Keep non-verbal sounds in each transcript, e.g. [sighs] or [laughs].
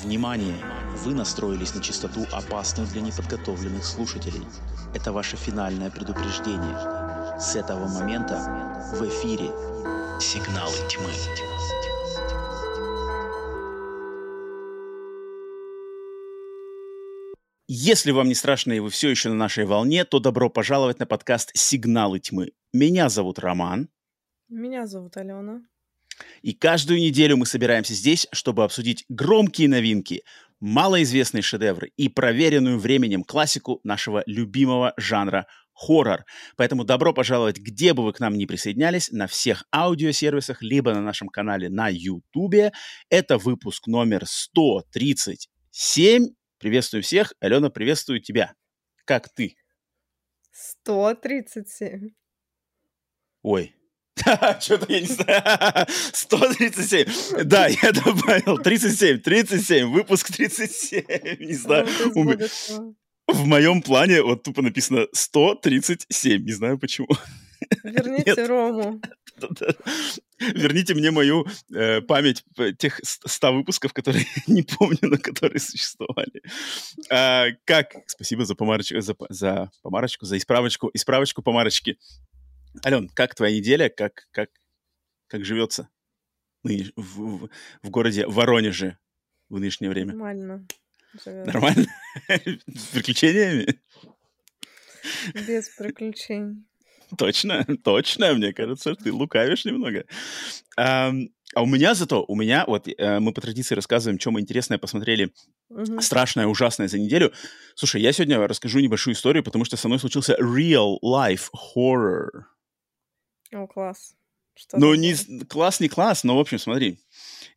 Внимание! Вы настроились на частоту, опасную для неподготовленных слушателей. Это ваше финальное предупреждение. С этого момента в эфире «Сигналы тьмы». Если вам не страшно и вы все еще на нашей волне, то добро пожаловать на подкаст «Сигналы тьмы». Меня зовут Роман. Меня зовут Алена. И каждую неделю мы собираемся здесь, чтобы обсудить громкие новинки, малоизвестные шедевры и проверенную временем классику нашего любимого жанра хоррор. Поэтому добро пожаловать, где бы вы к нам ни присоединялись, на всех аудиосервисах, либо на нашем канале на YouTube. Это выпуск номер 137. Приветствую всех. Алена, приветствую тебя. Как ты? 137. Ой, [laughs] что-то я не знаю. [laughs] 137. Да, я добавил. 37, 37, выпуск 37. Не знаю. В моем плане вот тупо написано 137. Не знаю почему. Верните Нет. Рому. [laughs] Верните мне мою э, память тех 100 выпусков, которые не помню, но которые существовали. А, как? Спасибо за помарочку, за, за помарочку, за исправочку, исправочку помарочки. Ален, как твоя неделя? Как, как, как живется в, в, в городе Воронеже в нынешнее время? Нормально. Живет. Нормально? [laughs] С приключениями? Без приключений. Точно, точно, мне кажется, ты лукавишь немного. А, а у меня зато, у меня, вот э, мы по традиции рассказываем, что мы интересное посмотрели, угу. страшное, ужасное за неделю. Слушай, я сегодня расскажу небольшую историю, потому что со мной случился real life horror. О, класс. Что ну, не, класс, не класс, но, в общем, смотри.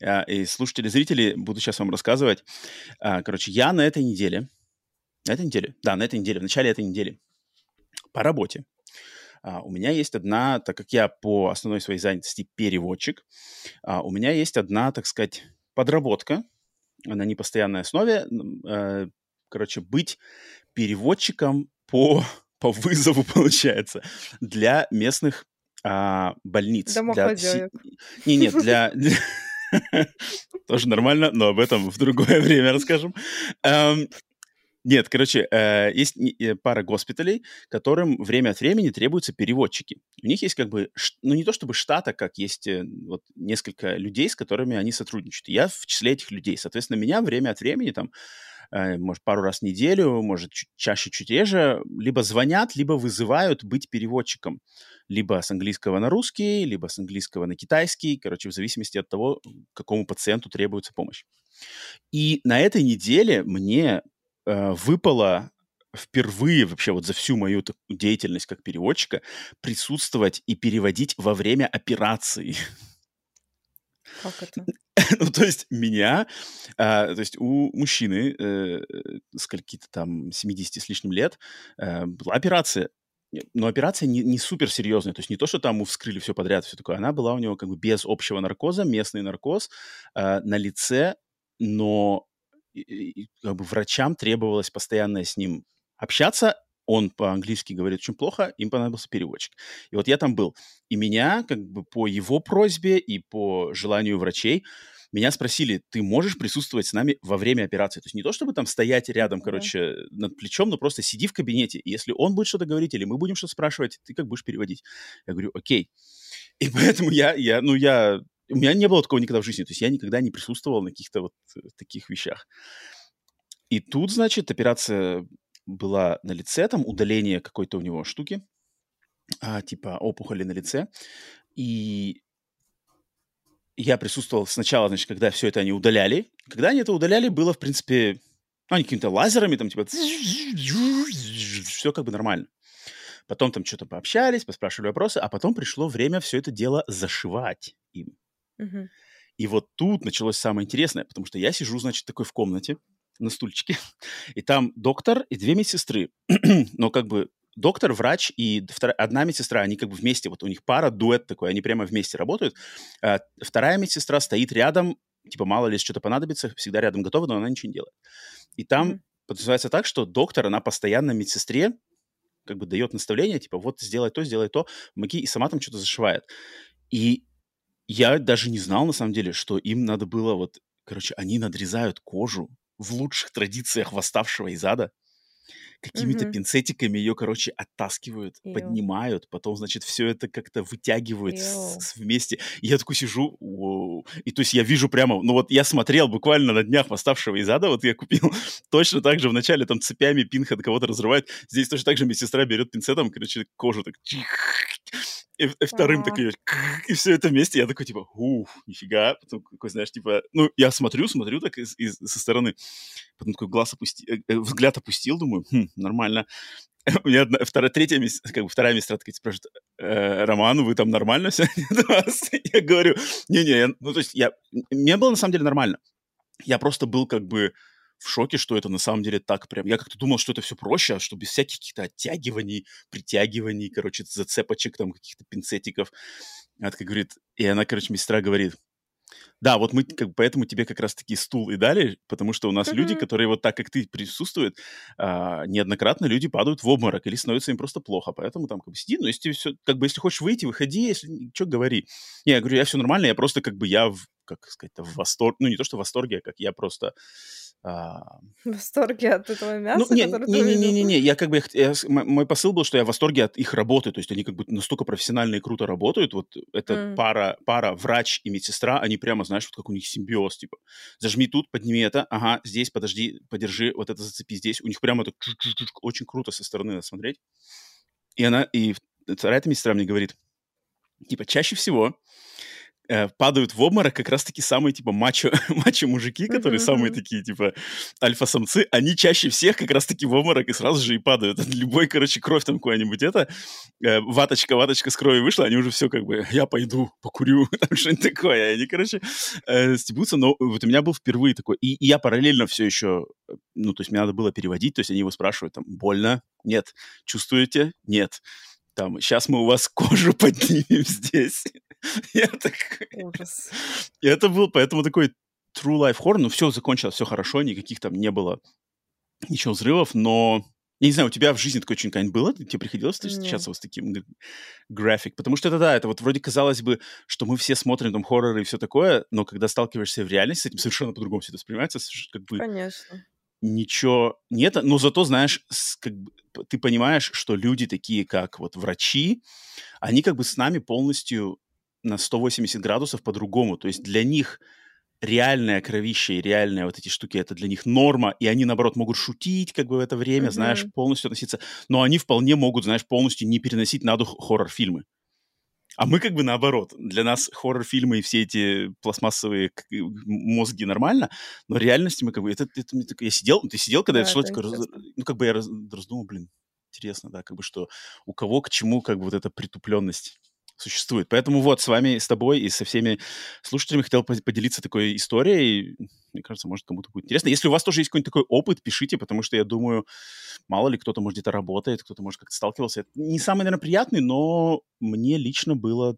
А, и слушатели, зрители, буду сейчас вам рассказывать. А, короче, я на этой неделе, на этой неделе, да, на этой неделе, в начале этой недели, по работе, а, у меня есть одна, так как я по основной своей занятости переводчик, у меня есть одна, так сказать, подработка на непостоянной основе. Короче, быть переводчиком по, [laughs] по вызову, получается, для местных а, больниц. Домохозяек. [laughs] Для... Не, нет, для... [laughs] Тоже нормально, но об этом в другое [laughs] время расскажем. Эм, нет, короче, э, есть э, пара госпиталей, которым время от времени требуются переводчики. У них есть как бы, ну не то чтобы штата, как есть э, вот несколько людей, с которыми они сотрудничают. Я в числе этих людей. Соответственно, меня время от времени там может, пару раз в неделю, может, чуть чаще, чуть реже, либо звонят, либо вызывают быть переводчиком либо с английского на русский, либо с английского на китайский, короче, в зависимости от того, какому пациенту требуется помощь. И на этой неделе мне э, выпало впервые вообще вот за всю мою деятельность как переводчика присутствовать и переводить во время операции. Как это? [laughs] ну, то есть меня, а, то есть у мужчины э, скольки-то там 70 с лишним лет э, была операция но операция не, не супер серьезная, то есть не то, что там вскрыли все подряд, все такое, она была у него как бы без общего наркоза, местный наркоз э, на лице, но и, и, как бы врачам требовалось постоянно с ним общаться, он по-английски говорит очень плохо, им понадобился переводчик. И вот я там был. И меня, как бы по его просьбе и по желанию врачей, меня спросили, ты можешь присутствовать с нами во время операции? То есть не то, чтобы там стоять рядом, короче, mm-hmm. над плечом, но просто сиди в кабинете. И если он будет что-то говорить или мы будем что-то спрашивать, ты как будешь переводить? Я говорю, окей. И [laughs] поэтому я, я, ну, я, у меня не было такого никогда в жизни. То есть я никогда не присутствовал на каких-то вот э, таких вещах. И тут, значит, операция была на лице, там удаление какой-то у него штуки, а, типа опухоли на лице. И я присутствовал сначала, значит, когда все это они удаляли. Когда они это удаляли, было, в принципе, ну, они какими-то лазерами, там, типа, все как бы нормально. Потом там что-то пообщались, поспрашивали вопросы, а потом пришло время все это дело зашивать им. Uh-huh. И вот тут началось самое интересное, потому что я сижу, значит, такой в комнате на стульчике, [laughs] и там доктор и две медсестры. [clears throat] Но как бы доктор, врач и вторая, одна медсестра, они как бы вместе, вот у них пара, дуэт такой, они прямо вместе работают. А, вторая медсестра стоит рядом, типа, мало ли что-то понадобится, всегда рядом готова, но она ничего не делает. И там mm-hmm. подразумевается так, что доктор, она постоянно медсестре как бы дает наставление, типа, вот сделай то, сделай то, помоги, и сама там что-то зашивает. И я даже не знал, на самом деле, что им надо было вот короче, они надрезают кожу в лучших традициях восставшего из ада, какими-то Мгм. пинцетиками ее, короче, оттаскивают, Ё. поднимают, потом, значит, все это как-то вытягивают с- с- вместе. И я такой сижу, «Воу». и то есть я вижу прямо, ну вот я смотрел буквально на днях восставшего из ада, вот я купил [laughs] точно так же вначале там цепями пинхед кого-то разрывает, здесь точно так же медсестра берет пинцетом, короче, кожу так и, и вторым А. так её и все это вместе, я такой, типа, ух, нифига, потом какой, знаешь, типа, ну, я смотрю, смотрю так из, из- со стороны, потом такой глаз опусти, э, э, взгляд опустил, думаю, хм, нормально. [laughs] У меня одна, вторая, третья, как бы вторая медсестра такая спрашивает, «Э, Роман, вы там нормально все? [laughs] Я говорю, не-не, ну, то есть я, мне было на самом деле нормально. Я просто был как бы в шоке, что это на самом деле так прям. Я как-то думал, что это все проще, а что без всяких каких-то оттягиваний, притягиваний, короче, зацепочек, там, каких-то пинцетиков. Она такая говорит, и она, короче, медсестра говорит, да, вот мы как поэтому тебе как раз-таки стул и дали, потому что у нас люди, Мгм. которые вот так, как ты, присутствуют, а, неоднократно люди падают в обморок или становится им просто плохо, поэтому там как бы сиди, но если все, как бы если хочешь выйти, выходи, если что, говори. Не, я говорю, я все нормально, я просто как бы я, в, как сказать, в восторге, ну не то, что в восторге, а как я просто... а, В восторге от этого ну, мяса, не, которое не, не, не, не, не, я как бы, я мой посыл был, что я в восторге от их работы, то есть они как бы настолько профессионально и круто работают, вот эта М. пара, пара врач и медсестра, они прямо, знаешь, вот как у них симбиоз, типа, зажми тут, подними это, ага, здесь, подожди, подержи, вот это зацепи здесь, у них прямо чук-чук-чук, очень круто со стороны смотреть. И она, и вторая эта медсестра мне говорит, типа, чаще всего э, падают в обморок как раз-таки самые, типа, мачо, [laughs] мачо-мужики, которые Мгм, самые такие, типа, альфа-самцы, они чаще всех как раз-таки в обморок и сразу же и падают. От [laughs] любой, короче, кровь там какая-нибудь это, э, ваточка, ваточка с кровью вышла, они уже все как бы, я пойду, покурю, [laughs] там что-нибудь такое. И они, короче, э, стебутся, но вот у меня был впервые такой, и, и я параллельно все еще, ну, то есть мне надо было переводить, то есть они его спрашивают, там, больно? Нет. Чувствуете? Нет. Там, сейчас мы у вас кожу поднимем здесь. [laughs] Я такой... Ужас. [laughs] И это был поэтому такой true life horror. Ну, все закончилось, все хорошо, никаких там не было ничего взрывов, но... Я не знаю, у тебя в жизни такое что-нибудь было? Тебе приходилось встречаться вот с таким график? Потому что это, да, это вот вроде казалось бы, что мы все смотрим там хорроры и все такое, но когда сталкиваешься в реальности с этим, совершенно по-другому все это воспринимается, как бы Конечно. ничего нет, но зато, знаешь, как бы, ты понимаешь, что люди такие, как вот врачи, они как бы с нами полностью на 180 градусов по-другому. То есть для них реальное кровище и реальные вот эти штуки, это для них норма, и они, наоборот, могут шутить как бы в это время, знаешь, Мгм. полностью относиться, но они вполне могут, знаешь, полностью не переносить на дух хоррор-фильмы. А мы как бы наоборот. Для нас хоррор-фильмы и все эти пластмассовые мозги нормально, но в реальности мы как бы... Это, это такое- я сидел, ты сидел, когда Да, это шло, это такой, раз- ну как бы я раз- раздумал, блин, интересно, да, как бы что у кого к чему как бы вот эта притупленность существует. Поэтому вот с вами, с тобой и со всеми слушателями хотел по- поделиться такой историей. Мне кажется, может, кому-то будет интересно. Если у вас тоже есть какой-нибудь такой опыт, пишите, потому что я думаю, мало ли кто-то, может, где-то работает, кто-то, может, как-то сталкивался. Это не самый, наверное, приятный, но мне лично было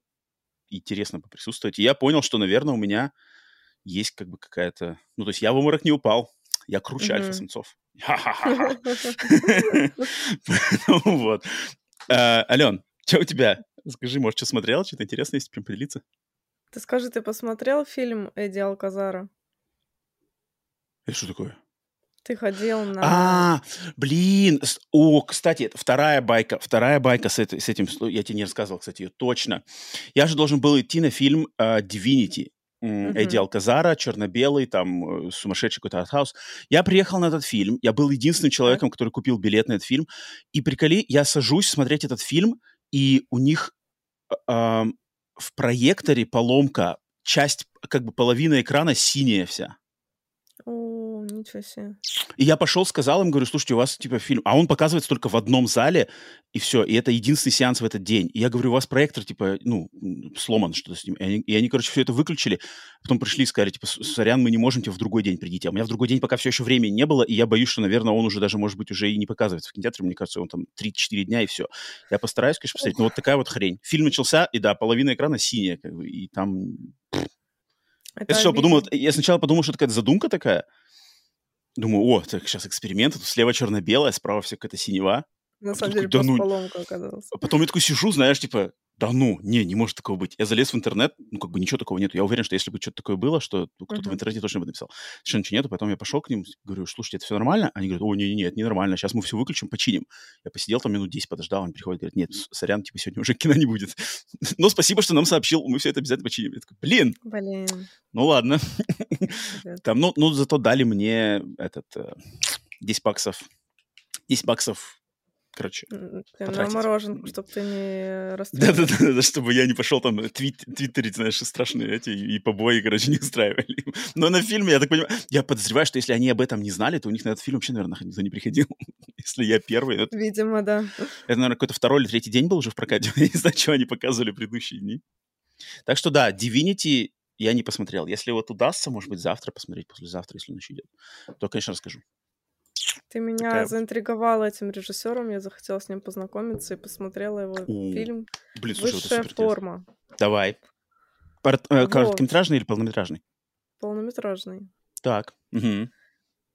интересно поприсутствовать. И я понял, что, наверное, у меня есть как бы какая-то... Ну, то есть я в обморок не упал. Я круче Мгм. альфа-самцов. [laughs] Поэтому Вот. А, Ален, что у тебя? Скажи, может, что смотрел? Что-то интересное есть, прям поделиться? Ты скажи, ты посмотрел фильм Эдди Алказара? Это что такое? Ты ходил на... А, блин, о, кстати, вторая байка, вторая байка с, этой- с этим, я тебе не рассказывал, кстати, ее точно. Я же должен был идти на фильм э, Divinity. м, Мгм. Эдди Алказара, черно-белый, там, э, сумасшедший какой-то артхаус. Я приехал на этот фильм, я был единственным человеком, который купил билет на этот фильм, и приколи, я сажусь смотреть этот фильм, и у них э, в проекторе поломка, часть, как бы половина экрана синяя вся. О, ничего себе. И я пошел, сказал им, говорю, слушайте, у вас типа фильм, а он показывается только в одном зале, и все, и это единственный сеанс в этот день. И я говорю, у вас проектор, типа, ну, сломан что-то с ним. И они, и они, короче, все это выключили, потом пришли и сказали, типа, «С- сорян, мы не можем, типа, в другой день придите. А у меня в другой день пока все еще времени не было, и я боюсь, что, наверное, он уже даже, может быть, уже и не показывается в кинотеатре, мне кажется, он там 3-4 дня, и все. Я постараюсь, конечно, посмотреть, но вот такая вот хрень. Фильм начался, и да, половина экрана синяя, как бы, и там... Это Я сначала обидно. подумал, я сначала подумал, что это какая-то задумка такая, Думаю, о, так сейчас эксперимент, тут слева черно-белое, справа все какая-то синева. На а самом деле такой, да ну- поломка оказалась. А потом я такой сижу, знаешь, типа, да ну, не, не может такого быть. Я залез в интернет, ну, как бы ничего такого нет. Я уверен, что если бы что-то такое было, что ну, кто-то uh-huh. в интернете точно бы написал. Совершенно ничего нету. Потом я пошел к ним, говорю, слушайте, это все нормально? Они говорят, о, не-не-не, это ненормально, сейчас мы все выключим, починим. Я посидел там минут 10, подождал, он приходит, говорит, нет, сорян, типа, сегодня уже [laughs] кино не будет. [laughs] Но спасибо, что нам сообщил, мы все это обязательно починим. Я такой, блин. Блин. Ну, ладно. там, ну, ну, зато дали мне этот, 10 э, баксов 10 баксов короче, На мороженку, чтобы ты не расстроился. Да-да-да, чтобы я не пошел там твит, твиттерить, знаешь, страшные эти и побои, короче, [laughs] не устраивали. Но на фильме, я так понимаю, я подозреваю, что если они об этом не знали, то у них на этот фильм вообще, наверное, никто не приходил. [laughs] если я первый. Это... Видимо, да. Это, наверное, какой-то второй или третий день был уже в прокате. [laughs] я не знаю, что они показывали предыдущие дни. Так что да, Divinity я не посмотрел. Если вот удастся, может быть, завтра посмотреть, послезавтра, если он еще идет, то, конечно, расскажу. Ты меня Такая... заинтриговала этим режиссером, я захотела с ним познакомиться и посмотрела его У, фильм блин, слушай, «Высшая форма». Давай. Пар... Э, короткометражный или полнометражный? Полнометражный. Так. Угу.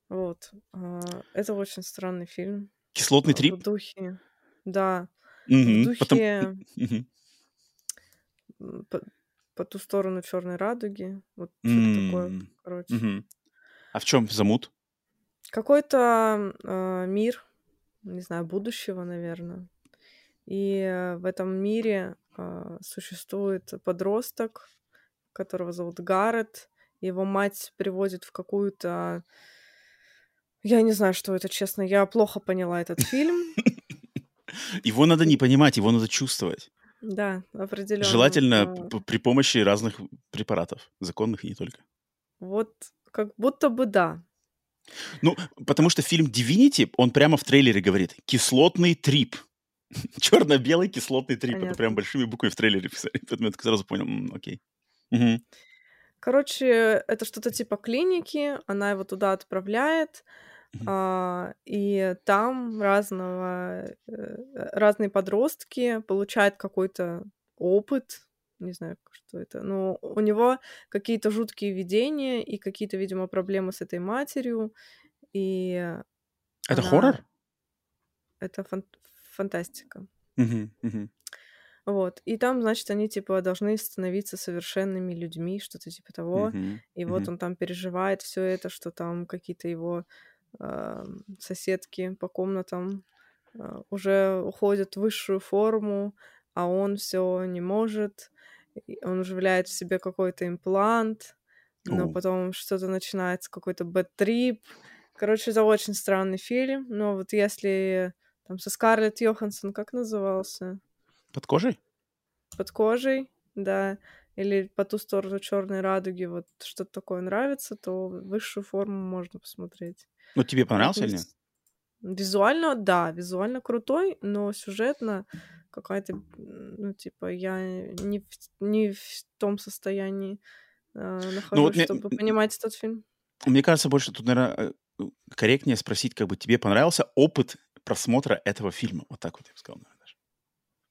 Вот. А, это очень странный фильм. Кислотный трип? В духе... Да. Угу. В духе... [laughs] Потом... По, по ту сторону черной радуги. Вот что-то такое, короче. А в чем замут? Какой-то э, мир, не знаю, будущего, наверное. И в этом мире э, существует подросток, которого зовут Гаррет. Его мать приводит в какую-то... Я не знаю, что это, честно. Я плохо поняла этот фильм. [laughs] Его надо не понимать, его надо чувствовать. Да, определенно. Желательно при помощи разных препаратов, законных и не только. Вот как будто бы да. Ну, потому что фильм Divinity, он прямо в трейлере говорит «кислотный трип». [laughs] Черно-белый кислотный трип. Понятно. Это прям большими буквами в трейлере писали. [laughs] Поэтому я сразу понял, м-м, окей. Угу. Короче, это что-то типа клиники, она его туда отправляет, uh а, и там разного, э, разные подростки получают какой-то опыт, не знаю, что это, но у него какие-то жуткие видения и какие-то, видимо, проблемы с этой матерью, и Это она... хоррор? Это фан... фантастика. Угу, угу. Вот. И там, значит, они, типа, должны становиться совершенными людьми, что-то типа того. Uh-huh, и uh-huh. вот он там переживает все это, что там какие-то его э, соседки по комнатам э, уже уходят в высшую форму, а он все не может он вживляет в себе какой-то имплант, но О. потом что-то начинается, какой-то бэт-трип. Короче, это очень странный фильм, но вот если там со Скарлетт Йоханссон, как назывался? Под кожей? Под кожей, да. Или по ту сторону черной радуги, вот что-то такое нравится, то высшую форму можно посмотреть. Ну, тебе понравился или нет? Визуально, да, визуально крутой, но сюжетно какая-то, ну, типа, я не в, не в том состоянии э, нахожусь, ну, вот чтобы мне, понимать этот фильм. Мне кажется, больше тут, наверное, э, корректнее спросить, как бы тебе понравился опыт просмотра этого фильма. Вот так вот я бы сказал, наверное. Даже.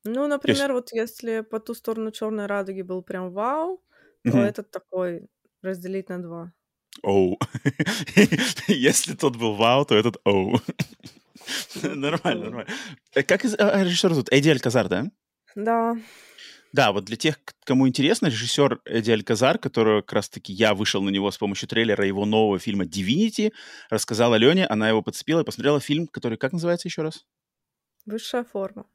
Ну, например, есть... вот если по ту сторону черной радуги был прям вау, то угу. этот такой разделить на два. Оу. [laughs] Если тот был вау, то этот оу. [laughs] [laughs] Нормально, нормально. Э, как а, режиссер тут? Эдди Альказар, да? Да. Да, вот для тех, кому интересно, режиссер Эдди Альказар, который как раз-таки я вышел на него с помощью трейлера его нового фильма «Divinity», рассказала Лене, она его подцепила и посмотрела фильм, который, как называется еще раз? «Высшая форма».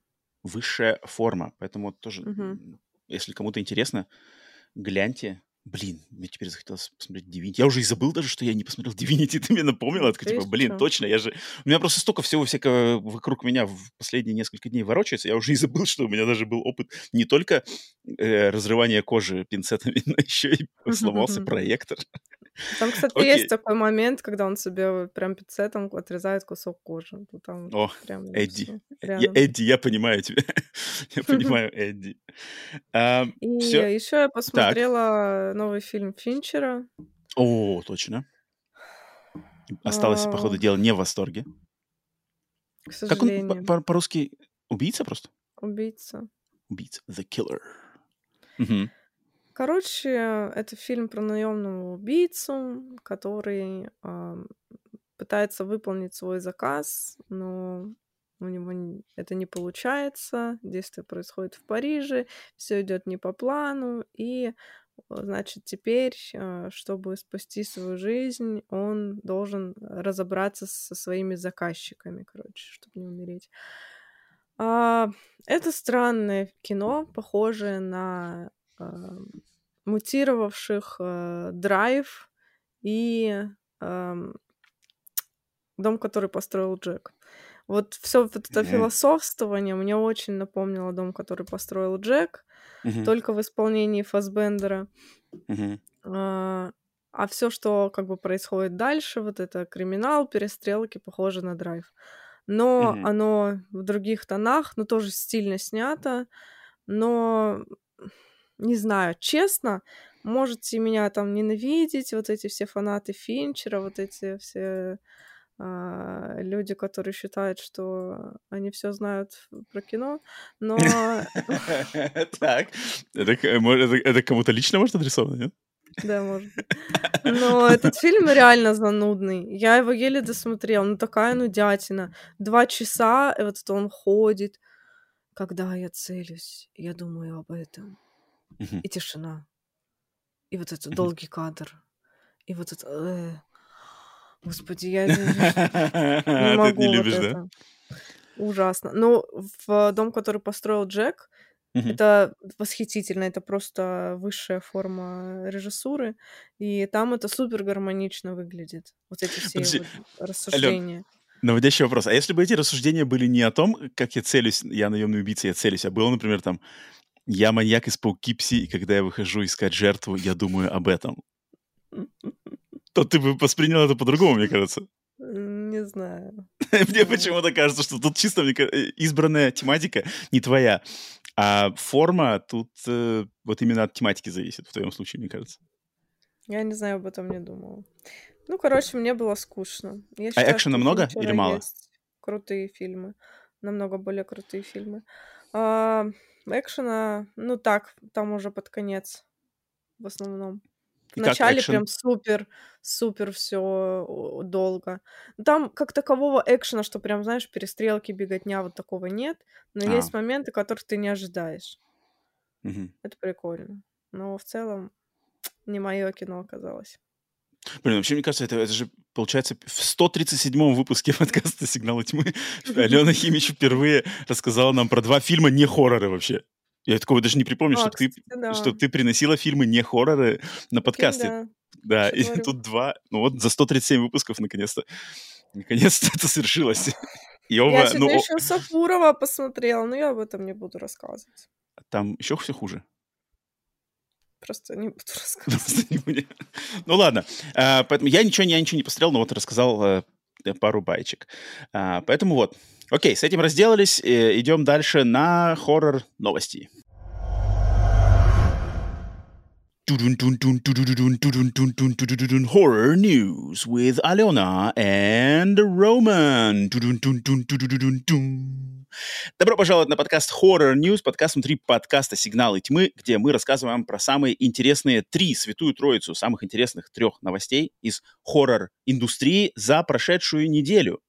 «Высшая форма». Поэтому тоже, угу. если кому-то интересно, гляньте. Блин, мне теперь захотелось посмотреть Divinity. Я уже и забыл даже, что я не посмотрел [laughs] Divinity. Ты мне напомнила. Такой, типа, блин, что? точно, я же... У меня просто столько всего всякого вокруг меня в последние несколько дней ворочается. Я уже и забыл, что у меня даже был опыт не только э, разрывания кожи пинцетами, [laughs] но еще и сломался проектор. Там, кстати, Окей. есть такой момент, когда он себе прям пинцетом отрезает кусок кожи. Там О, прям Эдди. Я, Эдди, я понимаю тебя. [laughs] я понимаю Эдди. А, И еще я посмотрела. Новый фильм Финчера. О, точно. Осталось, а... по ходу дела, не в восторге. К сожалению. Как он по-русски? Убийца просто? Убийца. Убийца. The Killer. Угу. Короче, это фильм про наемного убийцу, который э, пытается выполнить свой заказ, но у него это не получается, действие происходит в Париже, все идет не по плану, и значит, теперь, э, чтобы спасти свою жизнь, он должен разобраться со своими заказчиками, короче, чтобы не умереть. А, это странное кино, похожее на а, мутировавших а, драйв и а, дом, который построил Джек. Вот все вот это mm-hmm. философствование мне очень напомнило дом, который построил Джек, mm-hmm. только в исполнении Фасбендера. Mm-hmm. А, а все, что как бы происходит дальше, вот это криминал, перестрелки, похоже на драйв. Но mm-hmm. оно в других тонах, но тоже стильно снято. Но не знаю, честно, можете меня там ненавидеть, вот эти все фанаты Финчера, вот эти все люди, которые считают, что они все знают про кино, [laughs] но... Так, это кому-то лично может адресовано, нет? Да, может [laughs] Но этот фильм реально занудный. Я его еле досмотрела. Ну, такая нудятина. Два часа, и вот это он ходит. Когда я целюсь, я думаю об этом. И тишина. И вот этот долгий кадр. И вот это... Господи, я не [laughs] могу не любишь, вот это. Да? Ужасно. Ну, в дом, который построил Джек, mm это восхитительно, это просто высшая форма режиссуры, и там это супер гармонично выглядит. Вот эти все Подожди. рассуждения. Алён, наводящий вопрос. А если бы эти рассуждения были не о том, как я целюсь, я наемный убийца, я целюсь, а было, например, там, я маньяк из Паукипси, и когда я выхожу искать жертву, я думаю об этом то ты бы воспринял это по-другому, мне кажется. Не знаю. [laughs] Мне почему-то кажется, что тут чисто э, избранная тематика не твоя, а форма тут э, вот именно от тематики зависит в твоем случае, мне кажется. Я не знаю, об этом не думала. Ну, короче, мне было скучно. Я а считаю, а экшена много или мало? Есть крутые фильмы. Намного более крутые фильмы. А, экшена, ну так, там уже под конец в основном. В начале прям супер, супер все долго. Там как такового экшена, что прям, знаешь, перестрелки, беготня, вот такого нет. Но а. есть моменты, которых ты не ожидаешь. Угу. Это прикольно. Но в целом [tsk] не мое кино оказалось. Блин, вообще, мне кажется, это, это же, получается, в 137-м выпуске [laughs] подкаста «Сигналы тьмы» [laughs] Алена Химич впервые рассказала нам про два фильма не хорроры вообще. Я такого даже не припомню, а, что, кстати, ты, да. что ты приносила фильмы не хорроры на подкасте. Да, да и говорю. тут два. Ну вот за 137 выпусков наконец-то. Наконец-то это свершилось. И оба, я ну, еще Сафурова посмотрела, но я об этом не буду рассказывать. Там еще все хуже. Просто не буду [laughs] [laughs] рассказывать. ну ладно. А, поэтому я ничего, я ничего не посмотрел, но вот рассказал а, пару байчик. А, поэтому вот. Окей, с этим разделались. Э, идем дальше на хоррор новости. Horror news with Alena and Roman. Добро пожаловать на подкаст Horror News, подкаст внутри подкаста «Сигналы тьмы», где мы рассказываем про самые интересные три, святую троицу самых интересных трех новостей из хоррор-индустрии за прошедшую неделю.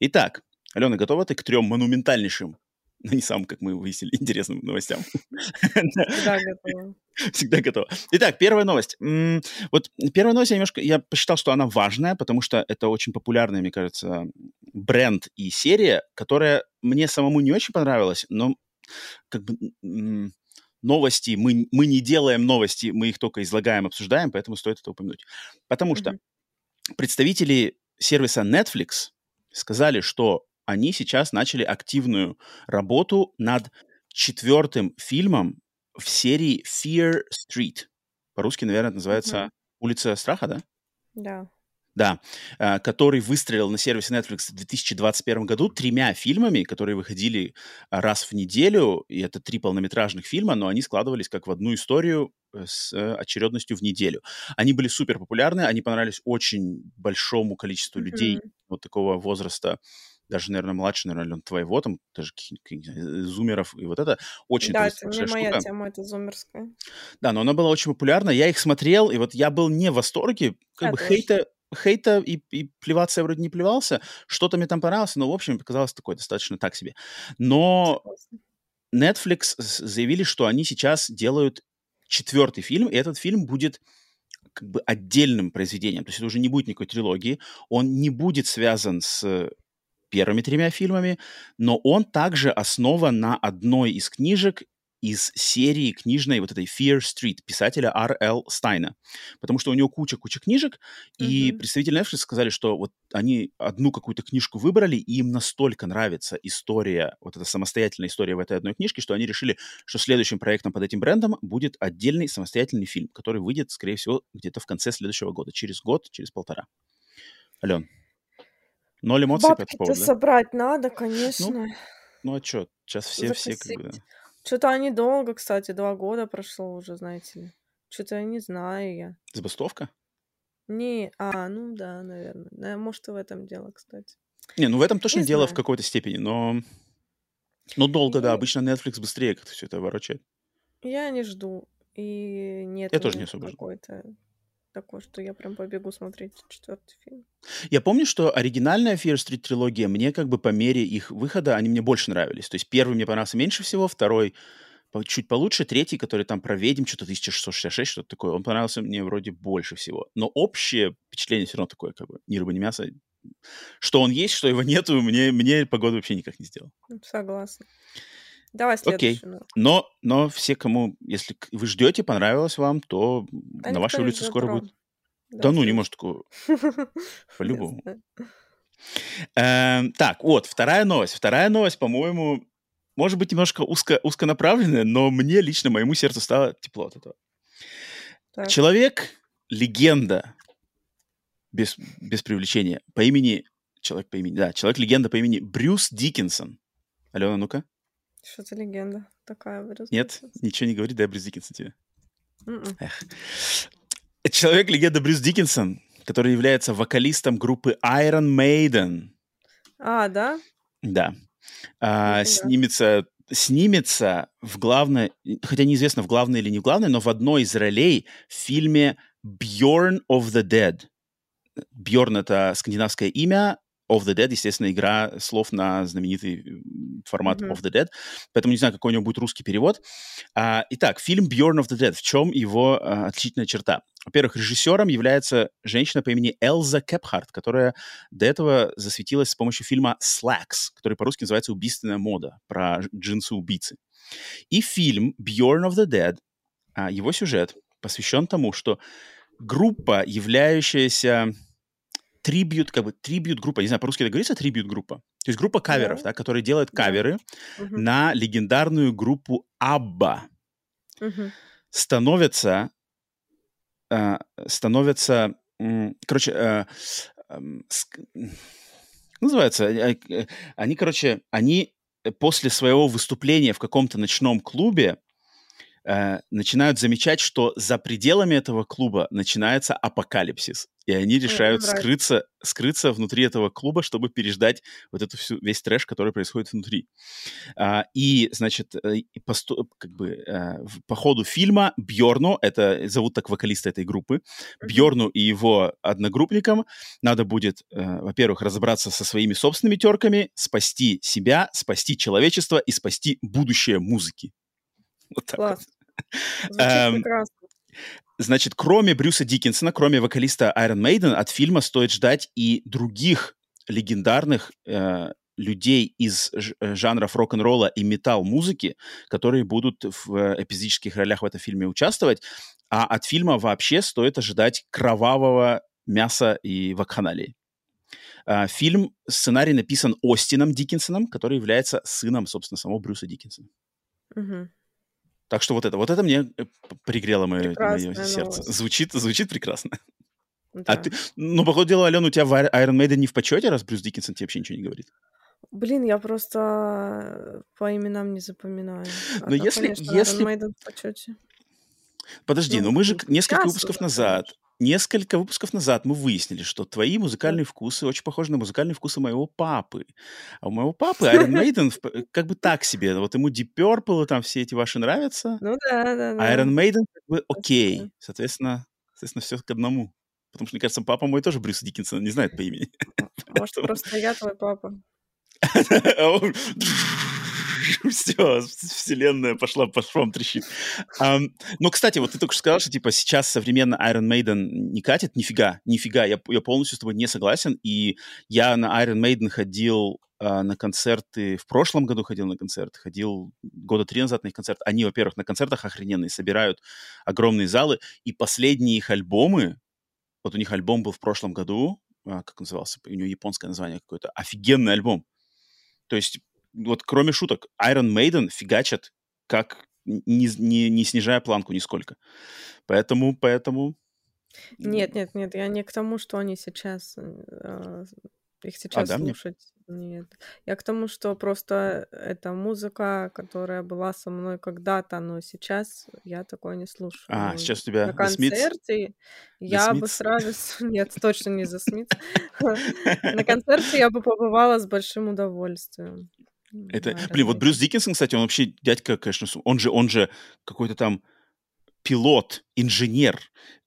Итак, Алена, готова ты к трем монументальнейшим но не самым, как мы выяснили, [laughs] интересным новостям. Всегда [laughs] готова. Всегда готова. Итак, первая новость. Вот первая новость, я немножко, я посчитал, что она важная, потому что это очень популярная, мне кажется, бренд и серия, которая мне самому не очень понравилась, но как бы новости, мы, мы не делаем новости, мы их только излагаем, обсуждаем, поэтому стоит это упомянуть. Потому что представители сервиса Netflix сказали, что они сейчас начали активную работу над четвертым фильмом в серии Fear Street. По-русски, наверное, это называется mm-hmm. «Улица страха», да? Да. Да, э, который выстрелил на сервисе Netflix в 2021 году тремя фильмами, которые выходили раз в неделю, и это три полнометражных фильма, но они складывались как в одну историю э, с э, очередностью в неделю. Они были супер популярны, они понравились очень большому количеству mm-hmm. людей вот такого возраста, даже, наверное, младше, наверное, твоего, там, даже каких-нибудь э, зумеров, и вот это очень Да, это не моя штука. тема, это зумерская. Да, но она была очень популярна, я их смотрел, и вот я был не в восторге, как я бы тоже. хейта, хейта и, и плеваться я вроде не плевался. Что-то мне там понравилось, но, в общем, показалось такое достаточно так себе. Но Netflix заявили, что они сейчас делают четвертый фильм, и этот фильм будет как бы отдельным произведением. То есть это уже не будет никакой трилогии. Он не будет связан с первыми тремя фильмами, но он также основан на одной из книжек из серии книжной вот этой Fear Street писателя Р.Л. Стайна. Потому что у него куча-куча книжек, mm-hmm. и представители Netflix сказали, что вот они одну какую-то книжку выбрали, и им настолько нравится история, вот эта самостоятельная история в этой одной книжке, что они решили, что следующим проектом под этим брендом будет отдельный самостоятельный фильм, который выйдет, скорее всего, где-то в конце следующего года, через год, через полтора. Ален, ноль эмоций по этому поводу, да? собрать надо, конечно. Ну, ну а что, сейчас все, все как бы... Что-то они долго, кстати, два года прошло уже, знаете ли. Что-то я не знаю я. Забастовка? Не, а, ну да, наверное. Да, может, и в этом дело, кстати. Не, ну в этом точно не дело знаю. в какой-то степени, но... Но долго, я... да. Обычно Netflix быстрее как-то все это ворочает. Я не жду. И нет я тоже не особо какой-то такое, что я прям побегу смотреть четвертый фильм. Я помню, что оригинальная Fear Street трилогия мне как бы по мере их выхода, они мне больше нравились. То есть первый мне понравился меньше всего, второй чуть получше, третий, который там про ведьм, что-то 1666, что-то такое, он понравился мне вроде больше всего. Но общее впечатление все равно такое, как бы, ни рыба, ни мясо. Что он есть, что его нету, мне, мне погода вообще никак не сделал. Согласна. Давай следующий. Окей. Но, но все, кому, если вы ждете, понравилось вам, то а на вашей улице скоро будет. Да, да ну, не может такого. [laughs] По-любому. Эм, так, вот, вторая новость. Вторая новость, по-моему, может быть, немножко узко, узконаправленная, но мне лично, моему сердцу стало тепло от этого. Так. Человек, легенда, без, без привлечения, по имени, человек по имени, да, человек-легенда по имени Брюс Диккенсон. Алена, ну-ка. Что за легенда такая Брюс Нет, ничего не говорит, дай Брюс Диккенсон тебе. М-м. Эх. Человек-легенда Брюс Диккенсон, который является вокалистом группы Iron Maiden. А, да? Да. А, снимется, снимется в главной, хотя неизвестно, в главной или не в главной, но в одной из ролей в фильме Bjorn of the Dead. Бьорн — это скандинавское имя, of the Dead, естественно, игра слов на знаменитый формат mm-hmm. of the Dead, поэтому не знаю, какой у него будет русский перевод. А, итак, фильм Bjorn of the Dead. В чем его а, отличительная черта? Во-первых, режиссером является женщина по имени Элза Кепхарт, которая до этого засветилась с помощью фильма Slacks, который по-русски называется «Убийственная мода», про джинсы-убийцы. И фильм Bjorn of the Dead, а, его сюжет посвящен тому, что группа, являющаяся трибют, как бы трибют группа, не знаю, по-русски это говорится трибют группа. То есть группа каверов, yeah. да, которые делают каверы uh-huh. на легендарную группу Абба. Uh-huh. Становятся, э, становятся, э, короче, э, э, называется, э, э, они, короче, они после своего выступления в каком-то ночном клубе э, начинают замечать, что за пределами этого клуба начинается апокалипсис и они решают скрыться, скрыться внутри этого клуба, чтобы переждать вот эту всю весь трэш, который происходит внутри. А, и, значит, э, посту, как бы а, по ходу фильма Бьорну, это зовут так вокалиста этой группы, mm-hmm. Бьорну и его одногруппникам надо будет, а, во-первых, разобраться со своими собственными терками, спасти себя, спасти человечество и спасти будущее музыки. Вот так Класс. Вот. Звучит эм, прекрасно. Значит, кроме Брюса Диккенсона, кроме вокалиста Iron Maiden, от фильма стоит ждать и других легендарных э, людей из э, жанров рок-н-ролла и метал-музыки, которые будут в э, эпизодических ролях в этом фильме участвовать. А от фильма вообще стоит ожидать кровавого мяса и вакханалии. Э, фильм, сценарий написан Остином Диккенсоном, который является сыном, собственно, самого Брюса Диккенсона. Угу. Так что вот это, вот это мне э, пригрело мое, мое сердце. Звучит, звучит прекрасно. А да. А ты, ну, по ходу дела, Алена, у тебя в Iron Maiden не в почете, раз Брюс Диккенсон тебе вообще ничего не говорит? Блин, я просто по именам не запоминаю. А но если, конечно, если... Iron Maiden в почете. Подожди, ну, но мы же несколько выпусков назад, несколько выпусков назад мы выяснили, что твои музыкальные вкусы очень похожи на музыкальные вкусы моего папы. А у моего папы Iron [laughs] Maiden э, как бы так себе. Вот ему Deep Purple, там все эти ваши нравятся. Ну да, да, да. Iron Maiden как бы окей. Соответственно, соответственно, все к одному. Потому что, мне кажется, папа мой тоже Брюса Диккенсона не знает по имени. Может, просто я твой папа. [laughs] [laughs] Все, вселенная пошла по швам трещит. Um, но, кстати, вот ты только что сказал, что, типа, сейчас современно Iron Maiden не катит. Нифига, нифига. Я, я полностью с тобой не согласен. И я на Iron Maiden ходил uh, на концерты, в прошлом году ходил на концерт, ходил года три назад на их концерт. Они, во-первых, на концертах охрененные, собирают огромные залы. И последние их альбомы, вот у них альбом был в прошлом году, а, как назывался, у него японское название какое-то, офигенный альбом. То есть, вот кроме шуток, Iron Maiden фигачат как не, не, не снижая планку нисколько. Поэтому, поэтому... Нет, нет, нет, я не к тому, что они сейчас э, их сейчас а, да, слушать. Мне? Нет. Я к тому, что просто это музыка, которая была со мной когда-то, но сейчас я такое не слушаю. А, сейчас у тебя на концерте я бы сразу... [laughs] Нет, точно не за Смит. [laughs] На концерте я бы побывала с большим удовольствием. Это, блин, вот Брюс Диккенсон, кстати, он вообще дядька, конечно, он же, он же какой-то там пилот, инженер.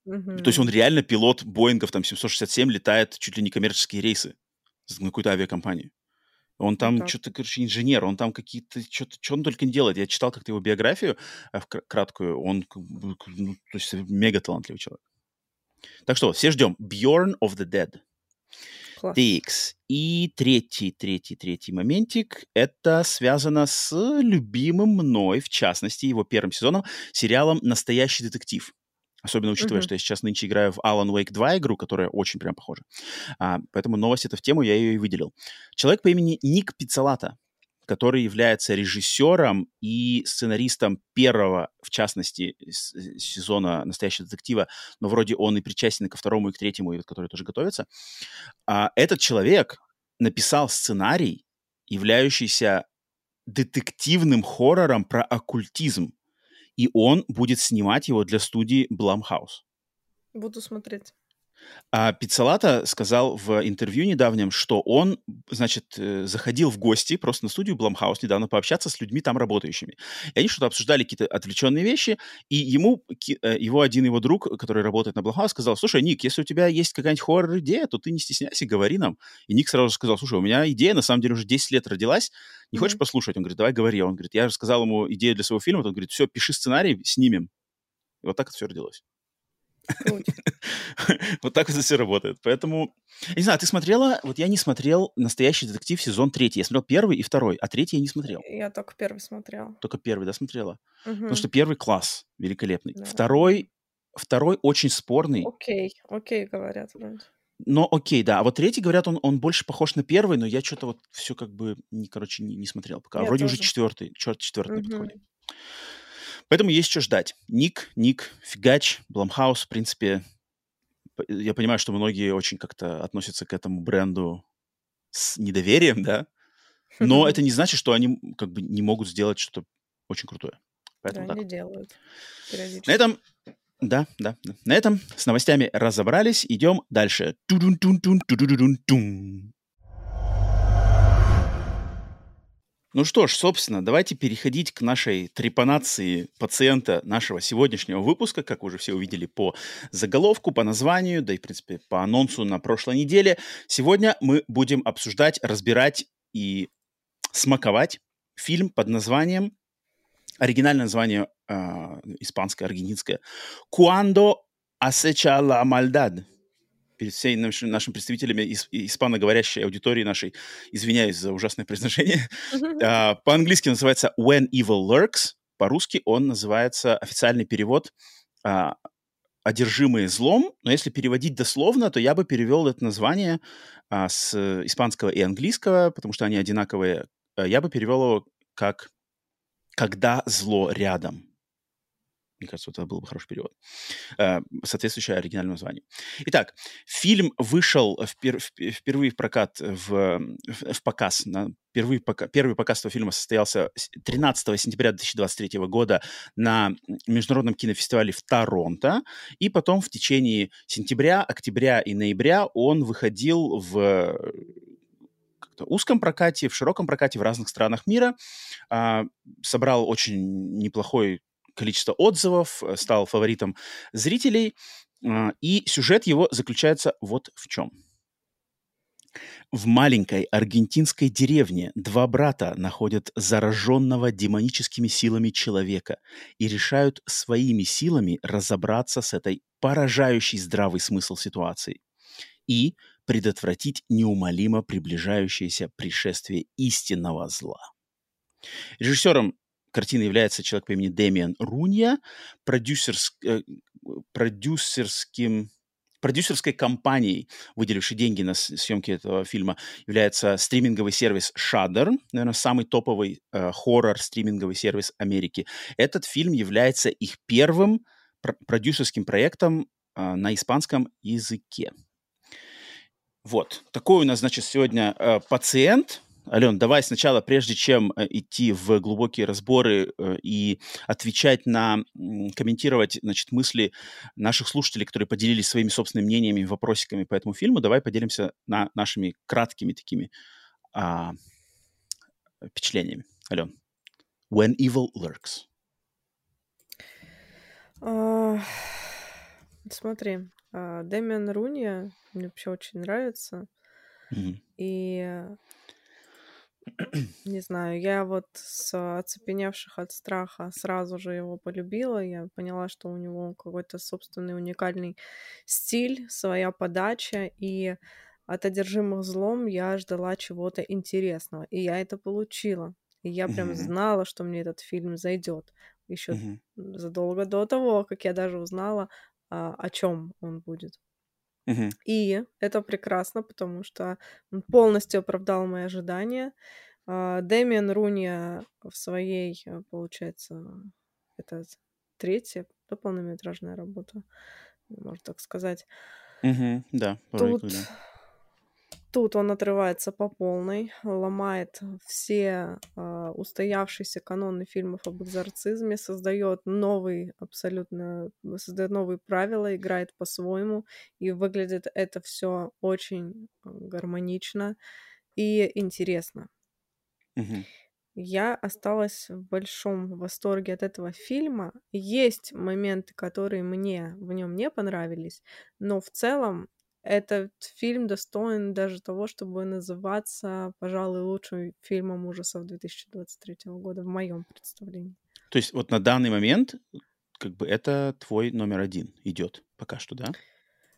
То есть он реально пилот Боингов, там, 767, летает чуть ли не коммерческие рейсы на какую-то авиакомпанию. Он там ну, что-то, короче, инженер, он там какие-то, что-то, что он только не делает. Я читал как-то его биографию в краткую, он, ну, то есть, мега талантливый человек. Так что, все ждем. Bjorn of the Dead. Класс. TX. И третий, третий, третий моментик, это связано с любимым мной, в частности, его первым сезоном, сериалом «Настоящий детектив». Особенно учитывая, uh-huh. что я сейчас нынче играю в Alan Wake 2 игру, которая очень прям похожа. А, поэтому новость это в тему, я ее и выделил. Человек по имени Ник Пиццалата, который является режиссером и сценаристом первого, в частности, сезона «Настоящего детектива», но вроде он и причастен ко второму и к третьему, и который тоже готовится. А, этот человек написал сценарий, являющийся детективным хоррором про оккультизм и он будет снимать его для студии Blumhouse. Буду смотреть. А Пиццалата сказал в интервью недавнем, что он, значит, э, заходил в гости просто на студию Blumhouse недавно пообщаться с людьми там работающими. И они что-то обсуждали, какие-то отвлеченные вещи, и ему, э, его один его друг, который работает на Blumhouse, сказал, слушай, Ник, если у тебя есть какая-нибудь хоррор-идея, то ты не стесняйся, говори нам. И Ник сразу сказал, слушай, у меня идея, на самом деле, уже 10 лет родилась, не mm-hmm. хочешь послушать? Он говорит, давай говори. Он говорит, я рассказал ему идею для своего фильма, он говорит, все, пиши сценарий, снимем. И вот так это все родилось. [laughs] вот так это все работает. Поэтому, не знаю, ты смотрела, вот я не смотрел «Настоящий детектив» сезон третий. Я смотрел первый и второй, а третий я не смотрел. Я только первый смотрел. Только первый, да, смотрела? Потому что первый класс, великолепный. Второй, второй очень спорный. Окей, окей, говорят вроде. Но окей, да. А вот третий, говорят, он, он больше похож на первый, но я что-то вот все как бы, не, короче, не, не смотрел пока. Я Вроде тоже. уже четвертый, черт, четвертый угу. подходит. Поэтому есть что ждать. Ник, Ник, Фигач, Блумхаус, в принципе, я понимаю, что многие очень как-то относятся к этому бренду с недоверием, да, но это не значит, что они как бы не могут сделать что-то очень крутое. Поэтому да, так. они делают. На этом, да, да, да. На этом с новостями разобрались. Идем дальше. Ту-дун-тун-тун, Ну что ж, собственно, давайте переходить к нашей трепанации пациента нашего сегодняшнего выпуска, как уже все увидели по заголовку, по названию, да и, в принципе, по анонсу на прошлой неделе. Сегодня мы будем обсуждать, разбирать и смаковать фильм под названием, оригинальное название э, испанское, аргентинское, «Cuando acecha la maldad», перед всеми нашими, нашими представителями исп, испаноговорящей аудитории нашей, извиняюсь за ужасное произношение, uh, по-английски называется When Evil Lurks, по-русски он называется, официальный перевод uh, «Одержимые злом», но если переводить дословно, то я бы перевел это название uh, с испанского и английского, потому что они одинаковые, я бы перевел его как «Когда зло рядом». Мне кажется, это был бы хороший перевод. Э, соответствующее оригинальному названию. Итак, фильм вышел впер, впервые в прокат, в, в показ. На, впервые пока, первый показ этого фильма состоялся 13 сентября 2023 года на Международном кинофестивале в Торонто. И потом в течение сентября, октября и ноября он выходил в узком прокате, в широком прокате в разных странах мира. А, собрал очень неплохой количество отзывов, э, стал фаворитом зрителей. А, и сюжет его заключается вот в чем. В маленькой аргентинской деревне два брата находят зараженного демоническими силами человека и решают своими силами разобраться с этой поражающей здравый смысл ситуации и предотвратить неумолимо приближающееся пришествие истинного зла. Режиссером картины является человек по имени Дэмиан Рунья, продюсерс, э, продюсерским продюсерской компанией, выделившей деньги на съемки этого фильма, является стриминговый сервис Shudder, наверное, самый топовый э, хоррор-стриминговый сервис Америки. Этот фильм является их первым пр- продюсерским проектом э, на испанском языке. Вот, такой у нас, значит, сегодня э, пациент, Ален, давай сначала, прежде чем э, идти в глубокие разборы э, и отвечать на, комментировать, значит, мысли наших слушателей, которые поделились своими собственными мнениями, вопросиками по этому фильму, давай поделимся на нашими краткими такими а, впечатлениями. Ален, When Evil Lurks. А, смотри, а, Дэмиан Рунья мне вообще очень нравится. Mm-hmm. И не знаю, я вот с оцепеневших от страха сразу же его полюбила. Я поняла, что у него какой-то собственный уникальный стиль, своя подача, и от одержимых злом я ждала чего-то интересного, и я это получила. И я прям mm-hmm. знала, что мне этот фильм зайдет еще mm-hmm. задолго до того, как я даже узнала, а, о чем он будет. И это прекрасно, потому что он полностью оправдал мои ожидания. А, Дэмиан Руни в своей, э, получается, это третья да, полнометражная работа, можно так сказать. Мгм. Да, Тут Тут он отрывается по полной, ломает все э, устоявшиеся каноны фильмов об экзорцизме, создает новый, абсолютно, создает новые правила, играет по-своему, и выглядит это все очень э, гармонично и интересно. Я осталась в большом восторге от этого фильма. Есть моменты, которые мне в нем не понравились, но в целом этот фильм достоин даже того, чтобы называться, пожалуй, лучшим фильмом ужасов 2023 года в моем представлении. То есть вот на данный момент как бы это твой номер один идет пока что, да?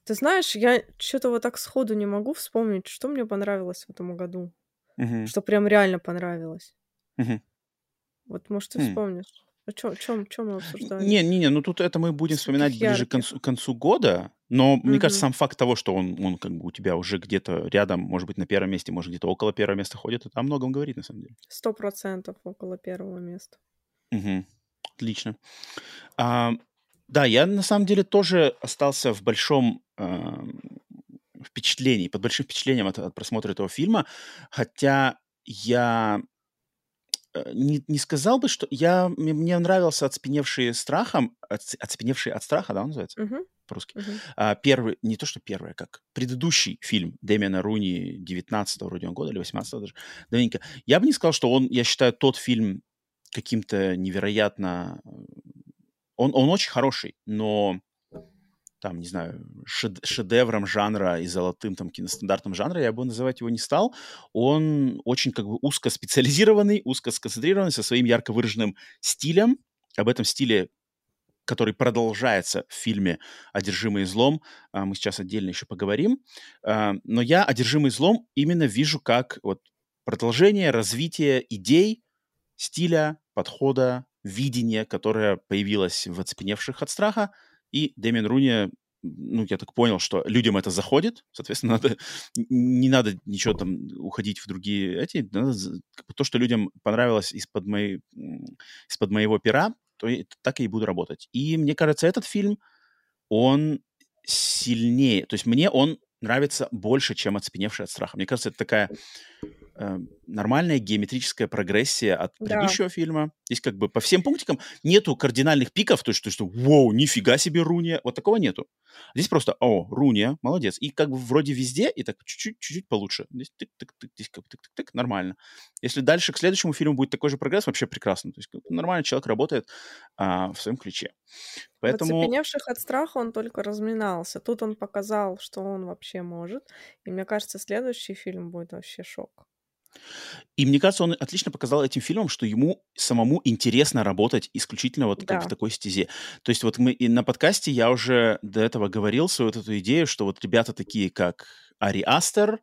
Ты знаешь, я что-то вот так сходу не могу вспомнить, что мне понравилось в этом году. Угу. Что прям реально понравилось. Угу. Вот, может, ты хм. вспомнишь. А чё, чё, чё мы обсуждали? Не, не, не, ну тут это мы будем вспоминать ближе ярких. к концу, к концу года, но угу. мне кажется, сам факт того, что он, он как бы у тебя уже где-то рядом, может быть, на первом месте, может, где-то около первого места ходит, это о многом говорит, на самом деле. Сто процентов около первого места. Угу. Отлично. А, да, я на самом деле тоже остался в большом э, впечатлении, под большим впечатлением от, от просмотра этого фильма, хотя я Э, не, не сказал бы, что я мне нравился «Отспеневшие страхом», «Отспеневшие от страха», да, он называется uh-huh. По-русски. Uh-huh. А, первый, не то что первый, а как предыдущий фильм Дэмиана Руни 19-го вроде он года или 18-го даже, давненько. Я бы не сказал, что он, я считаю, тот фильм каким-то невероятно... Э, он, он очень хороший, но там, не знаю, шедевром жанра и золотым там киностандартом жанра, я бы называть его не стал. Он очень как бы узко специализированный, узко сконцентрированный, со своим ярко выраженным стилем. Об этом стиле который продолжается в фильме «Одержимый злом». А, мы сейчас отдельно еще поговорим. А, но я «Одержимый злом» именно вижу как вот продолжение, развитие идей, стиля, подхода, видения, которое появилось в «Оцепеневших от страха», и Дэмин Руни, ну, я так понял, что людям это заходит, соответственно, [laughs] надо, не надо ничего там уходить в другие эти, надо, то, что людям понравилось из-под, моей, из-под моего пера, то так и буду работать. И мне кажется, этот фильм, он сильнее, то есть мне он нравится больше, чем «Оцепеневший от страха». Мне кажется, это такая э, нормальная геометрическая прогрессия от да. предыдущего фильма. Здесь как бы по всем пунктикам нету кардинальных пиков, то есть, то, что «Воу, нифига себе Руния!» Вот такого нету. Здесь просто «О, Руния, молодец!» И как бы вроде везде, и так чуть-чуть, чуть-чуть получше. Здесь тык-тык-тык, здесь как тык-тык-тык, нормально. Если дальше к следующему фильму будет такой же прогресс, вообще прекрасно. То есть нормально человек работает а, в своем ключе. Поэтому... Оцепеневших от страха он только разминался. Тут он показал, что он вообще может. И мне кажется, следующий фильм будет вообще шок. И мне кажется, он отлично показал этим фильмом, что ему самому интересно работать исключительно вот как в такой стезе. То есть вот мы и на подкасте я уже до этого говорил свою вот эту идею, что вот ребята такие, как Ари Астер,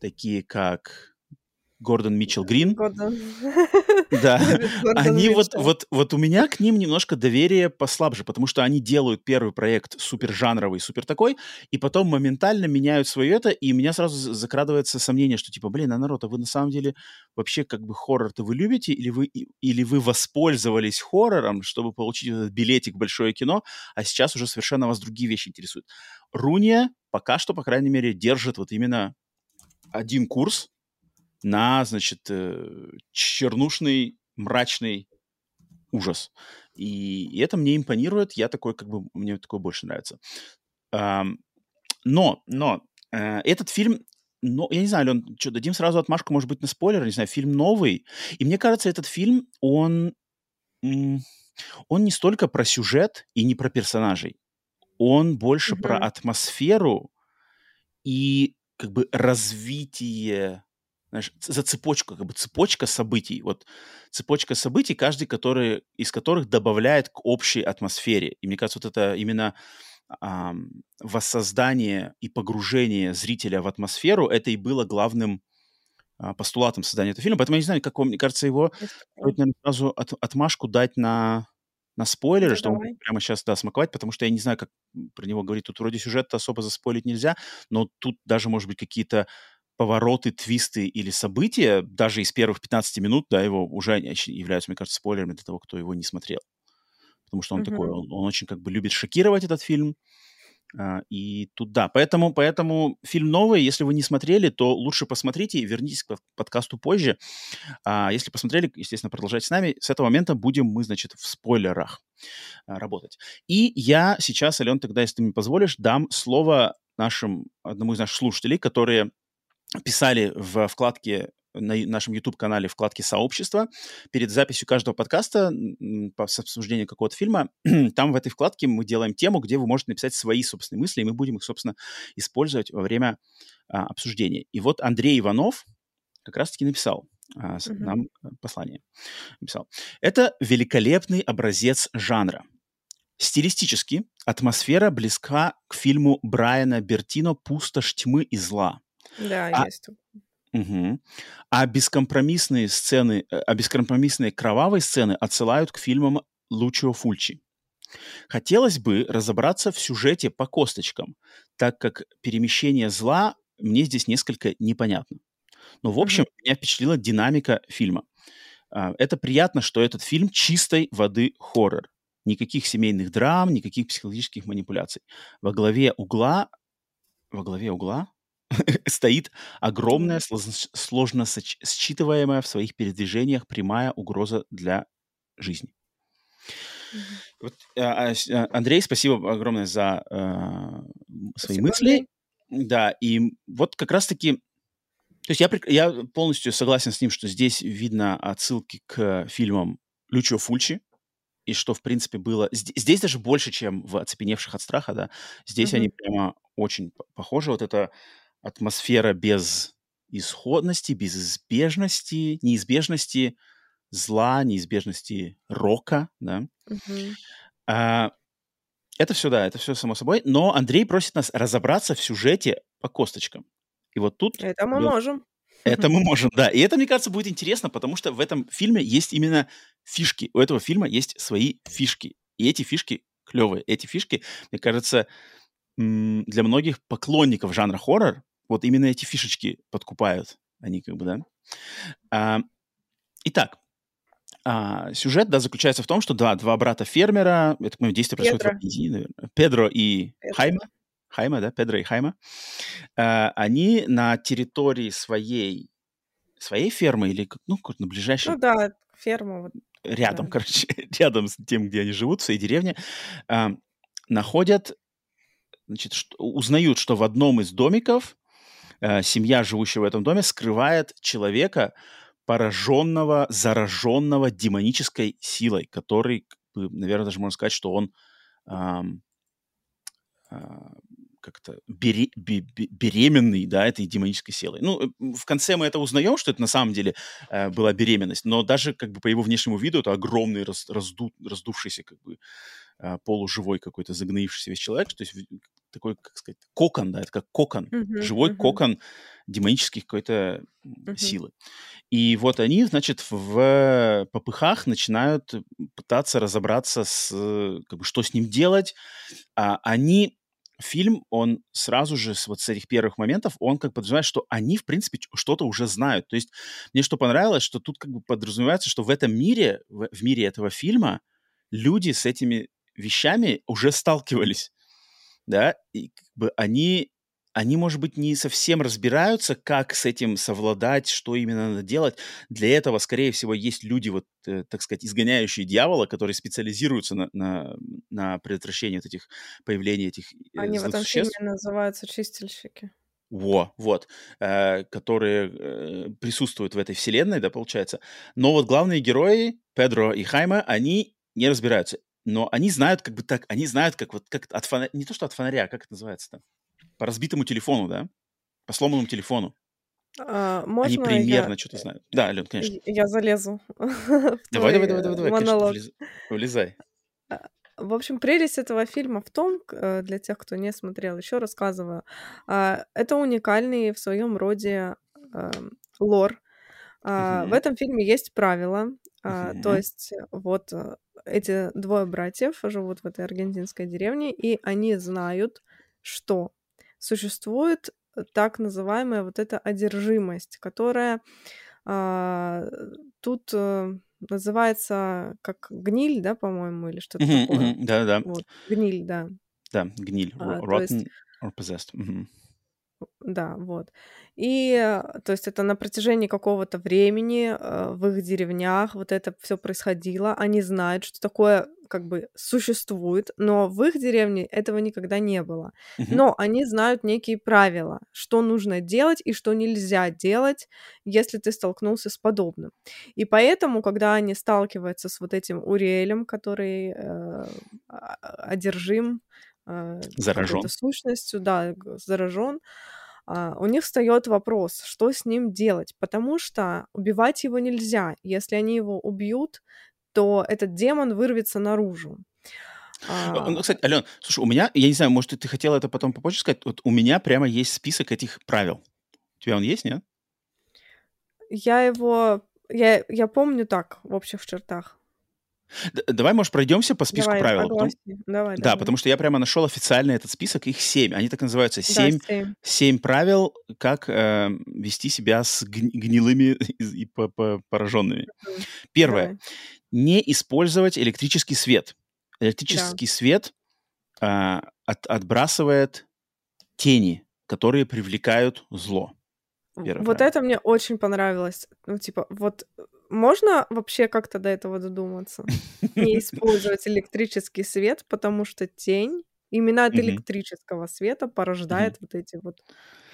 такие, как Гордон Митчелл Грин. Гордон. Да. [laughs] Они вот, вот, вот у меня к ним немножко доверие послабже, потому что они делают первый проект супер жанровый, супер такой, и потом моментально меняют свое это, и у меня сразу закрадывается сомнение, что типа, блин, а народ, а вы на самом деле вообще как бы хоррор-то вы любите, или вы, или вы воспользовались хоррором, чтобы получить этот билетик в большое кино, а сейчас уже совершенно вас другие вещи интересуют. Руния пока что, по крайней мере, держит вот именно один курс, на, значит, э, чернушный, мрачный ужас. И, это мне импонирует, я такой, как бы, мне такое больше нравится. Но, но, э, этот фильм, но, я не знаю, Лен, что, дадим сразу отмашку, может быть, на спойлер, не знаю, фильм новый. И мне кажется, этот фильм, он, он не столько про сюжет и не про персонажей. Он больше mm-hmm. про атмосферу и как бы развитие знаешь, за цепочку, как бы цепочка событий. Вот цепочка событий, каждый который, из которых добавляет к общей атмосфере. И мне кажется, вот это именно а, воссоздание и погружение зрителя в атмосферу, это и было главным а, постулатом создания этого фильма. Поэтому я не знаю, как вам, мне кажется, его стоит, наверное, сразу от, отмашку дать на, на спойлеры, да, что давай. прямо сейчас, да, смаковать, потому что я не знаю, как про него говорить. Тут вроде сюжет особо заспойлить нельзя, но тут даже, может быть, какие-то повороты, твисты или события, даже из первых 15 минут, да, его уже являются, мне кажется, спойлерами для того, кто его не смотрел. Потому что он mm-hmm. такой, он, он очень как бы любит шокировать этот фильм. А, и тут, да, поэтому, поэтому фильм новый, если вы не смотрели, то лучше посмотрите и вернитесь к подкасту позже. А если посмотрели, естественно, продолжайте с нами. С этого момента будем мы, значит, в спойлерах а, работать. И я сейчас, Ален, тогда, если ты мне позволишь, дам слово нашим, одному из наших слушателей, которые писали в вкладке на нашем YouTube-канале вкладке «Сообщество» перед записью каждого подкаста с обсуждением какого-то фильма. [clears throat] Там в этой вкладке мы делаем тему, где вы можете написать свои собственные мысли, и мы будем их, собственно, использовать во время а, обсуждения. И вот Андрей Иванов как раз-таки написал а, uh-huh. нам э, послание. Написал. Это великолепный образец жанра. Стилистически атмосфера близка к фильму Брайана Бертино «Пустошь тьмы и зла», да, а, есть. Угу. А бескомпромиссные сцены, э, а бескомпромиссные кровавые сцены отсылают к фильмам Лучио Фульчи. Хотелось бы разобраться в сюжете по косточкам, так как перемещение зла мне здесь несколько непонятно. Но, в общем, mm меня впечатлила динамика фильма. А, это приятно, что этот фильм чистой воды хоррор. Никаких семейных драм, никаких психологических манипуляций. Во главе угла... Во главе угла? [laughs] стоит огромная, сложно считываемая в своих передвижениях прямая угроза для жизни. Вот, а, а, а, Андрей, спасибо огромное за э, свои спасибо, мысли. Андрей. Да, и вот как раз-таки, то есть я, я полностью согласен с ним, что здесь видно отсылки к фильмам Лючо Фульчи, и что, в принципе, было... Здесь даже больше, чем в «Оцепеневших от страха», да. Здесь mm-hmm. они прямо очень похожи. Вот это атмосфера без исходности, без избежности, неизбежности зла, неизбежности рока, да. Mm-hmm. А, это все, да, это все само собой. Но Андрей просит нас разобраться в сюжете по косточкам. И вот тут... Это мы можем. Это мы [laughs] можем, да. И это, мне кажется, будет интересно, потому что в этом фильме есть именно фишки. У этого фильма есть свои фишки. И эти фишки клевые. Эти фишки, мне кажется, для многих поклонников жанра хоррор вот именно эти фишечки подкупают они как бы, да. А, итак, а, сюжет, да, заключается в том, что да, два брата-фермера, это, по действие происходит Педро. в Аргентине, наверное, Педро и Педро. Хайма, Хайма, да, Педро и Хайма, а, они на территории своей своей фермы или, ну, на ближайшей... Ну да, ферма. Вот, рядом, да. короче, [laughs] рядом с тем, где они живут, в своей деревне, э, находят, значит, что, узнают, что в одном из домиков э, семья, живущая в этом доме, скрывает человека, пораженного, зараженного демонической силой, который, наверное, даже можно сказать, что он эм, э, как-то бере, беременный, да, этой демонической силой. Ну, э, в конце мы это узнаем, что это на самом деле э, была беременность, но даже как бы по его внешнему виду это огромный раз, разду, раздувшийся как бы э, полуживой какой-то загноившийся весь человек, то есть такой, как сказать, кокон, да, это как кокон, uh-huh, живой uh-huh. кокон демонических какой-то uh-huh. силы. И вот они, значит, в попыхах начинают пытаться разобраться с, как бы, что с ним делать. А они фильм, он сразу же вот с этих первых моментов, он как подразумевает, что они, в принципе, что-то уже знают. То есть мне что понравилось, что тут как бы подразумевается, что в этом мире, в, в мире этого фильма, люди с этими вещами уже сталкивались, да, и как бы они они, может быть, не совсем разбираются, как с этим совладать, что именно надо делать. Для этого, скорее всего, есть люди, вот, э, так сказать, изгоняющие дьявола, которые специализируются на, на, на предотвращении вот этих появлений этих э, Они в этом существ. фильме называются чистильщики. Во, вот, э, которые э, присутствуют в этой вселенной, да, получается. Но вот главные герои, Педро и Хайма, они не разбираются. Но они знают, как бы так, они знают, как вот, как от фонаря, не то, что от фонаря, как это называется-то? По разбитому телефону, да? По сломанному телефону. А, можно Они примерно я... что-то знают. Да, Ален, конечно. Я залезу. [laughs] Давай, давай, давай, давай, давай, монолог. Влезай. А, в общем, прелесть этого фильма в том, э, для тех, кто не смотрел, еще рассказываю, а, это уникальный в своем роде эм, лор. В этом фильме есть правила, то есть вот э, эти двое братьев живут в этой аргентинской деревне, и они знают, что существует э, так называемая вот эта одержимость, которая а, тут а, называется как гниль, да, по-моему, или что-то uh-huh, такое. Uh-huh, да, да. Вот, гниль, да. Да, гниль. А, Rotten есть... or possessed. Uh-huh. Да, вот. И, э, то есть, это на протяжении какого-то времени э, в их деревнях вот это все происходило. Они знают, что такое как бы существует, но в их деревне этого никогда не было. Uh-huh. Но они знают некие правила, что нужно делать и что нельзя делать, если ты столкнулся с подобным. И поэтому, когда они сталкиваются с вот этим Уриэлем, который э, одержим э, заражен сущностью, да, заражен, Uh, у них встает вопрос, что с ним делать, потому что убивать его нельзя. Если они его убьют, то этот демон вырвется наружу. А... Ну, кстати, Ален, слушай, у меня, я не знаю, может, ты хотела это потом попозже сказать, вот у меня прямо есть список этих правил. У тебя он есть, нет? Я его, я, я помню так, в общих чертах. Давай, может, пройдемся по списку давай, правил. Потом... Давай, да, давай. потому что я прямо нашел официально этот список, их семь. Они так называются. Семь, да, семь. правил, как э, вести себя с гнилыми [laughs] и пораженными. Первое. Давай не использовать электрический свет. Электрический да. свет а, от, отбрасывает тени, которые привлекают зло. Первое вот правило. это мне очень понравилось. Ну, типа, вот можно вообще как-то до этого додуматься? [laughs] Не использовать электрический свет, потому что тень именно от электрического света порождает вот эти вот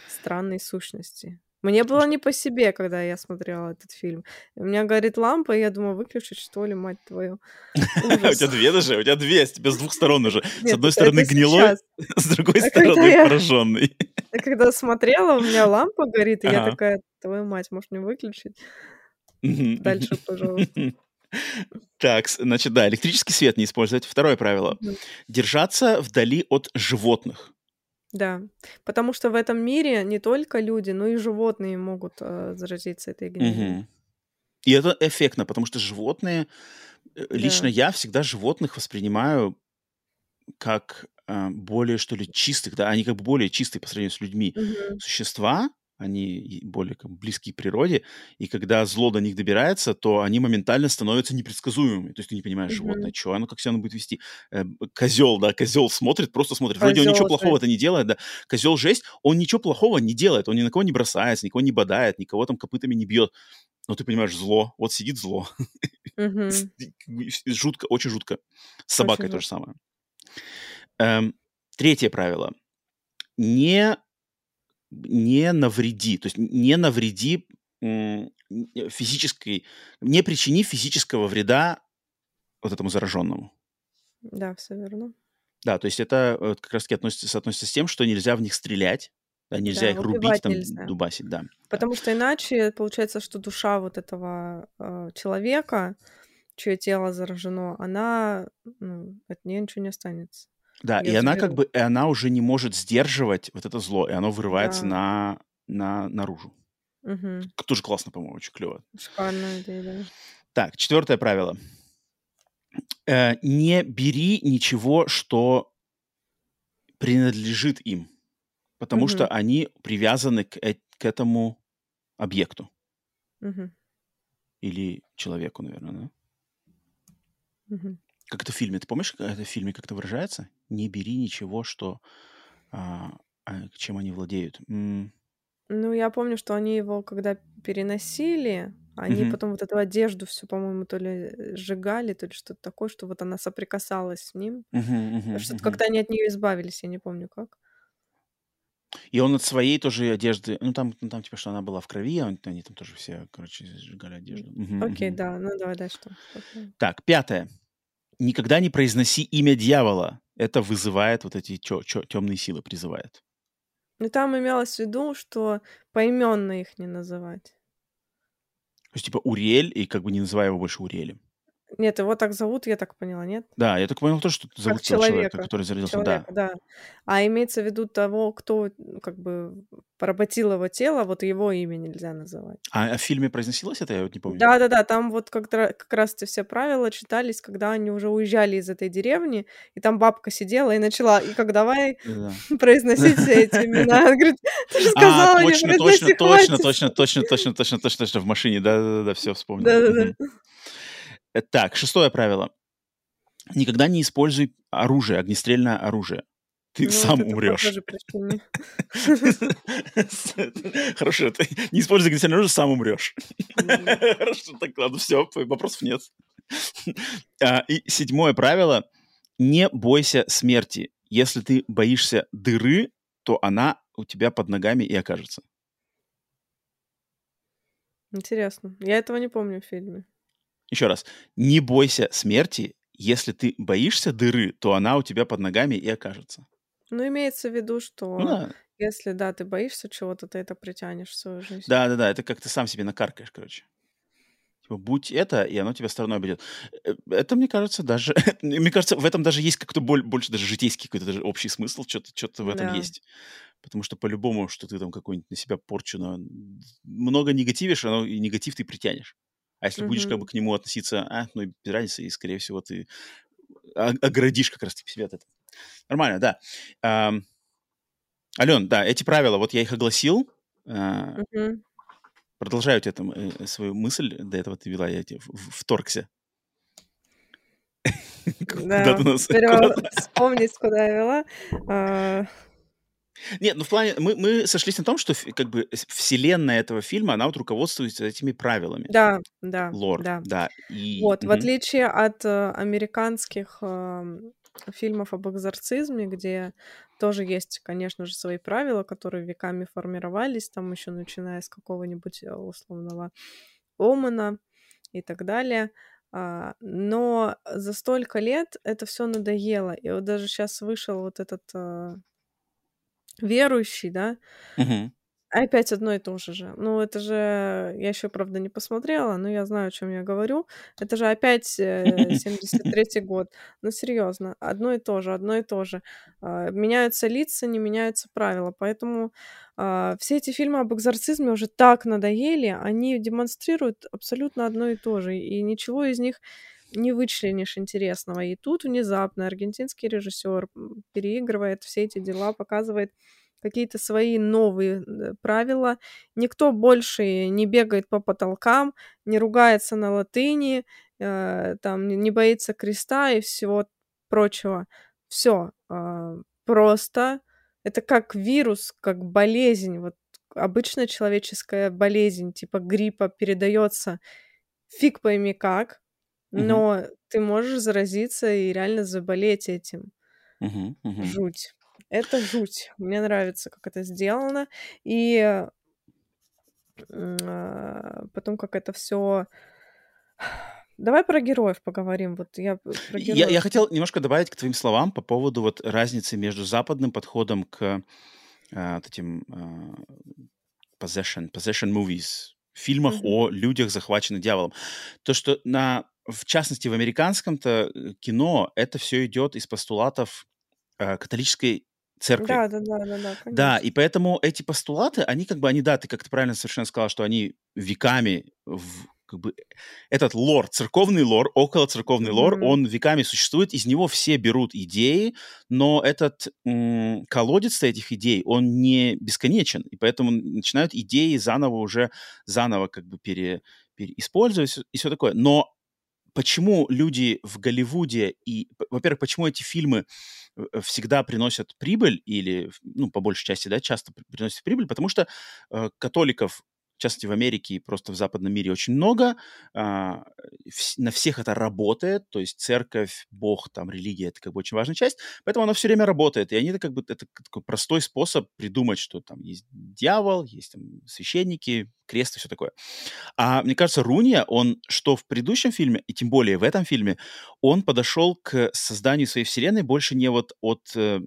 странные сущности. Мне было не по себе, когда я смотрела этот фильм. У меня горит лампа, и я думаю, выключить, что ли, мать твою. [laughs] У тебя две даже? У тебя две, с тебя с двух сторон уже. [laughs] С одной стороны гнилой, с другой стороны пораженный. Когда смотрела, у меня лампа горит, и я такая, твою мать, можешь мне выключить? Дальше, пожалуйста. [laughs] Так, значит, да, электрический свет не использовать. Второе правило. Держаться вдали от животных. Да, потому что в этом мире не только люди, но и животные могут э, заразиться этой гнилью. Угу. И это эффектно, потому что животные, э, лично да. я всегда животных воспринимаю как э, более, что ли, чистых, да, они как бы более чистые по сравнению с людьми. Угу. Существа, они более как, близки к природе, и когда зло до них добирается, то они моментально становятся непредсказуемыми. То есть ты не понимаешь, mm-hmm. животное, что оно, как себя оно будет вести. Э, козел, да, козел смотрит, просто смотрит. Козел, Вроде он ничего плохого-то не делает, да. Козел жесть, он ничего плохого не делает, он ни на кого не бросается, никого не бодает, никого там копытами не бьет. Но ты понимаешь, зло, вот сидит зло. Mm-hmm. [laughs] жутко, очень жутко. С собакой очень то же самое. Эм, третье правило. Не не навреди, то есть не навреди физической, не причини физического вреда вот этому зараженному. Да, все верно. Да, то есть это как раз-таки относится, соотносится с тем, что нельзя в них стрелять, да, нельзя да, их рубить, там, нельзя. дубасить, да. Потому что иначе получается, что душа вот этого э, человека, чье тело заражено, она, ну, от нее ничего не останется. Да, и она как бы, и она уже не может сдерживать вот это зло, и оно вырывается Да. на, на, наружу. Мгм. Тоже классно, по-моему, очень клево. Шикарная идея, да. Так, четвертое правило. Э, не бери ничего, что принадлежит им, потому что они привязаны к, э- к этому объекту Мгм. или человеку, наверное, да? Мгм. Как это в фильме? Ты помнишь, как это в фильме как-то выражается? Не бери ничего, что а, а, чем они владеют. М, Ну, я помню, что они его, когда переносили, они мгм, потом вот эту одежду всю, по-моему, то ли сжигали, то ли что-то такое, что вот она соприкасалась с ним. мгм, Что-то мгм. как-то они от нее избавились, я не помню как. И он от своей тоже одежды, ну там, ну, там типа, что она была в крови, а он- они там тоже все, короче, сжигали одежду. Окей, мгм. да, ну давай дальше. Так, пятое. Никогда не произноси имя дьявола. Это вызывает вот эти темные силы, призывает. Ну, там имелось в виду, что поименно их не называть. То есть, типа, Уриэль, и как бы не называя его больше Уриэлем. Нет, его так зовут, я так поняла, нет? Да, я так понял то, что зовут как человека, человека, который зародился. человека, да. да. А имеется в виду того, кто как бы поработил его тело, вот его имя нельзя называть. А, а в фильме произносилось это, я вот не помню. Да-да-да, там вот как, как раз эти все правила читались, когда они уже уезжали из этой деревни, и там бабка сидела и начала, и как давай [laughs] произносить все эти имена. Она говорит, ты же а, сказала, а, точно, точно, точно, точно, точно, точно, точно, точно, точно, в машине, да-да-да, все вспомнил. Да-да-да. Так, шестое правило. Никогда не используй оружие, огнестрельное оружие. Ты ну, сам умрешь. [laughs] Хорошо, ты не используй огнестрельное оружие, сам умрешь. [laughs] Хорошо, так ладно, все, вопросов нет. А, и седьмое правило. Не бойся смерти. Если ты боишься дыры, то она у тебя под ногами и окажется. Интересно. Я этого не помню в фильме. Еще раз. Не бойся смерти. Если ты боишься дыры, то она у тебя под ногами и окажется. Ну, имеется в виду, что ну, да. если, да, ты боишься чего-то, ты это притянешь в свою жизнь. Да-да-да, это как ты сам себе накаркаешь, короче. Типа, будь это, и оно тебя стороной обойдет. Э, это, мне кажется, даже... [laughs] мне кажется, в этом даже есть какой-то больше даже житейский какой-то даже общий смысл, что-то что в этом да. есть. Потому что по-любому, что ты там какой-нибудь на себя порчу, на... много негативишь, оно, и негатив ты притянешь. А если mm-hmm. будешь как бы к нему относиться, а, ну, без разницы, и, скорее всего, ты оградишь как раз-таки себя от этого. Нормально, да. А, Ален, да, эти правила, вот я их огласил. А, mm-hmm. Продолжаю тебе там э, свою мысль, до этого ты вела, я тебе вторгся. Да, вспомнить, куда я вела. Нет, ну в плане, мы, мы сошлись на том, что как бы вселенная этого фильма, она вот руководствуется этими правилами. Да, да. Лор, да. да. И... Вот, угу. в отличие от э, американских э, фильмов об экзорцизме, где тоже есть, конечно же, свои правила, которые веками формировались, там еще начиная с какого-нибудь э, условного Омана и так далее. А, но за столько лет это все надоело. И вот даже сейчас вышел вот этот а, верующий, да, Мгм. опять одно и то же же. Ну, это же, я еще, правда, не посмотрела, но я знаю, о чем я говорю. Это же опять э, [laughs] 73-й год. Ну, серьезно, одно и то же, одно и то же. А, меняются лица, не меняются правила. Поэтому а, все эти фильмы об экзорцизме уже так надоели, они демонстрируют абсолютно одно и то же. И ничего из них не вычленишь интересного. И тут внезапно аргентинский режиссер переигрывает все эти дела, показывает какие-то свои новые э, правила. Никто больше не бегает по потолкам, не ругается на латыни, э, там не боится креста и всего прочего. Все э, просто. Это как вирус, как болезнь. Вот обычная человеческая болезнь, типа гриппа, передается фиг пойми как, но угу. ты можешь заразиться и реально заболеть этим. Угу, угу. Жуть. Это жуть. Мне нравится, как это сделано. И а, потом, как это все. [sighs] Давай про героев поговорим. Вот я, про героев. я, я хотел немножко добавить к твоим словам по поводу вот разницы между западным подходом к вот этим а, possession, possession movies, фильмах mm-hmm. о людях, захваченных дьяволом. То, что на, в частности, в американском-то э, кино это все идет из постулатов э, католической церкви. Да, да, да, да, да. Конечно. Да, и поэтому эти постулаты, они как бы, они, да, ты как-то правильно совершенно сказал, что они веками в, как бы этот лор, церковный лор, около церковный mm-hmm. лор, он веками существует, из него все берут идеи, но этот м- колодец этих идей, он не бесконечен, и поэтому начинают идеи заново уже, заново как бы пере, переиспользовать и все такое. Но почему люди в Голливуде и, во-первых, почему эти фильмы э, всегда приносят прибыль или, ну, по большей части, да, часто приносят прибыль, потому что э, католиков в частности, в Америке и просто в западном мире очень много. А, на всех это работает, то есть церковь, Бог, там, религия — это как бы очень важная часть, поэтому оно все время работает. И они это как бы, это такой простой способ придумать, что там есть дьявол, есть там священники, крест и все такое. А мне кажется, Руния, он что в предыдущем фильме, и тем более в этом фильме, он подошел к созданию своей вселенной больше не вот от э,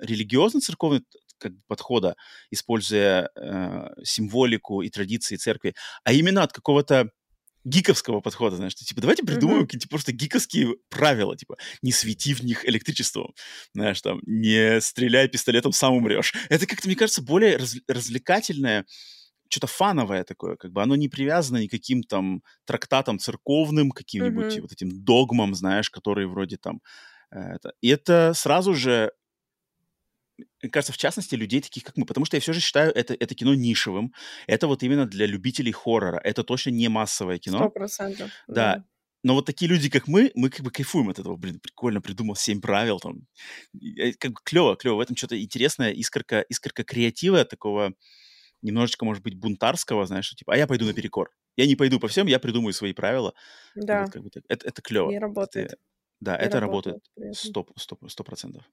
религиозно-церковной как подхода, используя э, символику и традиции церкви, а именно от какого-то гиковского подхода, знаешь, что, типа, давайте придумаем mm-hmm. какие-то просто гиковские правила, типа, не свети в них электричеством, знаешь, там, не стреляй пистолетом, сам умрешь. Это как-то, мне кажется, более раз- развлекательное, что-то фановое такое, как бы оно не привязано никаким там трактатам церковным, каким-нибудь mm-hmm. вот этим догмам, знаешь, которые вроде там... Э, это. И это сразу же кажется, в частности, людей таких, как мы, потому что я все же считаю это, это кино нишевым. Это вот именно для любителей хоррора. Это точно не массовое кино. Сто процентов. Да. да. Но вот такие люди, как мы, мы как бы кайфуем от этого. Блин, прикольно придумал семь правил там. Как бы клево, клево. В этом что-то интересное, искорка, искорка креатива такого немножечко, может быть, бунтарского, знаешь, что типа, а я пойду наперекор. Я не пойду по всем, я придумаю свои правила. Да. Вот, как бы, это, это клево. И работает. Это, да, и это работает сто процентов.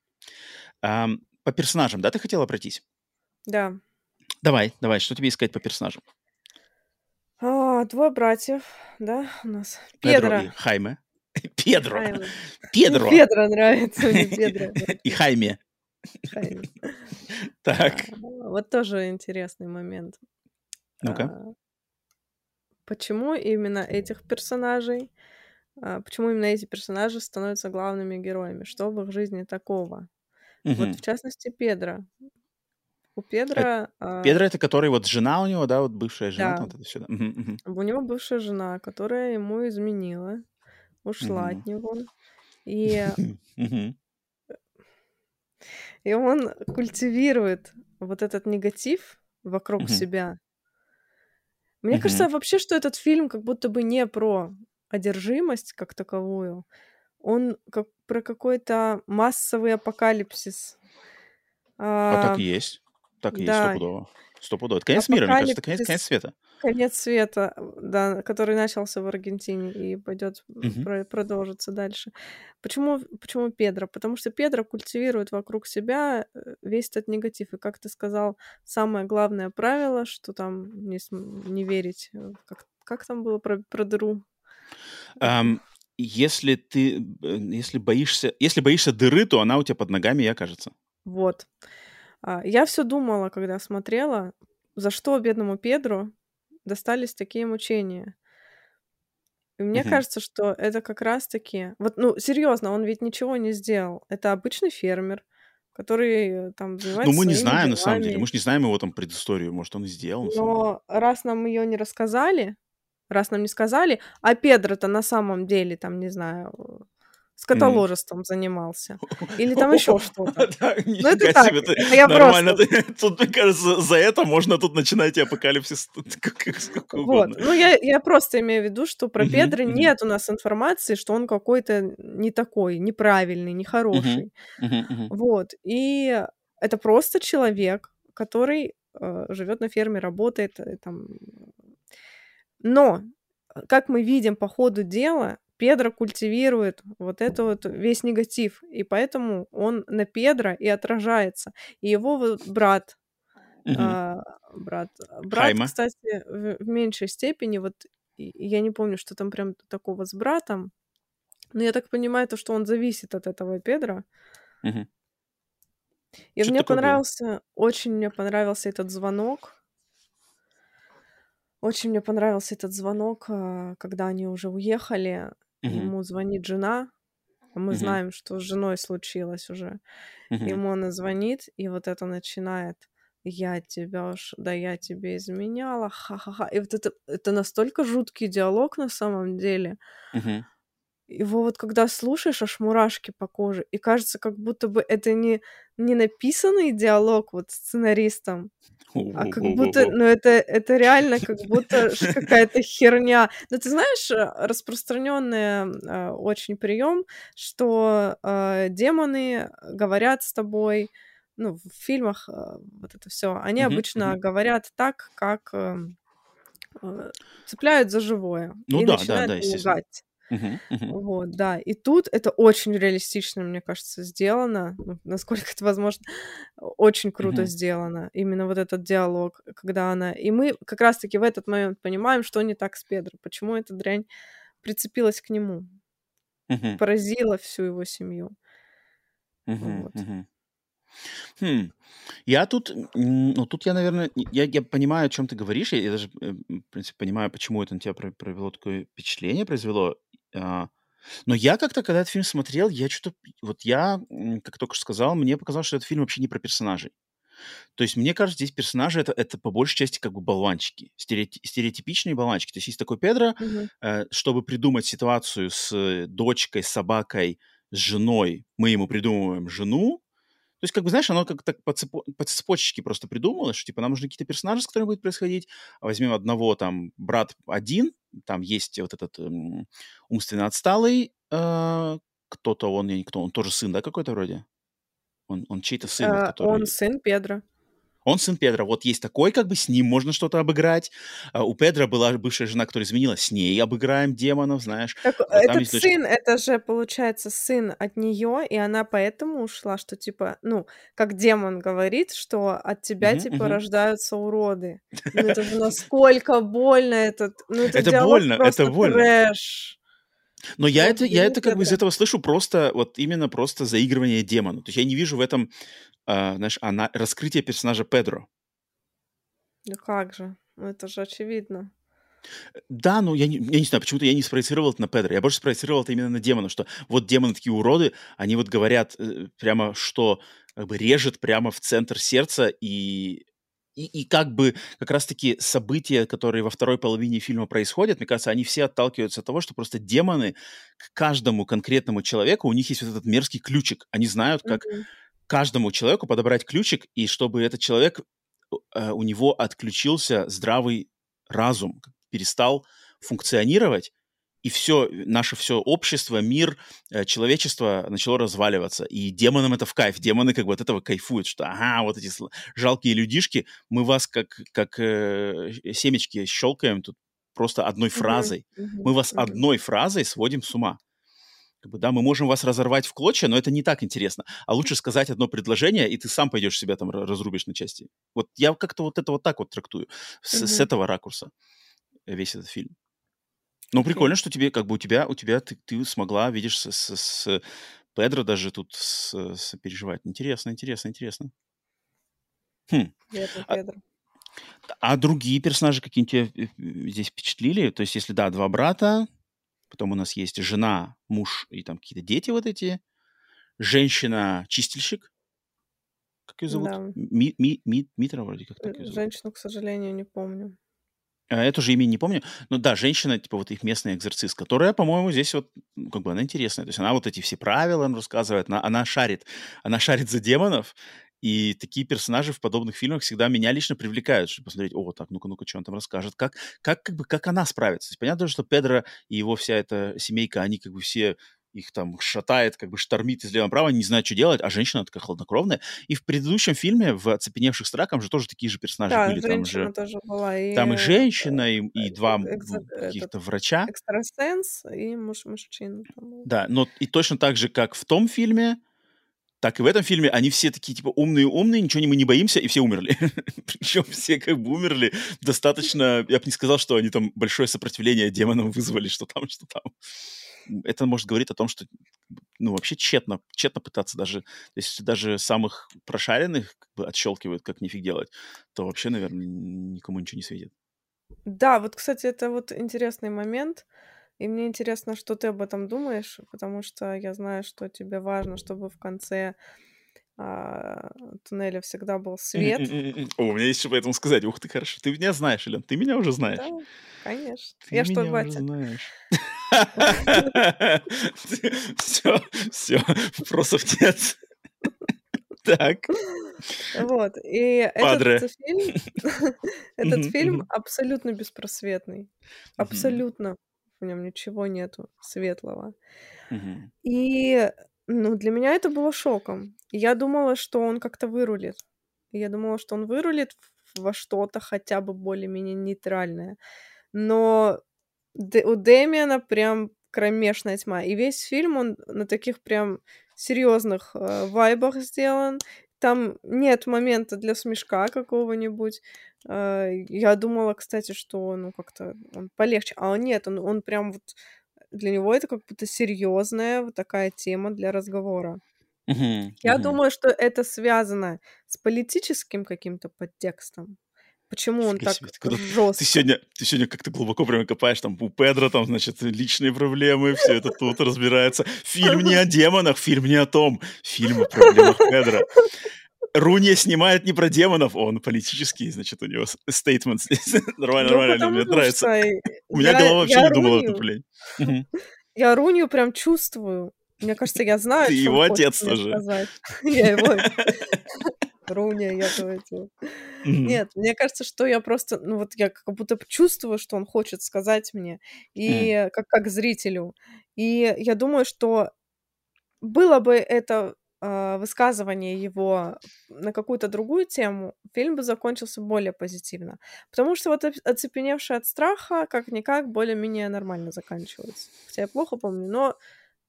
По персонажам, да, ты хотела пройтись? Да. Давай, давай, что тебе искать по персонажам? А, двое братьев, да, у нас. Педро. И Хайме. [laughs] Педро. Хайме. Педро. Педро нравится, мне [laughs] Педро. И Хайме. Хайме. [laughs] Так. А, вот тоже интересный момент. Ну-ка. А, почему именно этих персонажей? А, почему именно эти персонажи становятся главными героями? Что в их жизни такого? Вот в частности Педро. У Педро... А... Педро это который вот жена у него, да, вот бывшая жена, да. вот это сюда. У него бывшая жена, которая ему изменила, ушла от него. [laughs] И... И он культивирует вот этот негатив вокруг себя. Мне кажется вообще, что этот фильм как будто бы не про одержимость как таковую, он как про какой-то массовый апокалипсис. А, а так и есть. Так и да. есть, стопудово. Стопудово. Это конец мира, мне кажется, это конец, конец света. Конец света, да, который начался в Аргентине и пойдет угу. про- продолжится дальше. Почему, почему Педро? Потому что Педро культивирует вокруг себя э, весь этот негатив. И как ты сказал, самое главное правило, что там не, не верить, как, как там было про, про дыру? Um, если ты, э, если боишься, если боишься дыры, то она у тебя под ногами и окажется. Вот. А, я все думала, когда смотрела, за что бедному Педру достались такие мучения. И мне угу. кажется, что это как раз-таки... Вот, ну, серьезно, он ведь ничего не сделал. Это обычный фермер, который там занимается Ну, мы не знаем, делами. на самом деле. Мы же не знаем его там предысторию. Может, он и сделал. Но раз нам ее не рассказали, раз нам не сказали, а Педро-то на самом деле, там, не знаю, скотоложеством занимался. Или там еще что-то. [laughs] Ну, это так. Я Нормально. [laughs] Тут, мне кажется, за это можно тут начинать апокалипсис [laughs] Вот. Ну, я просто имею в виду, что про Педро нет у нас информации, что он какой-то не такой, неправильный, нехороший. Вот. И это просто человек, который э, живет на ферме, работает э, там. Но, как мы видим по ходу дела, Педро культивирует вот это вот весь негатив, и поэтому он на Педро и отражается. И его вот брат, угу. а, брат, брат, Хайма. кстати, в, в меньшей степени, вот я не помню, что там прям такого с братом, но я так понимаю, то, что он зависит от этого Педро. Угу. И что мне понравился, было? очень мне понравился этот звонок. Очень мне понравился этот звонок, а, когда они уже уехали, Мгм. Ему звонит жена, мы Мгм. знаем, что с женой случилось уже. Мгм. Ему она звонит, и вот это начинает. Я тебя уж, да я тебе изменяла, ха-ха-ха. И вот это, это настолько жуткий диалог на самом деле. Мгм. Его вот когда слушаешь, аж мурашки по коже. И кажется, как будто бы это не, не написанный диалог вот сценаристом, а как будто, ну это, это реально как будто [laughs] какая-то херня. Но ты знаешь, распространенный э, очень прием, что э, демоны говорят с тобой, ну, в фильмах э, вот это все, они mm-hmm, обычно mm-hmm. говорят так, как э, э, цепляют за живое. Ну и да, начинают да, да, естественно. Мгм, мгм. Вот, да. И тут это очень реалистично, мне кажется, сделано. Ну, насколько это возможно, очень круто Мгм. сделано. Именно вот этот диалог, когда она... И мы как раз-таки в этот момент понимаем, что не так с Педро, почему эта дрянь прицепилась к нему, Мгм. поразила всю его семью. Мгм, Вот. мгм. Хм. Я тут, ну, тут я, наверное, я, я понимаю, о чем ты говоришь. Я, я даже, э, в принципе, понимаю, почему это на тебя провело такое впечатление, произвело. А, но я как-то, когда этот фильм смотрел, я что-то... Вот я, как только что сказал, мне показалось, что этот фильм вообще не про персонажей. То есть, мне кажется, здесь персонажи это, это по большей части как бы болванчики, стереотип, стереотипичные болванчики. То есть, есть такой Педро, Мгм. э, чтобы придумать ситуацию с дочкой, с собакой, с женой, мы ему придумываем жену, то есть, как бы, знаешь, оно как так по, цепо- по цепочке просто придумалось, что, типа, нам нужны какие-то персонажи, с которыми будет происходить. Возьмем одного, там, брат один, там есть вот этот эм, умственно отсталый, э, кто-то он, я не кто, он тоже сын, да, какой-то вроде? Он, он чей-то сын, Э, который... Он сын Педро. Он сын Педро. Вот есть такой, как бы с ним можно что-то обыграть. А у Педро была бывшая жена, которая изменила. С ней обыграем демонов, знаешь. Так, Вот там этот есть дочка. сын, это же, получается, сын от нее, и она поэтому ушла, что, типа, ну, как демон говорит, что от тебя, Мгм, типа, мгм. рождаются уроды. Ну, это же [laughs] насколько больно этот... Ну, это Это больно, это больно. трэш. Но я Вот это, я вини это как бы из этого слышу просто, вот именно просто заигрывание демона. То есть я не вижу в этом, а, знаешь, она, раскрытие персонажа Педро. Ну как же? Ну, это же очевидно. Да, но я не, я не знаю, почему-то я не спроецировал это на Педро. Я больше спроецировал это именно на демона, что вот демоны такие уроды, они вот говорят э, прямо, что как бы режет прямо в центр сердца и и, и как бы как раз-таки события, которые во второй половине фильма происходят, мне кажется, они все отталкиваются от того, что просто демоны к каждому конкретному человеку, у них есть вот этот мерзкий ключик. Они знают, как Мгм. каждому человеку подобрать ключик, и чтобы этот человек, э, у него отключился здравый разум, перестал функционировать, и все, наше все общество, мир, э, человечество начало разваливаться. И демонам это в кайф. Демоны как бы от этого кайфуют, что ага, вот эти жалкие людишки, мы вас как, как э, семечки щелкаем тут просто одной фразой. Мы вас одной фразой сводим с ума. Как бы, да, мы можем вас разорвать в клочья, но это не так интересно. А лучше сказать одно предложение, и ты сам пойдешь себя там ра- разрубишь на части. Вот я как-то вот это вот так вот трактую, с, с этого ракурса э, весь этот фильм. Ну, прикольно, что тебе, как бы у тебя, у тебя ты, ты смогла, видишь, с, с, с Педро даже тут с, переживать. Интересно, интересно, интересно. Хм. Бедный А, Педро. а другие персонажи какие-нибудь тебя э, э, здесь впечатлили? То есть, если да, два брата, потом у нас есть жена, муж и там какие-то дети вот эти, женщина-чистильщик, как ее зовут? Да. Ми, ми, ми, Митра вроде как так ее зовут. Женщину, к сожалению, не помню. А, это же имя не помню. Но да, женщина, типа вот их местный экзорцист, которая, по-моему, здесь вот, ну, как бы она интересная. То есть она вот эти все правила им рассказывает, она, она шарит, она шарит за демонов, и такие персонажи в подобных фильмах всегда меня лично привлекают, чтобы посмотреть, о, так, ну-ка, ну-ка, что он там расскажет, как, как, как бы, как она справится. То есть понятно, что Педро и его вся эта семейка, они как бы все их там шатает, как бы штормит из лева направо, не знает, что делать, а женщина такая хладнокровная. И в предыдущем фильме, в «Оцепеневших стракам» же тоже такие же персонажи Да, были. Там же, тоже была. И, там и женщина, и, и э, два экзо- каких-то врача. экстрасенс и муж мужчина. Да, но и точно так же, как в том фильме, так и в этом фильме они все такие, типа, умные-умные, ничего не, мы не боимся, и все умерли. [laughs] Причем все как бы умерли достаточно... Я бы не сказал, что они там большое сопротивление демонам вызвали, что там, что там. Это может говорить о том, что ну, вообще тщетно, тщетно пытаться даже, если даже самых прошаренных как бы отщелкивают, как нифиг делать, то вообще, наверное, никому ничего не светит. Да, вот, кстати, это вот интересный момент. И мне интересно, что ты об этом думаешь, потому что я знаю, что тебе важно, чтобы в конце а, туннеля всегда был свет. О, у меня есть что по этому сказать. Ух ты, хорошо. Ты меня знаешь, Элен, ты меня уже знаешь. Да, конечно. Ты Я что, батя? знаешь. Все, все, вопросов нет. Так. Вот. И Падре. этот фильм, [laughs] этот фильм абсолютно беспросветный. Абсолютно. В нем ничего нету светлого. И, ну, для меня это было шоком. Я думала, что он как-то вырулит. Я думала, что он вырулит во что-то хотя бы более-менее нейтральное. Но Д- у Дэмиана прям кромешная тьма. И весь фильм, он на таких прям серьезных э, вайбах сделан. Там нет момента для смешка какого-нибудь. Э, я думала, кстати, что ну как-то он полегче. А он нет, он, он прям вот для него это как будто серьезная вот такая тема для разговора. Мгм, Я мгм. думаю, что это связано с политическим каким-то подтекстом. Почему он так себе, ты куда- Ты жестко? сегодня, ты сегодня как-то глубоко прямо копаешь, там у Педро там, значит, личные проблемы, все это тут разбирается. Фильм не о демонах, фильм не о том. Фильм о проблемах Педро. Руния снимает не про демонов, он политический, значит, у него стейтмент здесь. [laughs] Нормально, Ну, нормально, мне нравится. У меня я- голова вообще не думала направлении. Мгм. [laughs] Я Рунью прям чувствую. Мне кажется, я знаю, Ты его отец тоже. [laughs] Я его... Руня, я. Мгм. Нет, мне кажется, что я просто, ну вот я как будто чувствую, что он хочет сказать мне, и как, как зрителю. И я думаю, что было бы это а, высказывание его на какую-то другую тему, фильм бы закончился более позитивно. Потому что вот оц- оцепеневший от страха, как-никак, более-менее нормально заканчивается. Хотя я плохо помню, но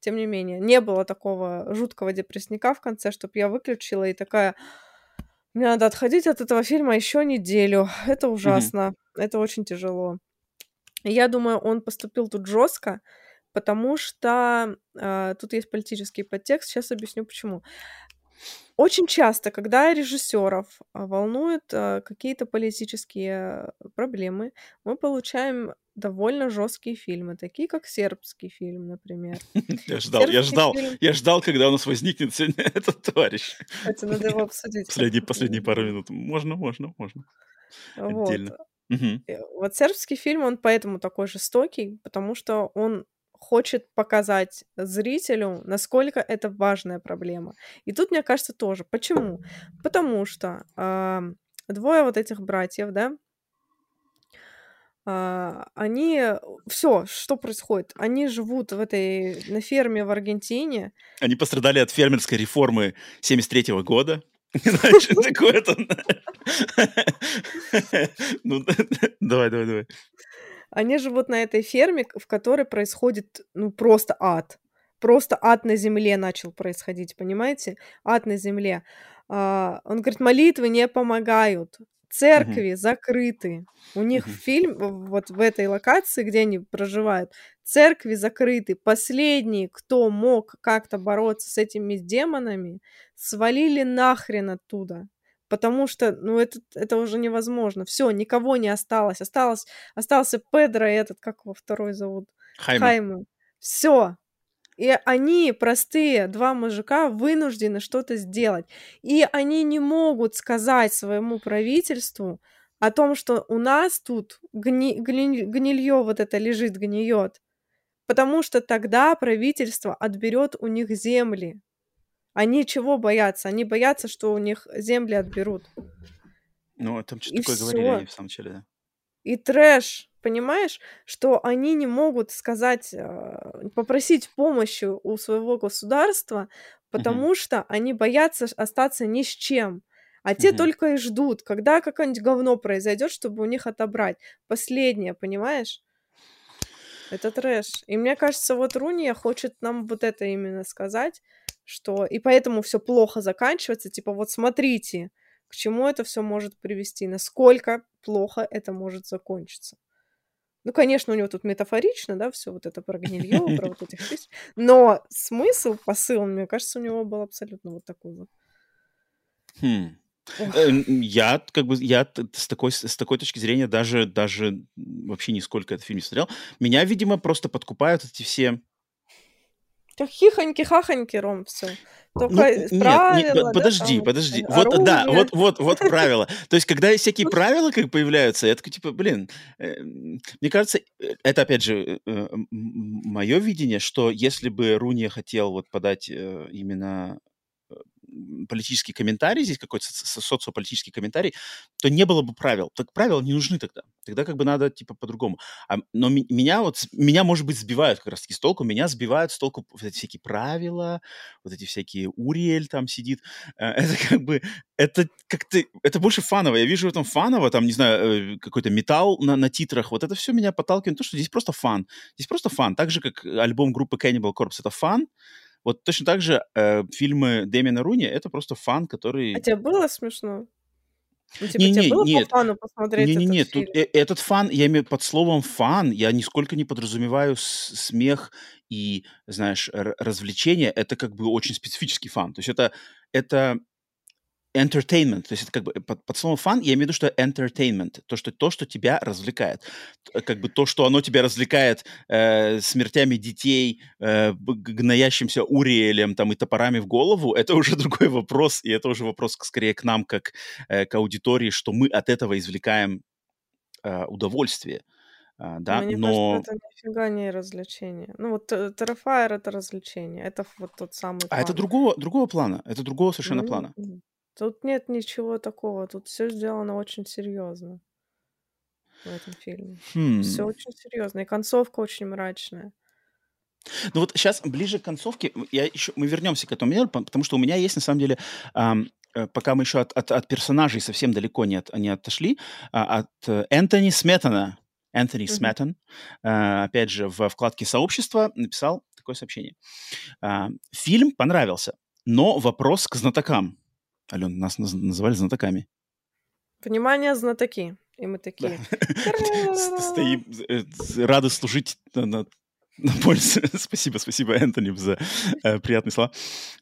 тем не менее, не было такого жуткого депрессника в конце, чтобы я выключила и такая, мне надо отходить от этого фильма еще неделю. Это ужасно, это очень тяжело. И я думаю, он поступил тут жестко, потому что а, тут есть политический подтекст. Сейчас объясню почему. Очень часто, когда режиссеров а, волнуют а, какие-то политические проблемы, мы получаем довольно жесткие фильмы, такие как сербский фильм, например. [laughs] Я ждал, я Сербский ждал, фильм. я ждал, когда у нас возникнет сегодня [laughs] этот товарищ. Кстати, надо его обсудить. Последние, последние пару минут. Можно, можно, можно. Вот. Отдельно. Э, Вот сербский фильм, он поэтому такой жестокий, потому что он хочет показать зрителю, насколько это важная проблема. И тут, мне кажется, тоже. Почему? Потому что ам, двое вот этих братьев, да, а, они все, что происходит? Они живут в этой на ферме в Аргентине. Они пострадали от фермерской реформы 73 года. [laughs] Знаешь, что такое там? [laughs] Ну, [laughs] давай, давай, давай. Они живут на этой ферме, в которой происходит, ну, просто ад. Просто ад на земле начал происходить, понимаете? Ад на земле. А, он говорит, молитвы не помогают. Церкви закрыты. У них Мгм. фильм вот в этой локации, где они проживают, церкви закрыты. Последние, кто мог как-то бороться с этими демонами, свалили нахрен оттуда. Потому что, ну, это, это уже невозможно. Все, никого не осталось. Осталось, остался Педро и этот, как его второй зовут? Хайме. Хаймы. Все. И они, простые два мужика, вынуждены что-то сделать. И они не могут сказать своему правительству, о том, что у нас тут гни, гни, гнилье вот это лежит, гниет, потому что тогда правительство отберет у них земли. Они чего боятся? Они боятся, что у них земли отберут. Ну, там что-то такое всё. говорили они в самом деле, да. И трэш, понимаешь, что они не могут сказать, э, попросить помощи у своего государства, потому что они боятся остаться ни с чем. А те только и ждут, когда какое-нибудь говно произойдет, чтобы у них отобрать. Последнее, понимаешь? Это трэш. И мне кажется, вот Руния хочет нам вот это именно сказать, что и поэтому все плохо заканчивается. Типа, вот смотрите, к чему это все может привести, насколько плохо это может закончиться. Ну, конечно, у него тут метафорично, да, все вот это про гнилье, про вот этих тысяч. Но смысл, посыл, мне кажется, у него был абсолютно вот такой вот. Хм. Э, я как бы я с такой с такой точки зрения даже даже вообще нисколько этот фильм не смотрел. Меня, видимо, просто подкупают эти все хихоньки-хахоньки, Ром, все. Только ну, правила, нет, нет, подожди, да, подожди. Там, вот, да, вот, вот, вот [laughs] правила. То есть, когда всякие правила как появляются, я такой, типа, блин, э, мне кажется, э, это, опять же, э, мое видение, что если бы Руни хотел вот подать именно политический комментарий, здесь какой-то социополитический комментарий, то не было бы правил. Так правила не нужны тогда. Тогда как бы надо, типа, по-другому. А, но меня вот, меня, может быть, сбивают как раз-таки с толку. Меня сбивают с толку вот эти всякие правила, вот эти всякие Уриэль там сидит. Э, [laughs] это как бы, это как-то, это больше фаново. Я вижу в этом фаново, там, не знаю, э, какой-то металл на, на титрах. Вот это все меня подталкивает то, что здесь просто фан. Здесь просто фан. Так же, как альбом группы Cannibal Corpse — это фан, вот точно так же э, фильмы Дэмиана Руньи — это просто fun, который... А тебе было смешно? Ну, типа, не, не, было нет. по фану посмотреть не, не, нет, фильм? Тут, э, этот fun, я имею под словом fun, я нисколько не подразумеваю смех и, знаешь, развлечение. Это как бы очень специфический fun. То есть это, это entertainment, то есть это как бы под, под словом fun я имею в виду, что entertainment, то, что, то, что тебя развлекает. Как бы то, что оно тебя развлекает э, смертями детей, э, гноящимся Уриэлем там, и топорами в голову, это уже [laughs] другой вопрос, и это уже вопрос скорее к нам, как э, к аудитории, что мы от этого извлекаем э, удовольствие. Uh, да, Мне но... кажется, это нифига не развлечение. Ну вот Terrifier это развлечение, это вот тот самый А это другого, другого плана, это другого совершенно mm-hmm. плана. Тут нет ничего такого, тут все сделано очень серьезно в этом фильме. Хм. Все очень серьезно, и концовка очень мрачная. Ну вот сейчас ближе к концовке, я еще, мы вернемся к этому миру, потому что у меня есть на самом деле, эм, пока мы еще от, от, от персонажей совсем далеко не, от, не отошли, а, от э, Энтони Сметана, Энтони mm-hmm. Сметан, э, опять же, в вкладке сообщества написал такое сообщение. Э, фильм понравился, но вопрос к знатокам. Ален, нас называли знатоками. Внимание, знатоки. И мы такие... [laughs] Стоим, э, рады служить на, пользу. [laughs] спасибо, спасибо, Энтони, за э, приятные слова.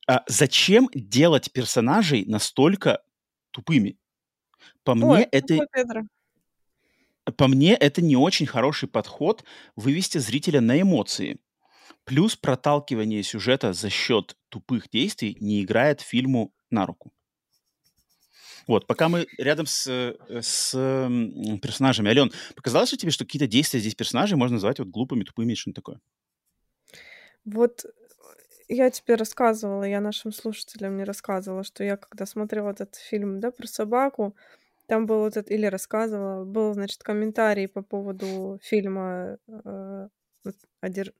А зачем делать персонажей настолько тупыми? По мне, это... По мне, это не очень хороший подход вывести зрителя на эмоции. Плюс проталкивание сюжета за счет тупых действий не играет фильму на руку. Вот, пока мы рядом с, э, с персонажами. Ален, показалось ли тебе, что какие-то действия здесь персонажей можно назвать вот глупыми, тупыми, что-нибудь такое? Вот э, я тебе рассказывала, я нашим слушателям не рассказывала, что я когда смотрела этот фильм, да, про собаку, там был вот этот, или рассказывала, был, значит, комментарий по поводу фильма э, одер...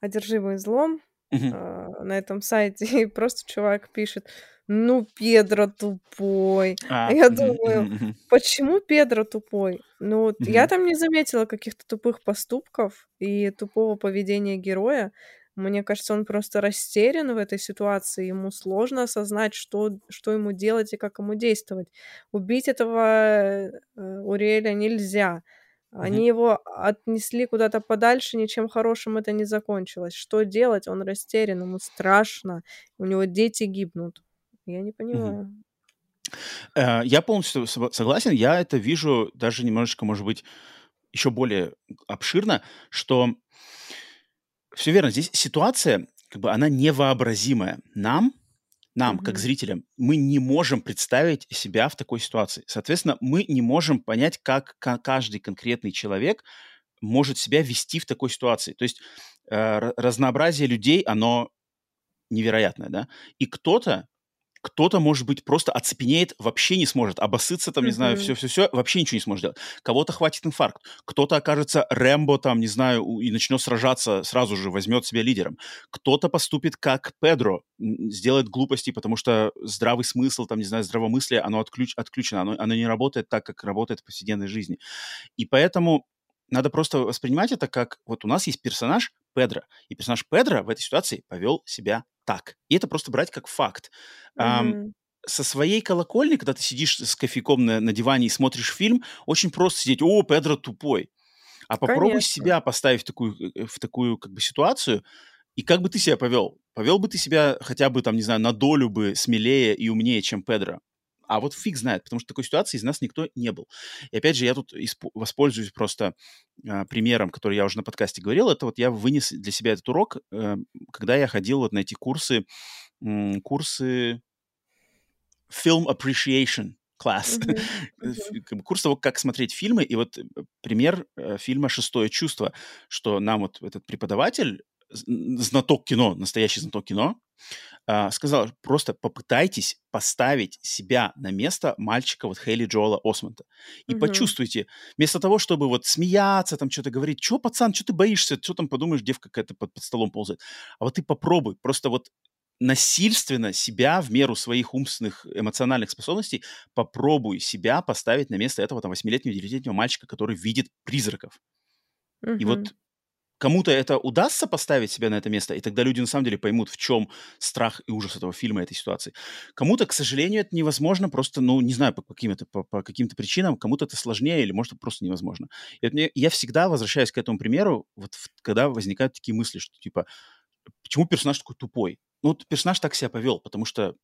«Одержимый злом», uh-huh. на этом сайте, [laughs] и просто чувак пишет, ну, Педро тупой. А, я думаю, почему Педро тупой? Ну, вот я там не заметила каких-то тупых поступков и тупого поведения героя. Мне кажется, он просто растерян в этой ситуации, ему сложно осознать, что, что ему делать и как ему действовать. Убить этого э, Уриэля нельзя. Они mm-hmm. его отнесли куда-то подальше, ничем хорошим это не закончилось. Что делать? Он растерян, ему страшно, у него дети гибнут. Я не понимаю. Э, я полностью согласен. Я это вижу даже немножечко, может быть, еще более обширно, что все верно. Здесь ситуация, как бы, она невообразимая. Нам, нам, mm-hmm. как зрителям, мы не можем представить себя в такой ситуации. Соответственно, мы не можем понять, как каждый конкретный человек может себя вести в такой ситуации. То есть э, разнообразие людей, оно невероятное, да? И кто-то кто-то, может быть, просто оцепенеет, вообще не сможет, обоссыться там, не mm-hmm. знаю, все-все-все, вообще ничего не сможет делать. Кого-то хватит инфаркт, кто-то окажется Рэмбо там, не знаю, и начнет сражаться, сразу же возьмет себя лидером. Кто-то поступит как Педро, сделает глупости, потому что здравый смысл, там, не знаю, здравомыслие, оно отключ, отключено, оно, оно не работает так, как работает в повседневной жизни. И поэтому надо просто воспринимать это как вот у нас есть персонаж Педро, и персонаж Педро в этой ситуации повел себя так. И это просто брать как факт. Mm-hmm. Um, со своей колокольни, когда ты сидишь с кофейком на, на диване и смотришь фильм, очень просто сидеть, о, Педро тупой. А попробуй Конечно. себя поставить в такую, э, в такую как бы ситуацию, и как бы ты себя повел? Повел бы ты себя хотя бы, там, не знаю, на долю бы смелее и умнее, чем Педро? А вот фиг знает, потому что такой ситуации из нас никто не был. И опять же, я тут воспользуюсь просто э, примером, который я уже на подкасте говорил. Это вот я вынес для себя этот урок, э, когда я ходил вот на эти курсы, э, курсы Film Appreciation класс. Uh-huh. Uh-huh. Курс того, как смотреть фильмы. И вот э, пример э, фильма «Шестое чувство», что нам вот этот преподаватель знаток кино, настоящий знаток кино, э, сказал, просто попытайтесь поставить себя на место мальчика вот Хейли Джоэла Осмонта. И угу. почувствуйте, вместо того, чтобы вот смеяться, там что-то говорить, что, пацан, что ты боишься, что там подумаешь, девка какая-то под, под столом ползает. А вот ты попробуй, просто вот насильственно себя в меру своих умственных, эмоциональных способностей попробуй себя поставить на место этого там восьмилетнего, девятилетнего мальчика, который видит призраков. Угу. И вот кому-то это удастся поставить себя на это место, и тогда люди на самом деле поймут, в чем страх и ужас этого фильма, этой ситуации. Кому-то, к сожалению, это невозможно, просто, ну, не знаю, по каким-то, по, по каким-то причинам, кому-то это сложнее или, может, просто невозможно. И мне, я всегда возвращаюсь к этому примеру, вот когда возникают такие мысли, что, типа, почему персонаж такой тупой? Ну, вот персонаж так себя повел, потому что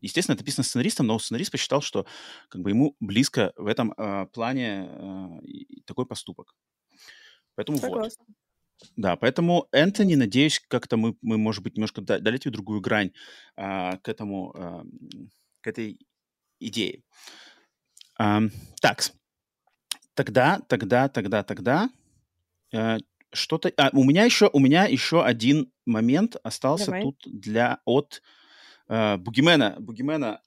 Естественно, это написано сценаристом, но сценарист посчитал, что как бы ему близко в этом э, плане э, такой поступок. Поэтому Согласна. вот. Да, поэтому Энтони, надеюсь, как-то мы, мы может быть, немножко дали тебе другую грань а, к этому, а, к этой идее. А, так, тогда, тогда, тогда, тогда а, что-то... А, у меня еще, у меня еще один момент остался Давай. тут для от а, Бугимена. Бугимена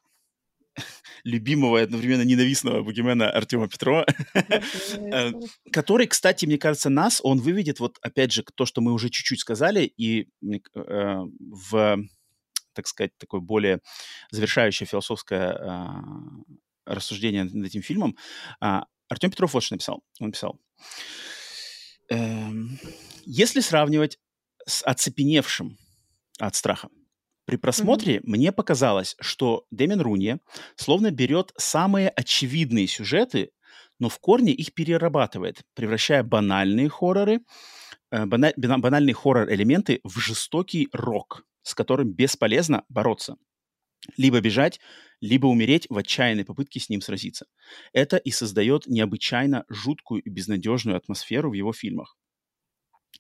[laughs] любимого и одновременно ненавистного бугимена Артема Петрова, э, который, кстати, мне кажется, нас, он выведет, вот опять же, то, что мы уже чуть-чуть сказали, и э, в, так сказать, такое более завершающее философское а, рассуждение над этим фильмом. А, Артем Петров вот что написал. Он написал, эм, если сравнивать с оцепеневшим от страха при просмотре mm-hmm. мне показалось, что Дэмин Руни словно берет самые очевидные сюжеты, но в корне их перерабатывает, превращая банальные хорроры, э, бана- банальные хоррор-элементы в жестокий рок, с которым бесполезно бороться. Либо бежать, либо умереть в отчаянной попытке с ним сразиться. Это и создает необычайно жуткую и безнадежную атмосферу в его фильмах.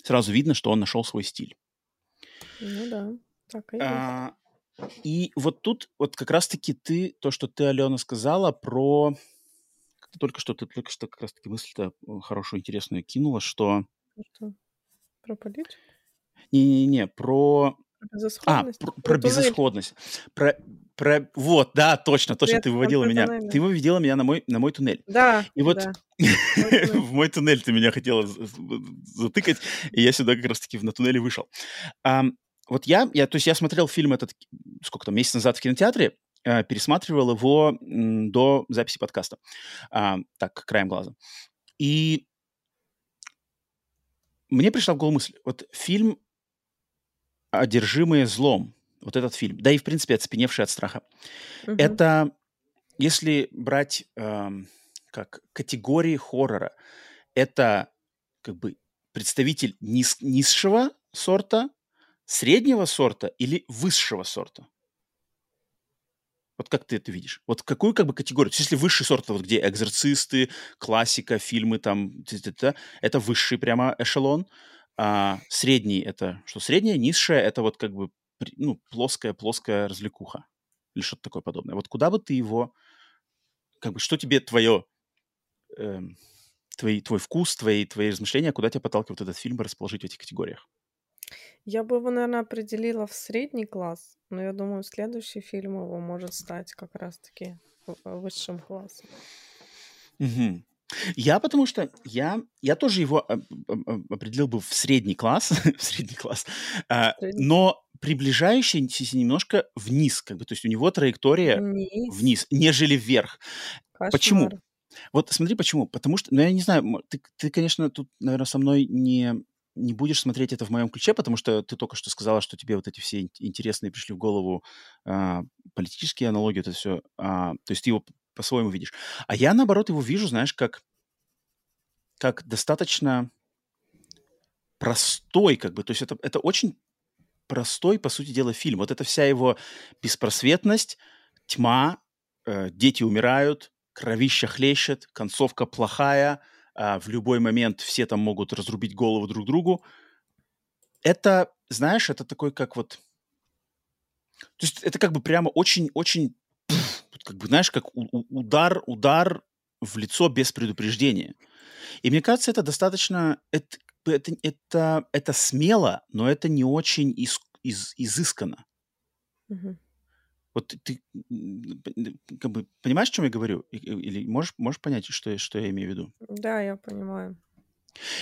Сразу видно, что он нашел свой стиль. Ну да. Так и А, и вот тут вот как раз-таки ты, то, что ты, Алена, сказала про... Только что, ты только что как раз-таки мысль-то э, хорошую, интересную кинула, что... Что? Про политику? Не-не-не, про... А, про, про безысходность. Про, про, вот, да, точно, точно, Привет, ты выводила меня. Туннель. Ты выводила меня на мой, на мой туннель. Да, И вот да. [laughs] в мой туннель ты меня хотела затыкать, и я сюда как раз-таки на туннеле вышел вот я, я, то есть я смотрел фильм этот, сколько там, месяц назад в кинотеатре, э, пересматривал его м, до записи подкаста, а, так, краем глаза. И мне пришла в голову мысль, вот фильм «Одержимые злом», вот этот фильм, да и, в принципе, «Оцепеневшие от страха», угу. это, если брать э, как категории хоррора, это как бы представитель низ, низшего сорта среднего сорта или высшего сорта? Вот как ты это видишь? Вот какую как бы категорию? То есть если высший сорт, вот где экзорцисты, классика, фильмы там, это высший прямо эшелон, а средний это что? Среднее, низшее это вот как бы ну, плоская, плоская развлекуха. или что-то такое подобное. Вот куда бы ты его, как бы, что тебе твое, э, эм, твой, твой вкус, твои, твои размышления, куда тебя подталкивает этот фильм расположить в этих категориях? Я бы его, наверное, определила в средний класс, но я думаю, следующий фильм его может стать как раз-таки высшим классом. Угу. Я потому что я, я тоже его определил бы в средний класс, [laughs] в средний класс, а, но приближающийся немножко вниз, как бы, то есть у него траектория вниз, вниз нежели вверх. Кошмар. Почему? Вот смотри, почему. Потому что, ну, я не знаю, ты, ты конечно, тут, наверное, со мной не, не будешь смотреть это в моем ключе, потому что ты только что сказала, что тебе вот эти все интересные пришли в голову а, политические аналогии, это все. А, то есть ты его по-своему видишь. А я, наоборот, его вижу, знаешь, как, как достаточно простой, как бы, то есть это, это очень простой, по сути дела, фильм. Вот эта вся его беспросветность, тьма, э, дети умирают, кровища хлещет, концовка плохая, э, в любой момент все там могут разрубить голову друг другу. Это, знаешь, это такой как вот... То есть это как бы прямо очень-очень как бы, знаешь, как удар, удар в лицо без предупреждения. И мне кажется, это достаточно, это, это, это, это смело, но это не очень из, из, изысканно. Угу. Вот ты как бы понимаешь, о чем я говорю? Или можешь, можешь понять, что, что я имею в виду? Да, я понимаю.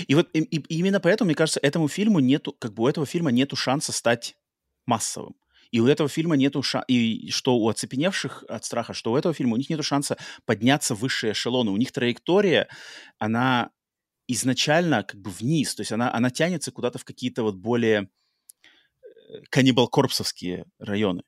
И вот и, и именно поэтому, мне кажется, этому фильму нету, как бы у этого фильма нету шанса стать массовым. И у этого фильма нету шанса, и что у оцепеневших от страха, что у этого фильма у них нету шанса подняться в высшие эшелоны. У них траектория, она изначально как бы вниз, то есть она, она тянется куда-то в какие-то вот более э, каннибал-корпсовские районы.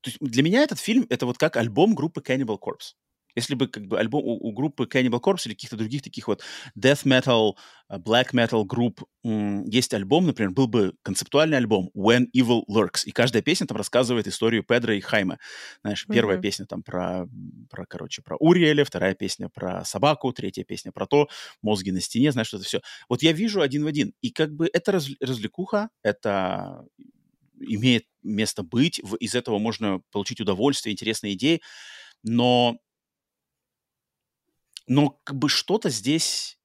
То есть для меня этот фильм — это вот как альбом группы Cannibal Corpse. Если бы как бы альбом у, у группы Cannibal Corpse или каких-то других таких вот death metal, э, black metal групп есть альбом, например, был бы концептуальный альбом When Evil Lurks, и каждая песня там рассказывает историю Педро и Хайма. Знаешь, mm-hmm. первая песня там про, про, короче, про Уриэля, вторая песня про собаку, третья песня про то, мозги на стене, знаешь, что это все. Вот я вижу один в один, и как бы это раз, развлекуха, это имеет место быть, в, из этого можно получить удовольствие, интересные идеи, но но как бы что-то здесь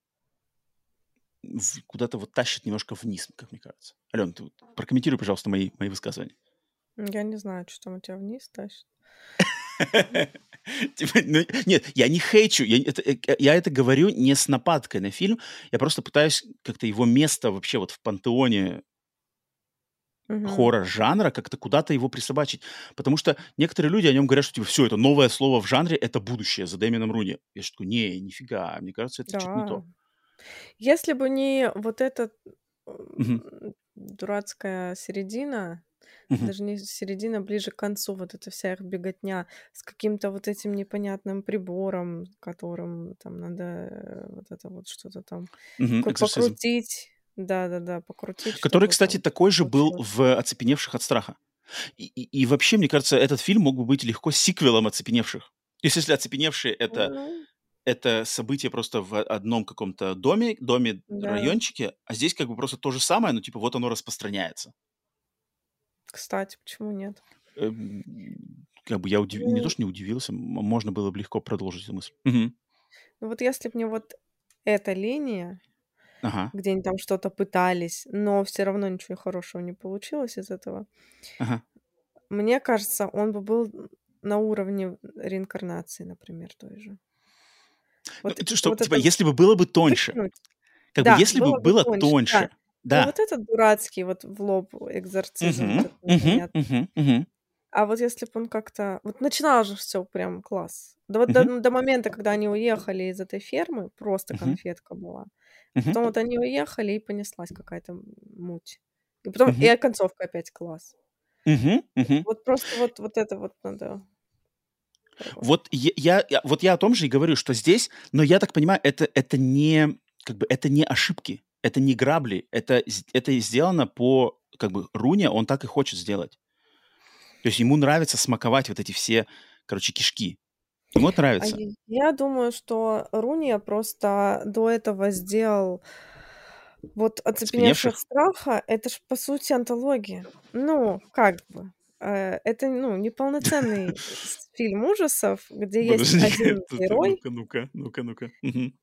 куда-то вот тащит немножко вниз, как мне кажется. Алена, ты прокомментируй, пожалуйста, мои, мои высказывания. Я не знаю, что там у тебя вниз тащит. [laughs] Типа, ну, нет, я не хейчу, я это, э, я это говорю не с нападкой на фильм, я просто пытаюсь как-то его место вообще вот в пантеоне угу. хоррор-жанра, как-то куда-то его присобачить. Потому что некоторые люди о нем говорят, что типа, все, это новое слово в жанре, это будущее за Дэмином Руни. Я же такой, не, нифига, мне кажется, это да. что-то не то. Если бы не вот эта угу. дурацкая середина, угу. даже не середина, ближе к концу, вот эта вся их беготня с каким-то вот этим непонятным прибором, которым там надо э, вот это вот что-то там угу, покрутить да-да-да, покрутить. Который, кстати, такой же был в «Оцепеневших от страха». И, и, и вообще, мне кажется, этот фильм мог бы быть легко сиквелом «Оцепеневших». То есть, если «Оцепеневшие» — это, mm-hmm. это событие просто в одном каком-то доме, доме, да. райончике, а здесь как бы просто то же самое, но типа вот оно распространяется. Кстати, почему нет? Эм, как бы я удив... mm. не то, что не удивился, можно было бы легко продолжить эту мысль. Угу. Ну вот если бы мне вот эта линия Ага. где они там что-то пытались, но все равно ничего хорошего не получилось из этого. Ага. Мне кажется, он бы был на уровне реинкарнации, например, той же. Ну, вот, что, вот типа, это... если бы было бы тоньше. Как да, бы, если было бы было тоньше. тоньше да. да. Ну, вот этот дурацкий вот в лоб экзорцизм. Угу, угу, угу, угу. А вот если бы он как-то... Вот начинал же все прям класс. Да вот угу. до, до момента, когда они уехали из этой фермы, просто конфетка была. Мгм. Потом вот они уехали, и понеслась какая-то муть. И потом и Мгм. концовка опять класс. Мгм. Мгм. Вот просто вот, вот это вот надо. Вот я, я, вот я о том же и говорю, что здесь, но я так понимаю, это, это не, как бы, это не ошибки, это не грабли, это, это сделано по, как бы, Руне, он так и хочет сделать. То есть ему нравится смаковать вот эти все, короче, кишки. Ему это А нравится. я думаю, что Руния просто до этого сделал вот «Оцепеневший от страха». Это ж, по сути, антология. Ну, как бы. Э, это, ну, неполноценный [laughs] фильм ужасов, где есть [laughs] один герой. Ну-ка, ну-ка, ну-ка,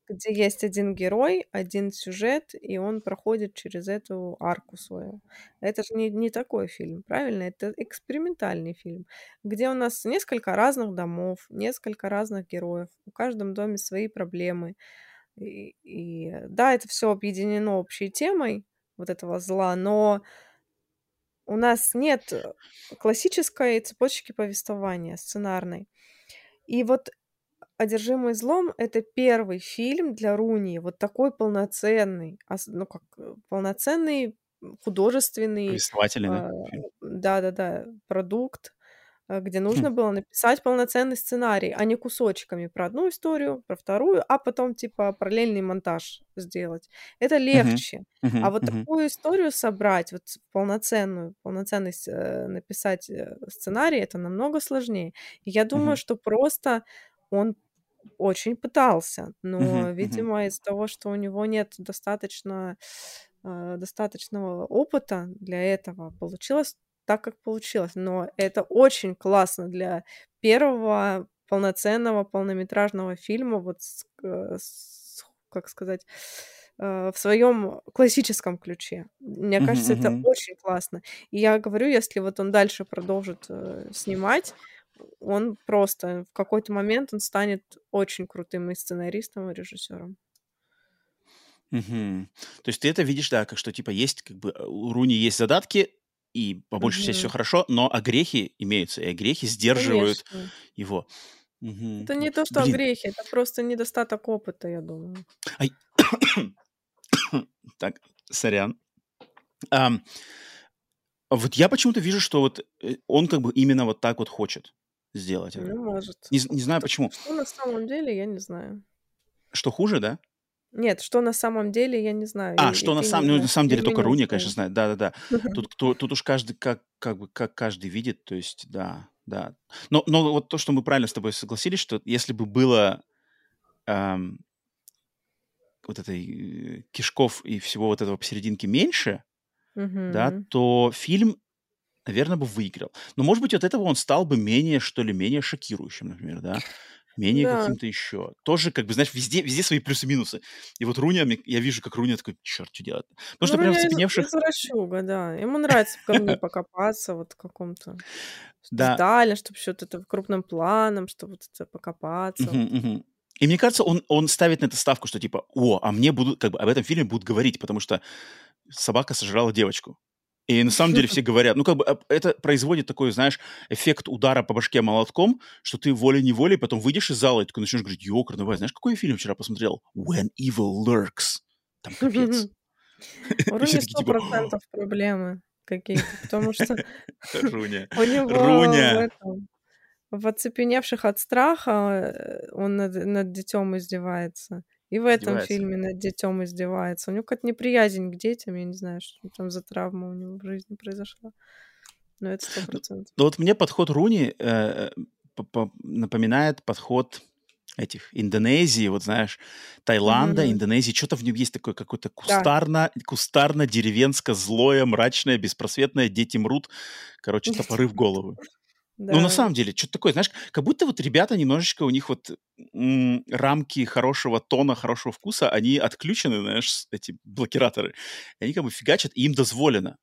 Где есть один герой, один сюжет, и он проходит через эту арку свою. Это же не, не такой фильм, правильно? Это экспериментальный фильм, где у нас несколько разных домов, несколько разных героев. У каждом доме свои проблемы. И, и да, это все объединено общей темой вот этого зла, но у нас нет э, классической цепочки повествования, сценарной. И вот «Одержимый злом» — это первый фильм для Руни, вот такой полноценный, ну как, э, полноценный художественный... Повествовательный, да? Да-да-да, продукт, Э, где хм. нужно было написать полноценный сценарий, а не кусочками про одну историю, про вторую, а потом типа параллельный монтаж сделать. Это легче. Uh-huh. Uh-huh. А вот uh-huh. такую историю собрать, вот полноценную, полноценность э, написать э, сценарий, это намного сложнее. И я думаю, uh-huh. что просто он очень пытался, но, uh-huh. видимо, uh-huh. из-за того, что у него нет достаточно э, достаточного опыта для этого, получилось так, как получилось. Но это очень классно для первого полноценного полнометражного фильма, вот с, э, с, как сказать, э, в своем классическом ключе. Мне uh-huh, кажется, uh-huh. это очень классно. И я говорю, если вот он дальше продолжит э, снимать, он просто в какой-то момент он станет очень крутым и сценаристом, и режиссером. Угу. То есть ты это видишь, да, как что типа есть, как бы у Руни есть задатки, и по большей части все хорошо, но огрехи имеются, и огрехи сдерживают Конечно. его. Мгм. Это не то, что Блин, огрехи, это просто недостаток опыта, я думаю. ай, [coughs] так, сорян. Ам, вот я почему-то вижу, что вот э, он как бы именно вот так вот хочет сделать это. Ну, может. Не, не знаю почему. Что на самом деле, я не знаю. Что хуже, да? Нет, что на самом деле, я не знаю. А, и, что и на, самом, ну, на самом деле только Руни, конечно, знает. Да-да-да. Тут, кто, тут уж каждый как, как бы как каждый видит, то есть, да, да. Но, но вот то, что мы правильно с тобой согласились, что если бы было эм, вот этой э, кишков и всего вот этого посерединке меньше, да, то фильм, наверное, бы выиграл. Но, может быть, от этого он стал бы менее, что ли, менее шокирующим, например, да менее Да. каким-то еще. Тоже, как бы, знаешь, везде, везде свои плюсы-минусы. И вот Руня, я вижу, как Руня такой, черт, что делать? Потому Ну, что прям в Руня из- цепеневших... извращуга, да. Ему нравится в говне покопаться, вот в каком-то [laughs] Да. детали, чтобы что-то это крупным планом, чтобы вот это покопаться. И мне кажется, он, он ставит на это ставку, что типа, о, а мне будут, как бы, об этом фильме будут говорить, потому что собака сожрала девочку. И на самом деле все говорят, ну, как бы это производит такой, знаешь, эффект удара по башке молотком, что ты волей-неволей потом выйдешь из зала и такой начнешь говорить, ёкарный, знаешь, какой я фильм вчера посмотрел? When Evil Lurks. Там капец. [laughs] У Руни сто типа, процентов проблемы какие-то, потому что [laughs] [laughs] у него в оцепеневших от страха э, он над, над детем издевается. И в этом Издевается. фильме над детем издевается. У него какая-то неприязнь к детям, я не знаю, что там за травма у него в жизни произошла. Но это сто процентов. Ну вот мне подход Руни э, напоминает подход этих Индонезии, вот знаешь, Таиланда, mm-hmm. Индонезии, что-то в нем есть такое какое-то кустарно, да. кустарно-деревенско злое, мрачное, беспросветное, дети мрут, короче, топоры в голову. Да. Ну, на самом деле, что-то такое, знаешь, как будто вот ребята немножечко, у них вот м- рамки хорошего тона, хорошего вкуса, они отключены, знаешь, эти блокираторы. И они как бы фигачат, и им дозволено.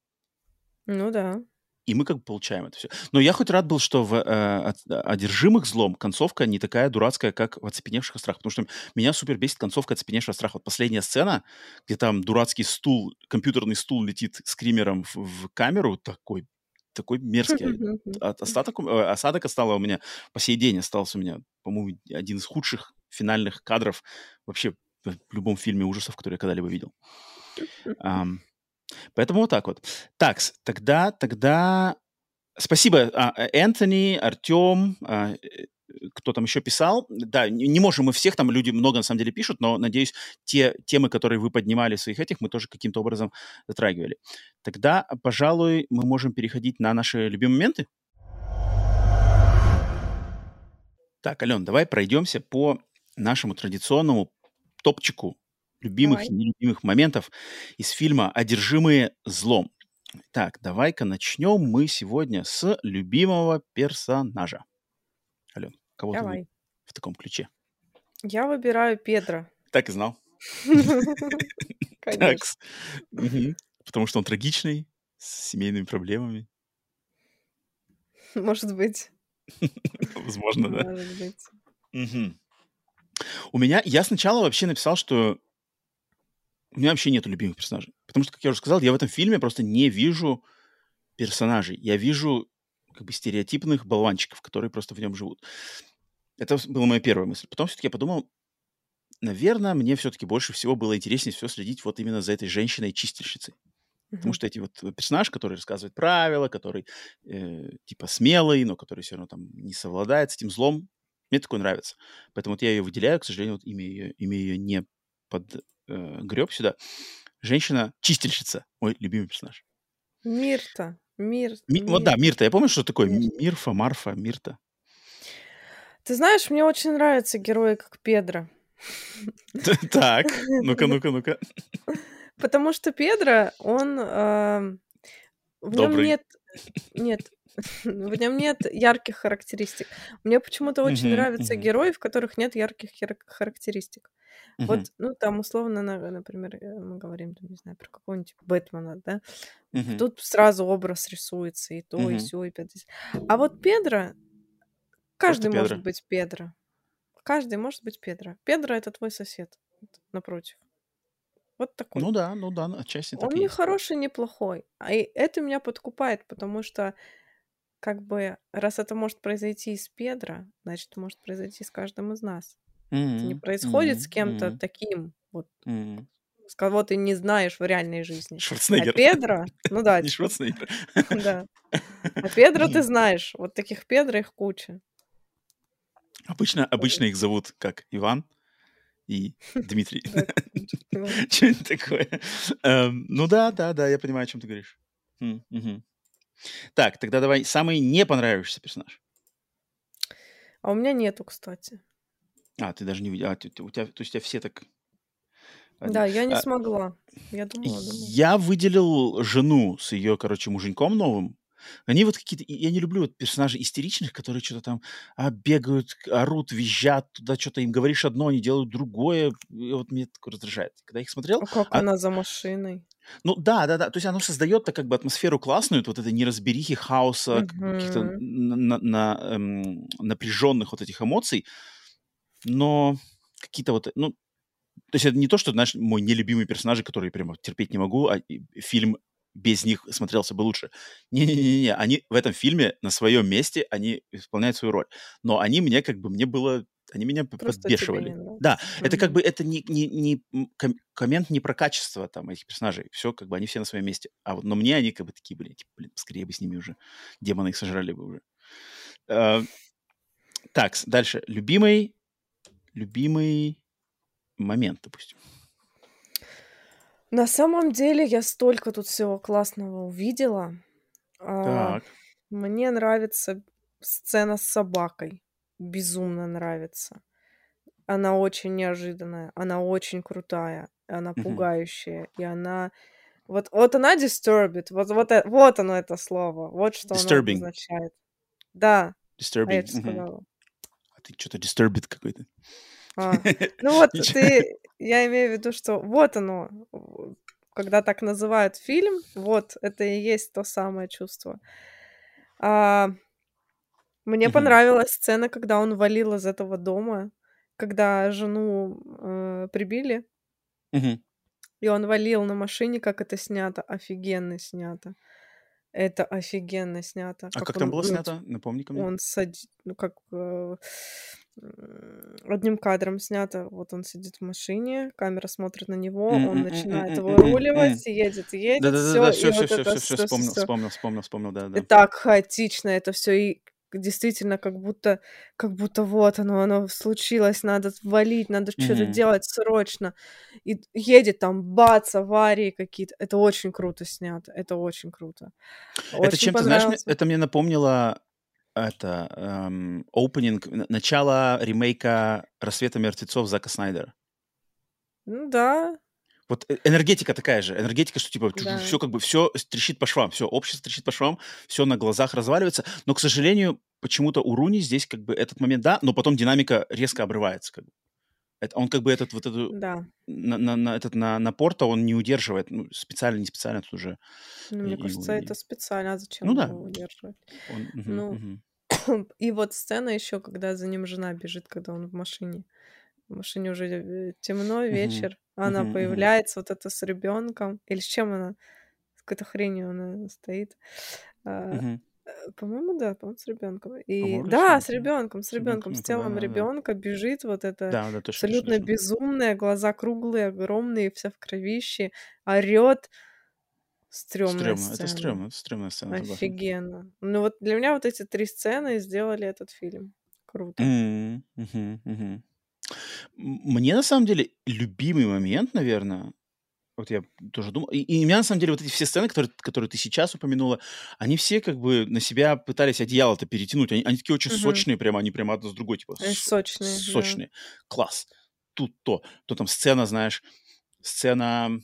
Ну да. И мы как бы получаем это все. Но я хоть рад был, что в э, «Одержимых злом» концовка не такая дурацкая, как в «Оцепеневших от страха». Потому что меня супер бесит концовка «Оцепеневшего страха». Вот последняя сцена, где там дурацкий стул, компьютерный стул летит скримером в, в камеру, такой такой мерзкий. Остаток, осадок остался у меня по сей день остался у меня, по-моему, один из худших финальных кадров вообще в любом фильме ужасов, который я когда-либо видел. [laughs] Um, поэтому вот так вот. Так, тогда, тогда... Спасибо, а, Энтони, Артем, а, э, кто там еще писал. Да, не можем мы всех, там люди много на самом деле пишут, но, надеюсь, те темы, которые вы поднимали в своих этих, мы тоже каким-то образом затрагивали. Тогда, пожалуй, мы можем переходить на наши любимые моменты. Так, Ален, давай пройдемся по нашему традиционному топчику любимых Давай. и нелюбимых моментов из фильма «Одержимые злом». Так, давай-ка начнем мы сегодня с любимого персонажа. Ален, кого Давай. ты в таком ключе? Я выбираю Педро. Так и знал. [laughs] [laughs] Конечно. Потому что он трагичный, с семейными проблемами. Может быть. [laughs] Возможно, да. Может быть. У меня... Я сначала вообще написал, что у меня вообще нету любимых персонажей. Потому что, как я уже сказал, я в этом фильме просто не вижу персонажей. Я вижу как бы стереотипных болванчиков, которые просто в нем живут. Это была моя первая мысль. Потом все-таки я подумал, наверное, мне все-таки больше всего было интереснее всего следить вот именно за этой женщиной-чистильщицей. Потому что эти вот э, персонаж, который рассказывает правила, который э, типа смелый, но который все равно там не совладает с этим злом, мне такой нравится. Поэтому вот я ее выделяю, к сожалению, вот имя ее, имя ее не под э, сюда. Женщина-чистильщица, мой любимый персонаж. Мирта. Мир. Ми- вот да, Мир. Мирта. Я помню, что такое Мир. Мирфа, Марфа, Мирта. Ты знаешь, мне очень нравятся герои, как Педро. Так, ну-ка, [laughs] ну-ка, ну-ка. Потому что Педро, он... ам, в нем нет... Нет. [laughs] В нем нет ярких характеристик. Мне почему-то очень нравятся герои, в которых нет ярких характеристик. Вот, ну, там, условно, на- например, э, мы говорим, не знаю, про какого-нибудь Бэтмена, да? Тут сразу образ рисуется, и то, и все, и пятое. А вот Педро, каждый может быть Педро. Каждый может быть Педро. Педро — это твой сосед напротив. Вот такой. Ну да, ну да, отчасти так Он и не есть. хороший, не плохой. А и это меня подкупает, потому что, как бы, раз это может произойти из Педро, значит, может произойти с каждым из нас. Это не происходит с мгм, кем-то мгм, таким, вот, мгм. с кого ты не знаешь в реальной жизни. А Шварценеггер. Педро, ну да, [laughs] Не Шварценеггер. [laughs] да. А Педро ты [laughs] знаешь, вот таких Педро их куча. Обычно, обычно их зовут как Иван и Дмитрий. Что-нибудь такое. Эм, Ну да, да, да, я понимаю, о чем ты говоришь. Так, тогда давай самый не понравившийся персонаж. А у меня нету, кстати. А, ты даже не видел. А, ты- ты- у тебя, то есть у тебя все так... Да, я не А, смогла. Я думала, думала. Я выделил жену с ее, короче, муженьком новым. Они вот какие-то... Я не люблю вот персонажей истеричных, которые что-то там а, бегают, орут, визжат, туда что-то им говоришь одно, они делают другое. И вот меня такое раздражает. Когда я их смотрел, А как а- она за машиной? Ну да, да, да. То есть оно создает как бы атмосферу классную, вот этой неразберихи, хаоса, к- каких-то на- на- эм, напряженных вот этих эмоций. Но какие-то вот, ну, то есть это не то, что, знаешь, мой нелюбимый персонажи, которые прямо терпеть не могу, а фильм без них смотрелся бы лучше. Не-не-не, они в этом фильме на своем месте, они исполняют свою роль. Но они мне как бы, мне было, они меня Просто подбешивали. Да, это как бы это не, не, не ком- коммент не про качество там этих персонажей. Все, как бы они все на своем месте. А вот, но мне они как бы такие были, типа, блин, скорее бы с ними уже. Демоны их сожрали бы уже. Э, так, дальше. Любимый, любимый момент, допустим. На самом деле я столько тут всего классного увидела. А, Так. Мне нравится сцена с собакой. Безумно нравится. Она очень неожиданная, она очень крутая, она Мгм. пугающая, и она... Вот, вот она disturbed, вот, вот, э- вот оно это слово, вот что оно Disturbing. обозначает. Да, а я Disturbing. мгм. сказала? А ты что-то disturbed какой-то. А, ну вот [laughs] ты, я имею в виду, что вот оно, когда так называют фильм, вот это и есть то самое чувство. А, мне Мгм. понравилась сцена, когда он валил из этого дома, когда жену э, прибили, Мгм. и он валил на машине, как это снято, офигенно снято. Это офигенно снято. А как он, там было снято? Напомни-ка мне. он садит, ну как э, одним кадром снято. Вот он сидит в машине, камера смотрит на него, он начинает выруливать, едет, едет, Да-да-да, все, все, и все, все, все, вспомнил, вспомнил, вспомнил, вспомнил, вспомнил, И да-да. так хаотично это все и действительно как будто, как будто вот оно, оно случилось, надо валить, надо что-то Мгм. делать срочно. И едет там, бац, аварии какие-то. Это очень круто снято, это очень круто. Это чем-то, знаешь, мне- это мне напомнило это эм, н- начало ремейка «Рассвета мертвецов» Зака Снайдера. Ну да, Вот э, энергетика такая же, энергетика, что типа да. все как бы все трещит по швам, все общество трещит по швам, все на глазах разваливается, но к сожалению почему-то у Руни здесь как бы этот момент да, но потом динамика резко обрывается как бы. Это, он как бы этот вот эту да. на, на, на этот на напор-то он не удерживает, ну, специально не специально тут уже. Ну, мне и, кажется, и, это специально, а зачем ну, да. его удерживать? Он, угу, ну угу. [coughs] и вот сцена еще, когда за ним жена бежит, когда он в машине. В машине уже э, темно, вечер, угу. Она угу, появляется вот это с ребенком или с чем она? С какой-то хренью она стоит. Угу. По-моему, да, по-моему, с ребенком. И да, с ребенком, с ребенком, с телом да, ребенка да. бежит вот это да, да, точно, абсолютно точно. безумное, глаза круглые, огромные, вся в кровище, орет. Стрёмная стрёмно, сцена. это стрёмно, это стрёмная сцена. Офигенно. Ну вот для меня вот эти три сцены сделали этот фильм. Круто. Mm-hmm, mm-hmm. Мне на самом деле любимый момент, наверное, вот я тоже думал. И, и у меня, на самом деле, вот эти все сцены, которые, которые ты сейчас упомянула, они все как бы на себя пытались одеяло-то перетянуть. Они, они такие очень угу. сочные, прямо, они прямо одна с другой, типа. Сочные. Сочные. Да. Класс. Тут то. То там сцена, знаешь, сцена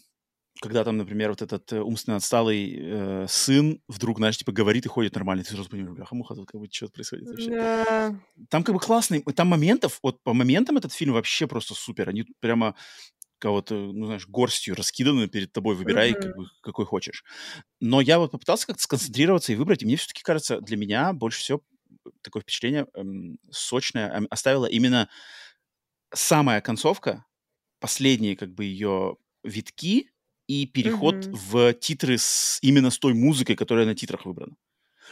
когда там, например, вот этот э, умственно отсталый э, сын вдруг, знаешь, типа говорит и ходит нормально, ты сразу понимаешь, бляха, муха, тут как бы что происходит вообще. Да. Там как бы классный, там моментов, вот по моментам этот фильм вообще просто супер, они прямо кого-то, ну, знаешь, горстью раскиданы перед тобой, выбирай mm-hmm. как бы, какой хочешь. Но я вот попытался как-то сконцентрироваться и выбрать, и мне все-таки кажется, для меня больше всего такое впечатление эм, сочное эм, оставила именно самая концовка, последние как бы ее витки и переход mm-hmm. в титры с, именно с той музыкой, которая на титрах выбрана.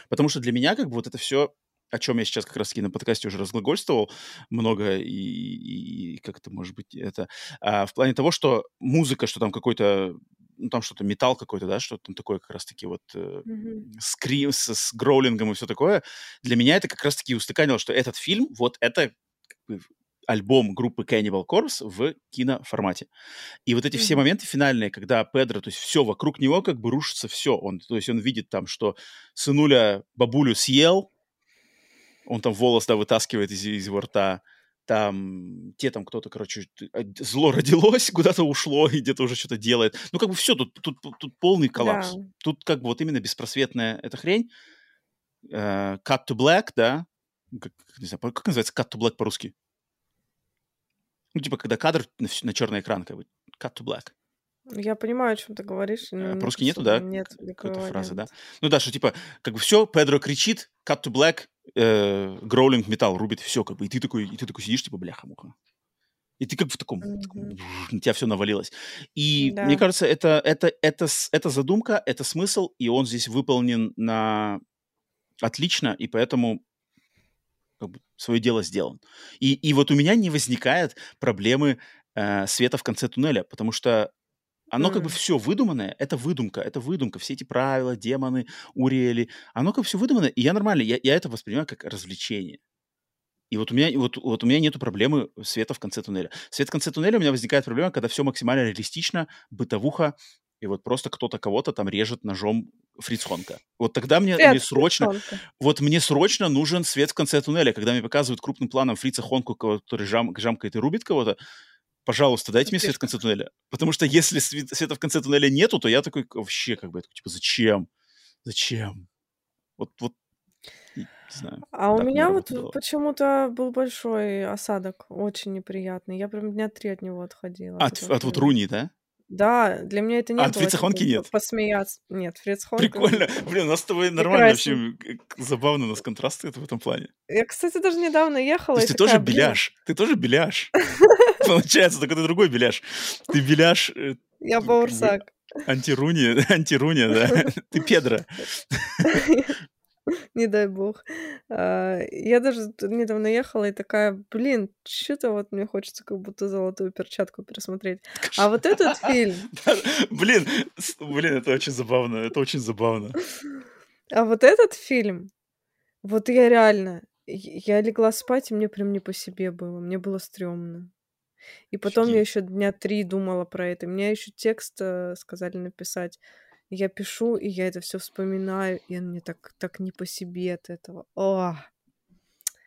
Потому что для меня как бы вот это все о чем я сейчас как раз-таки на подкасте уже разглагольствовал много, и, и, и как это может быть, это а, в плане того, что музыка, что там какой-то ну, там что-то металл какой-то, да, что там такое как раз-таки вот э, mm-hmm. скрим с, с гроулингом и все такое. Для меня это как раз-таки устаканило, что этот фильм, вот это как бы, альбом группы Cannibal Corpse в киноформате. И вот эти mm-hmm. все моменты финальные, когда Педро, то есть все вокруг него как бы рушится все. Он, то есть он видит там, что сынуля бабулю съел, он там волос, да, вытаскивает из, из его рта, там те там кто-то, короче, а, зло родилось, [laughs] куда-то ушло и где-то уже что-то делает. Ну, как бы все, тут, тут, тут полный коллапс. Да. Тут как бы вот именно беспросветная эта хрень. Uh, cut to black, да? Как, не знаю, как называется cut to black по-русски? Ну, типа, когда кадр на, на черный экран, как бы, cut to black. Я понимаю, о чем ты говоришь. Но По-русски нету, да? Нет какой-то фразы, да? Ну да, что типа, как бы все, Педро кричит, cut to black, э, гроулинг металл рубит, все, как бы, и ты такой, и ты такой сидишь, типа, бляха-муха. И ты как в таком, mm-hmm. таком на тебя все навалилось. И да. мне кажется, это, это, это, это задумка, это смысл, и он здесь выполнен на отлично, и поэтому как бы, свое дело сделан. И, и вот у меня не возникает проблемы э, света в конце туннеля, потому что оно как бы все выдуманное, это выдумка, это выдумка. Все эти правила, демоны, Уриэли, оно как бы все выдумано, и я нормально, я, я это воспринимаю как развлечение. И вот у меня, вот, вот у меня нету проблемы света в конце туннеля. Свет в конце туннеля у меня возникает проблема, когда все максимально реалистично, бытовуха, и вот просто кто-то кого-то там режет ножом фрицхонка. Вот тогда мне, мне срочно, Фрицхонка. вот мне срочно нужен свет в конце туннеля, когда мне показывают крупным планом фрица Хонку, который жам, жамкает и рубит кого-то, пожалуйста, дайте мне свет в конце туннеля. Потому что если света в конце туннеля нету, то я такой вообще как бы, типа, зачем? Зачем? Вот, вот, не знаю. А у меня вот было. почему-то был большой осадок, очень неприятный. Я прям дня три от него отходила. От, от, от вот Руни, да? Да, для меня это не а, было. А Фрица нет? Посмеяться. Нет, Фриц Прикольно. [laughs] Блин, у нас с тобой нормально вообще забавно у нас контрасты в этом плане. Я, кстати, даже недавно ехала. То есть ты тоже беляш? Ты тоже беляш? [laughs] Получается, только ты другой беляш. Ты беляш... Э, Я баурсак. Антируни, [laughs] антируни, да. Ты Педро. [laughs] Не дай бог. А, я даже недавно ехала и такая, блин, что-то вот мне хочется как будто золотую перчатку пересмотреть. А вот этот [laughs] фильм... Блин, блин, это очень забавно, это очень забавно. [laughs] А вот этот фильм, вот я реально, я легла спать, и мне прям не по себе было, мне было стрёмно. И потом я еще дня три думала про это. Мне еще текст э, сказали написать я пишу, и я это все вспоминаю, и мне так, так не по себе от этого. О!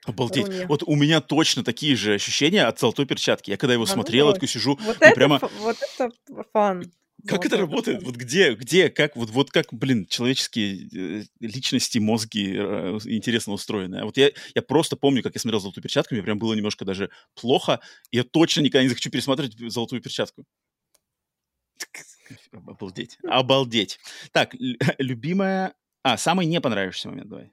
Обалдеть. Руни. Вот у меня точно такие же ощущения от «Золотой перчатки». Я когда его А, ну смотрел, я вот. такой сижу, Вот ну это, прямо... вот это фан. Как это Золотой работает? Вот где, где, как, вот, вот как, блин, человеческие э, личности, мозги э, интересно устроены. А вот я, я просто помню, как я смотрел «Золотую перчатку», мне прям было немножко даже плохо, я точно никогда не захочу пересматривать «Золотую перчатку». Обалдеть. Обалдеть. Так, лю- [laughs] любимая... А, самый не понравившийся момент, давай.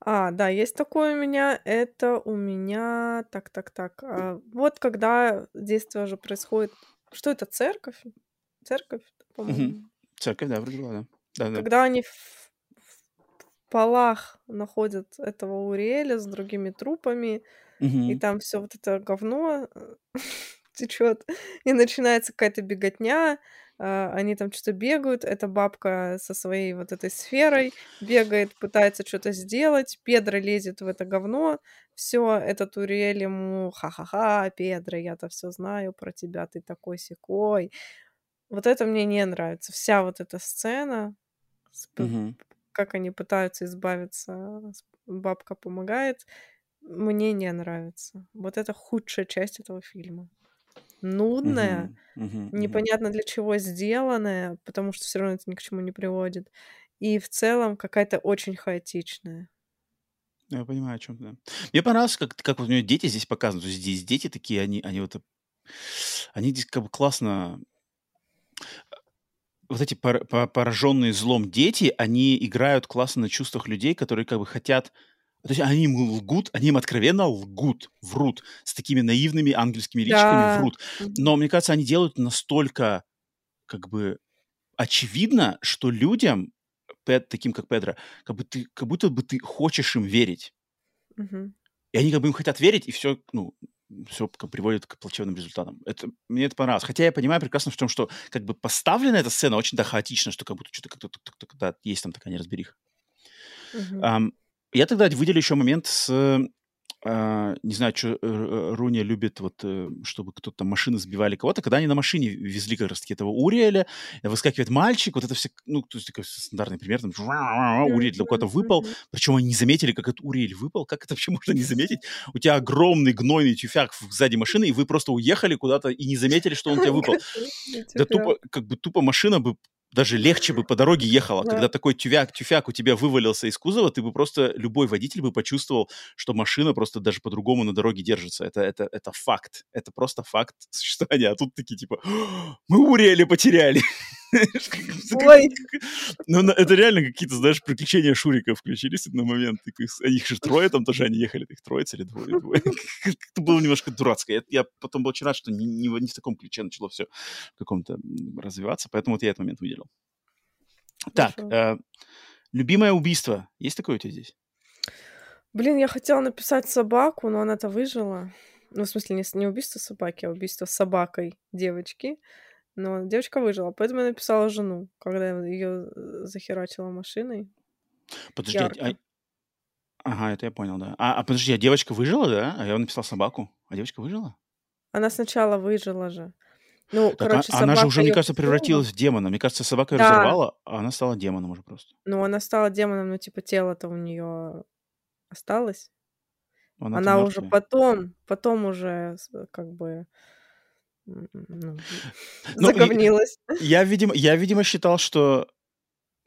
А, да, есть такое у меня. Это у меня... Так, так, так. а, вот когда действие уже происходит... Что это, церковь? Церковь, по-моему. Церковь, да, вроде была, да. Да, да. Когда они в, в полах находят этого Уриэля с другими трупами, и Мгм. там все вот это говно [laughs] течет, [laughs] и начинается какая-то беготня, а, они там что-то бегают, эта бабка со своей вот этой сферой бегает, пытается что-то сделать, Педро лезет в это говно, все, этот Уриэль ему ха-ха-ха, Педро, я-то все знаю про тебя, ты такой секой. Вот это мне не нравится. Вся вот эта сцена, Мгм. как они пытаются избавиться, бабка помогает, мне не нравится. Вот это худшая часть этого фильма. Нудная, Мгм. Мгм. Мгм. непонятно для чего сделанная, потому что все равно это ни к чему не приводит. И в целом какая-то очень хаотичная. Я понимаю, о чем ты. да. Мне понравилось, как, как вот у нее дети здесь показаны. То есть здесь дети такие, они, они вот... Они здесь как бы классно... Вот эти пор- по- пораженные злом дети, они играют классно на чувствах людей, которые как бы хотят... То есть они им лгут, они им откровенно лгут, врут, с такими наивными ангельскими личиками Да. врут. Но мне кажется, они делают настолько как бы очевидно, что людям, таким как Педро, как, бы ты, как будто бы ты хочешь им верить. Мгм. И они как бы им хотят верить, и все, ну, все приводит к плачевным результатам. Это, мне это понравилось. Хотя я понимаю прекрасно в том, что как бы поставлена эта сцена очень да, хаотично, что как будто что-то как-то да, есть там такая неразбериха. Мгм. Ам, я тогда выделю еще момент с... э, а, не знаю, что Руня любит, вот, э, чтобы кто-то там машины сбивали кого-то, когда они на машине везли как раз-таки этого Уриэля, выскакивает мальчик, вот это все, ну, то есть такой стандартный пример, там, Уриэль куда-то выпал, причем они не заметили, как этот Уриэль выпал. Как это вообще можно не заметить? У тебя огромный гнойный тюфяк сзади машины, и вы просто уехали куда-то и не заметили, что он у тебя выпал. [laughs] Да тупо, как бы тупо машина бы даже легче бы по дороге ехала. Да. Когда такой тюфяк, тюфяк у тебя вывалился из кузова, ты бы просто, любой водитель бы почувствовал, что машина просто даже по-другому на дороге держится. Это, это, это факт. Это просто факт [laughs] существования. А тут такие типа, мы Уриэля потеряли. Ой. Ну, это реально какие-то, знаешь, приключения Шурика включились на момент. Их же трое там тоже, они ехали, их троица или двое. двое. Это было немножко дурацко. Я, я потом был очень рад, что не, не в не в таком ключе начало все в каком-то развиваться, поэтому вот я этот момент выделил. Так, э, любимое убийство. Есть такое у тебя здесь? Блин, я хотела написать собаку, но она-то выжила. Ну, в смысле, не, не убийство собаки, а убийство с собакой девочки. Но девочка выжила, поэтому я написала жену, когда ее захерачила машиной. Подожди, а- Ярко. а- Ага, это я понял, да. А, а подожди, а девочка выжила, да? А я написал собаку. А девочка выжила? Она сначала выжила же. Ну, Так а- короче, она же собака уже, мне кажется, превратилась в демона. Мне кажется, собака ее Да. разорвала, а она стала демоном уже просто. Ну, она стала демоном, но типа тело-то у нее осталось. Она-то Она уже потом, потом уже как бы ну, Ну, заговнилась. Я, видимо, я, видимо, считал, что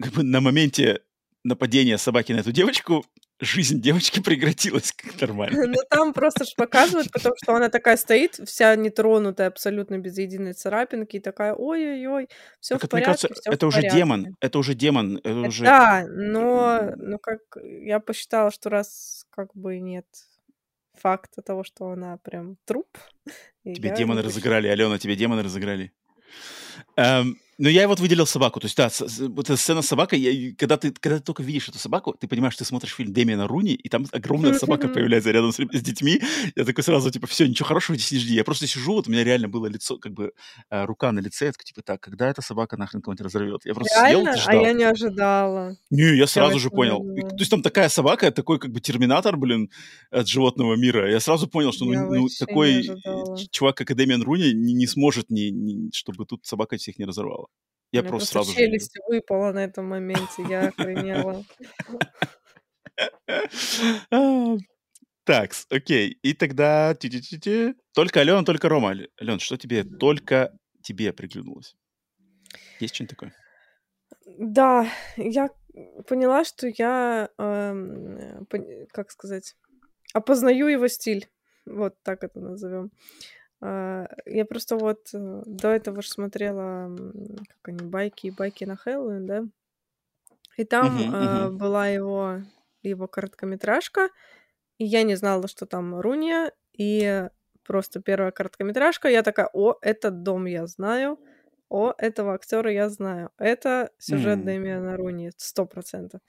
как бы, на моменте нападения собаки на эту девочку жизнь девочки [laughs] прекратилась как нормально. Ну, там просто ж показывают, потому что она такая стоит, вся нетронутая, абсолютно без единой царапинки, и такая, ой-ой-ой, все Так в это, мне кажется, порядке, это уже порядке. демон. Это уже демон. Это уже... Да, но, ну, как я посчитала, что раз как бы нет факта того, что она прям труп, Тебе демоны разыграли, Алена, тебе демоны разыграли. Эм, но я вот выделил собаку. То есть, да, вот эта сцена с собакой, я- когда, ты, когда ты только видишь эту собаку, ты понимаешь, ты смотришь фильм Дэмиана Руни, и там огромная собака появляется рядом с, с детьми. Я такой сразу, типа, все, ничего хорошего здесь не жди. Я просто сижу, вот у меня реально было лицо, как бы, э, рука на лице, я такой, типа, так, когда эта собака нахрен кого-нибудь разорвет? Я просто сидел Реально? и А ждал. я не ожидала. Не, я сразу же очень понял. И. То есть там такая собака, такой как бы терминатор, блин, от животного мира. Я сразу понял, что ну, Я ну, такой ч- чувак, как Дэмиан Руни, не, не сможет, не, не- чтобы тут собака всех не разорвала. Я просто сразу же... челюсть выпала на этом моменте, я охренела. [laughs] Так, окей. И тогда... Только Алена, только Рома. Ален, что тебе только тебе приглянулось? Есть что-нибудь такое? Да, я поняла, что я, эм, как сказать, опознаю его стиль. Вот так это назовем. А, я просто вот э, до этого же смотрела, как они, байки, байки на Хэллоуин, да? И там uh-huh, uh-huh. была его, его короткометражка, и я не знала, что там Руния, и просто первая короткометражка, я такая, о, этот дом я знаю, о, этого актера я знаю, это сюжет mm. Дэмиана Руни, сто процентов.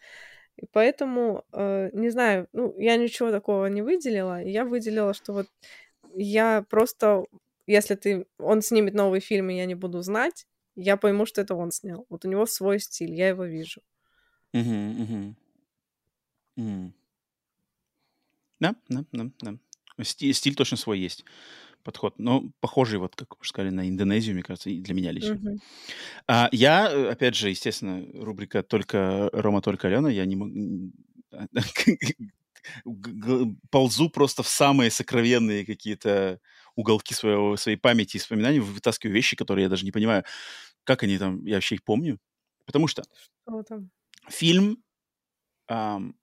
И поэтому, э, не знаю, ну, я ничего такого не выделила. Я выделила, что вот я просто, если ты, он снимет новый фильм, и я не буду знать, я пойму, что это он снял. Вот у него свой стиль, я его вижу. Да, да, да, да. Стиль, стиль точно свой есть подход, но похожий, вот как вы сказали, на Индонезию, мне кажется, и для меня лично. Mm-hmm. А, я, опять же, естественно, рубрика «Только Рома, только Алена», я не могу... [laughs] ползу просто в самые сокровенные какие-то уголки своего, своей памяти и вспоминаний, вытаскиваю вещи, которые я даже не понимаю, как они там, я вообще их помню. Потому что, что фильм, эм,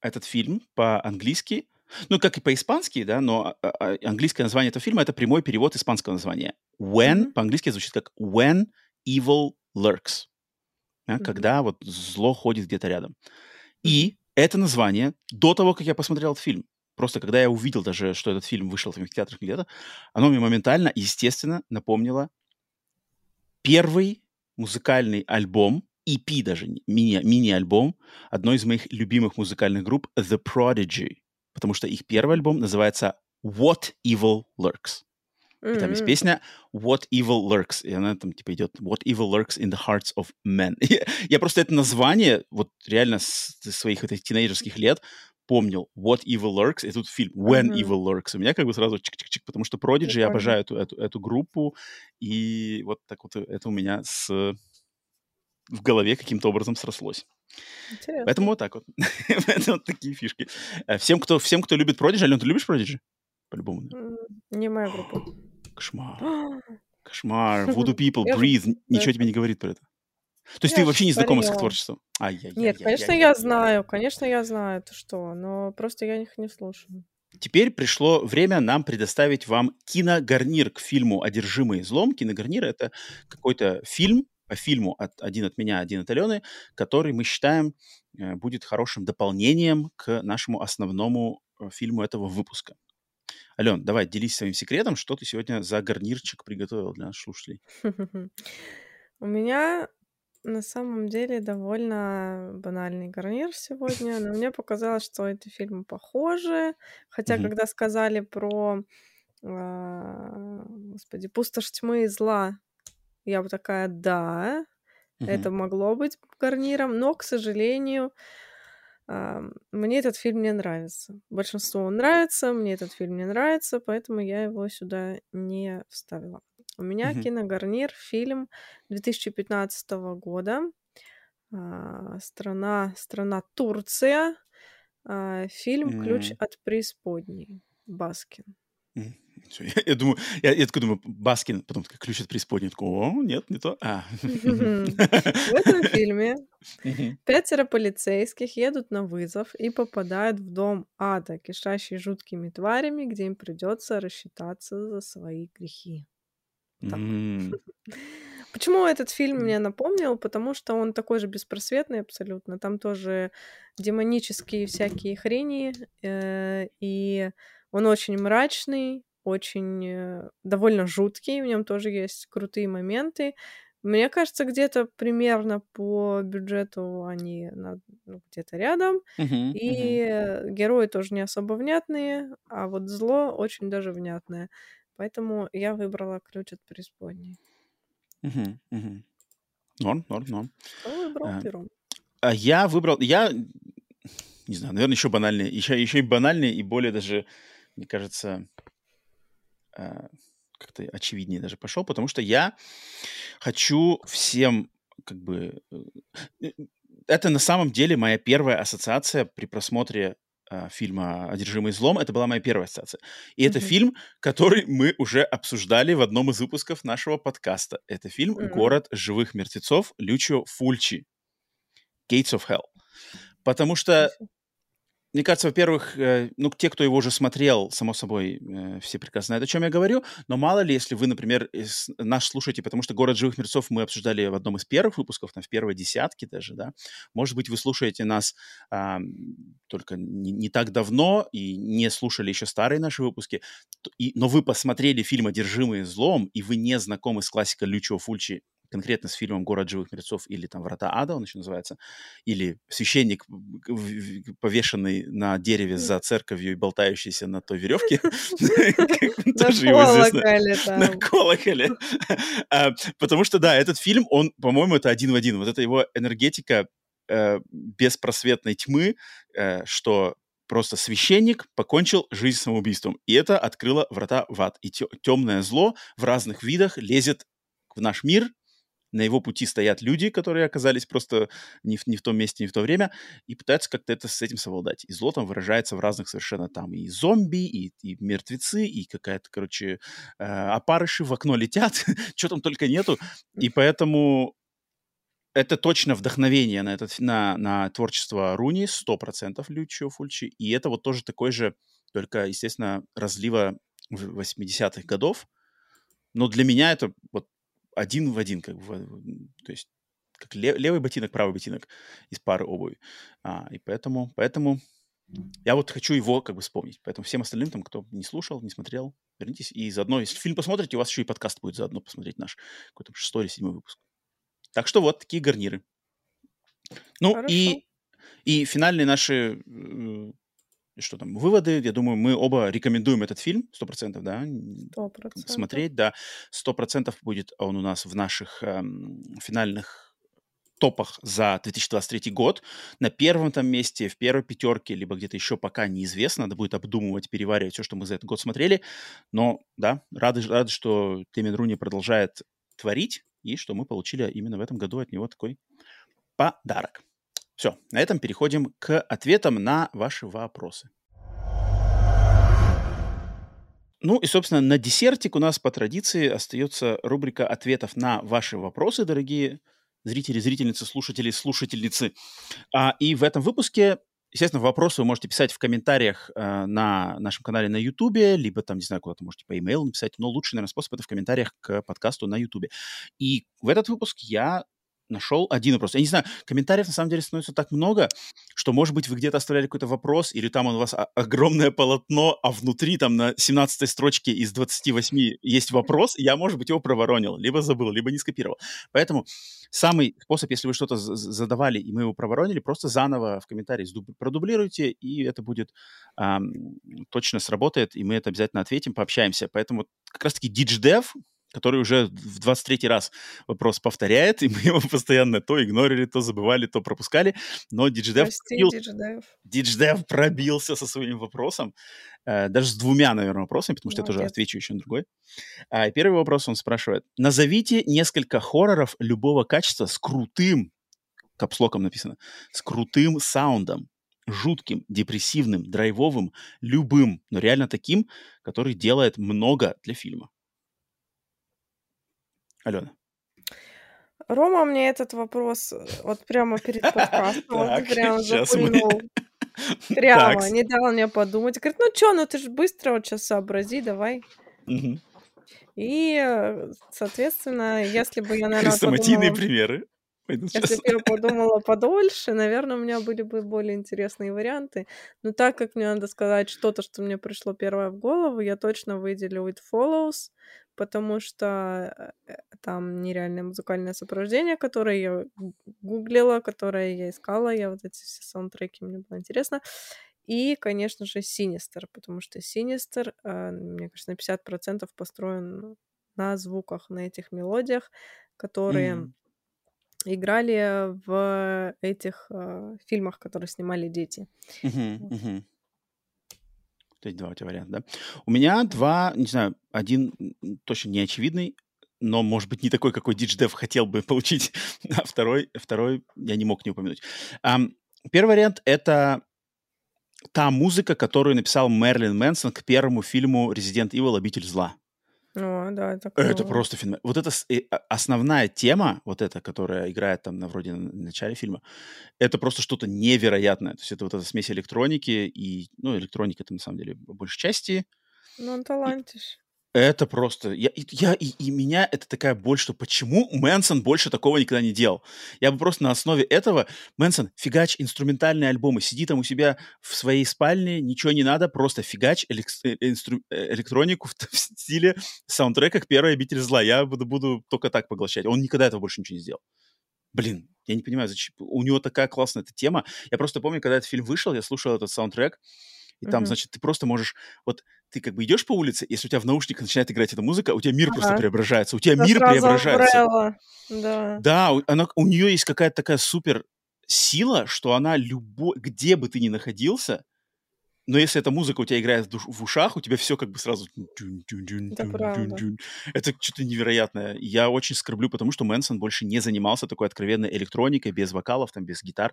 этот фильм по-английски ну, как и по-испански, да, но а, а, английское название этого фильма — это прямой перевод испанского названия. When, mm-hmm. по-английски звучит как When Evil Lurks. Да, mm-hmm. Когда вот зло ходит где-то рядом. И это название, до того, как я посмотрел этот фильм, просто когда я увидел даже, что этот фильм вышел в кинотеатрах где-то, оно мне моментально, естественно, напомнило первый музыкальный альбом, EP даже, мини, мини-альбом одной из моих любимых музыкальных групп The Prodigy потому что их первый альбом называется What Evil Lurks. И там есть песня What Evil Lurks, и она там типа идет What Evil Lurks in the Hearts of Men. я просто это название вот реально с своих вот этих тинейджерских лет помнил What Evil Lurks, и тут фильм When mm-hmm. Evil Lurks. У меня как бы сразу чик-чик-чик, потому что Prodigy, я обожаю эту, эту, эту группу, и вот так вот это у меня с в голове каким-то образом срослось. Интересно. Поэтому вот так вот. [laughs] Поэтому вот такие фишки. Э, всем, кто, всем, кто любит Prodigy, Ален, ты любишь Prodigy? По-любому. Не моя группа. Кошмар. [gasps] Кошмар. Voodoo [laughs] People, Breathe. Ничего тебе не [laughs] говорит про это. То есть ты вообще не знакома с их творчеством? Нет, конечно, я знаю. Конечно, я знаю, это что. Но просто я их не слушаю. Теперь пришло время нам предоставить вам киногарнир к фильму «Одержимый злом». Киногарнир — это какой-то фильм, по фильму от, один от меня, один от Алены, который мы считаем э, будет хорошим дополнением к нашему основному э, фильму этого выпуска. Ален, давай, делись своим секретом, что ты сегодня за гарнирчик приготовил для наших слушателей. [laughs] У меня на самом деле довольно банальный гарнир сегодня, но мне показалось, что эти фильмы похожи. Хотя, когда сказали про, а, господи, «Пустошь тьмы и зла», я бы такая, да, это могло быть гарниром, но, к сожалению, э, мне этот фильм не нравится. Большинству он нравится, мне этот фильм не нравится, поэтому я его сюда не вставила. У меня угу. киногарнир, фильм 2015 года. Э, страна, страна Турция. Э, фильм «Ключ от преисподней». Баскин. Я, я думаю, я, я такой думаю, Баскин, потом такой ключ от преисподней. Такой, о, нет, не то. А. В этом фильме пятеро полицейских едут на вызов и попадают в дом ада, кишащий жуткими тварями, где им придется рассчитаться за свои грехи. [laughs] Почему этот фильм мне напомнил? Потому что он такой же беспросветный абсолютно. Там тоже демонические всякие хрени, э, и он очень мрачный, очень э, довольно жуткий, в нем тоже есть крутые моменты. Мне кажется, где-то примерно по бюджету они ну, где-то рядом. Uh-huh, и uh-huh. герои тоже не особо внятные, а вот зло очень даже внятное. Поэтому я выбрала ключ от преисподней. Uh-huh, uh-huh. Норм, норм, норм. Кто выбрал первым? А я выбрал... Я... Не знаю, наверное, еще банальнее. Еще, еще и банальнее, и более даже, мне кажется, как-то очевиднее даже пошел, потому что я хочу всем как бы... Э, это на самом деле моя первая ассоциация при просмотре э, фильма «Одержимый злом», это была моя первая ассоциация. И mm-hmm. это фильм, который мы уже обсуждали в одном из выпусков нашего подкаста. Это фильм mm-hmm. «Город живых мертвецов» Лючио Фульчи. «Gates of Hell». Потому что мне кажется, во-первых, э, ну, те, кто его уже смотрел, само собой, э, все прекрасно знают, о чем я говорю, но мало ли, если вы, например, наш слушаете, потому что «Город живых мертвецов» мы обсуждали в одном из первых выпусков, там, в первой десятке даже, да, может быть, вы слушаете нас а, только не, не так давно и не слушали еще старые наши выпуски, и, но вы посмотрели фильм «Одержимые злом», и вы не знакомы с классикой Лючо Фульчи конкретно с фильмом «Город живых мертвецов» или там «Врата ада» он еще называется, или «Священник, повешенный на дереве за церковью и болтающийся на той веревке». [laughs] [laughs] Тоже его известно. [laughs] На колоколе. А, потому что, да, этот фильм, он, по-моему, это один в один. Вот это его энергетика э, беспросветной тьмы, э, что просто священник покончил жизнь самоубийством. И это открыло врата в ад. И темное зло в разных видах лезет в наш мир, на его пути стоят люди, которые оказались просто не в, не в том месте, не в то время, и пытаются как-то это с этим совладать. И зло там выражается в разных совершенно там и зомби, и, и мертвецы, и какая-то, короче, э, опарыши в окно летят, [laughs] что там только нету. И поэтому это точно вдохновение на, этот, на, на творчество Руни, 100% Лючио Фульчи, и это вот тоже такой же, только, естественно, разлива 80-х годов, но для меня это вот один в один, как бы, то есть как левый ботинок, правый ботинок из пары обуви. А, и поэтому, поэтому я вот хочу его как бы вспомнить. Поэтому всем остальным, там, кто не слушал, не смотрел, вернитесь. И заодно, если фильм посмотрите, у вас еще и подкаст будет заодно посмотреть наш какой-то шестой или седьмой выпуск. Так что вот такие гарниры. Ну и, и финальные наши э, что там, выводы. Я думаю, мы оба рекомендуем этот фильм, сто процентов, да? Сто процентов. Смотреть, да. Сто процентов будет он у нас в наших эм, финальных топах за 2023 год. На первом там месте, в первой пятерке, либо где-то еще пока неизвестно. Надо будет обдумывать, переваривать все, что мы за этот год смотрели. Но, да, рады, рады что Тэмин Руни продолжает творить, и что мы получили именно в этом году от него такой подарок. Все, на этом переходим к ответам на ваши вопросы. Ну и, собственно, на десертик у нас по традиции остается рубрика ответов на ваши вопросы, дорогие зрители, зрительницы, слушатели, слушательницы. А, и в этом выпуске, естественно, вопросы вы можете писать в комментариях э, на нашем канале на YouTube, либо там, не знаю, куда-то можете по имейлу написать, но лучший, наверное, способ это в комментариях к подкасту на YouTube. И в этот выпуск я нашел один вопрос. Я не знаю, комментариев на самом деле становится так много, что, может быть, вы где-то оставляли какой-то вопрос, или там у вас огромное полотно, а внутри там на 17 строчке из 28 есть вопрос, я, может быть, его проворонил, либо забыл, либо не скопировал. Поэтому самый способ, если вы что-то задавали, и мы его проворонили, просто заново в комментарии продублируйте, и это будет эм, точно сработает, и мы это обязательно ответим, пообщаемся. Поэтому как раз-таки DitchDev, который уже в 23 раз вопрос повторяет, и мы его постоянно то игнорили, то забывали, то пропускали, но DigiDev, пробил, DigiDev пробился со своим вопросом, э, даже с двумя, наверное, вопросами, потому что Молодец. я тоже отвечу еще на другой. А, первый вопрос он спрашивает. Назовите несколько хорроров любого качества с крутым, капслоком написано, с крутым саундом, жутким, депрессивным, драйвовым, любым, но реально таким, который делает много для фильма. Алена. Рома мне этот вопрос э, вот прямо перед [laughs] подкастом вот прямо запульнул. [laughs] Прямо, не дал мне подумать. Говорит, ну что, ну ты же быстро вот сейчас сообрази, давай. И, э, соответственно, если бы я, наверное, Хрестоматийные примеры. Если бы я [laughs] подумала подольше, наверное, у меня были бы более интересные варианты. Но так как мне надо сказать что-то, что мне пришло первое в голову, я точно выделю It Follows, потому что э, там нереальное музыкальное сопровождение, которое я гуглила, которое я искала, я вот эти все саундтреки, мне было интересно. И, конечно же, Sinister, потому что Sinister, э, мне кажется, на 50% построен на звуках, на этих мелодиях, которые mm играли в этих э, фильмах, которые снимали дети. Uh-huh, uh-huh. То есть два у тебя варианта, да? У меня два, не знаю, один точно не очевидный, но, может быть, не такой, какой DigiDev хотел бы [laughs] получить, а второй, второй я не мог не упомянуть. Um, первый вариант — это та музыка, которую написал Мерлин Мэнсон к первому фильму «Резидент Evil. Обитель зла». О, да, это Это просто феномен. Вот это а- основная тема, вот эта, которая играет там на вроде на начале фильма, это просто что-то невероятное. То есть это вот эта смесь электроники и, ну, электроника это на самом деле по большей части. Ну, он талантиш. Это просто... Я, и- я, и, и меня это такая боль, что почему Мэнсон больше такого никогда не делал. Я бы просто на основе этого... Мэнсон, фигач инструментальные альбомы. Сиди там у себя в своей спальне, ничего не надо, просто фигач элекс- э, инстру- э, электронику [laughs] в, в стиле саундтрека к первой обитель зла. Я буду, буду только так поглощать. Он никогда этого больше ничего не сделал. Блин, я не понимаю, зачем... У него такая классная эта тема. Я просто помню, когда этот фильм вышел, я слушал этот саундтрек, и там, Мгм. значит, ты просто можешь... Вот ты как бы идешь по улице, если у тебя в наушниках начинает играть эта музыка, у тебя мир просто Ага. преображается. У тебя Это мир преображается. Да. Да, у, она, у нее есть какая-то такая супер сила, что она любо... где бы ты ни находился, но если эта музыка у тебя играет в, душ- в ушах, у тебя все как бы сразу... Это. Это что-то невероятное. Я очень скорблю, потому что Мэнсон больше не занимался такой откровенной электроникой, без вокалов, там, без гитар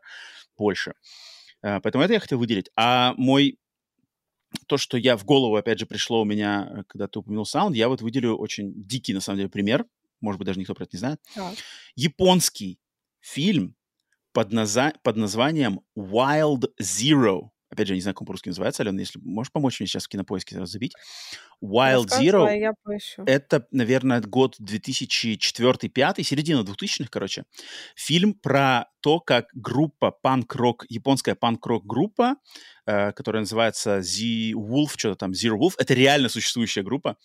больше. А, Поэтому это я хотел выделить. А мой то, что я в голову, опять же, пришло у меня, э, когда ты упомянул саунд, я вот выделю очень дикий, на самом деле, пример. Может быть, даже никто про это не знает. Так. Японский фильм под, наза- под названием Wild Zero. Опять же, я не знаю, как он по-русски называется, Алена, если можешь помочь мне сейчас в кинопоиске забить. Wild Zero я поищу. это, наверное, год 2004-2005, середина 2000-х, короче. Фильм про то, как группа панк-рок, японская панк-рок группа, э, которая называется The Wolf, что-то там, Zero Wolf, это реально существующая группа.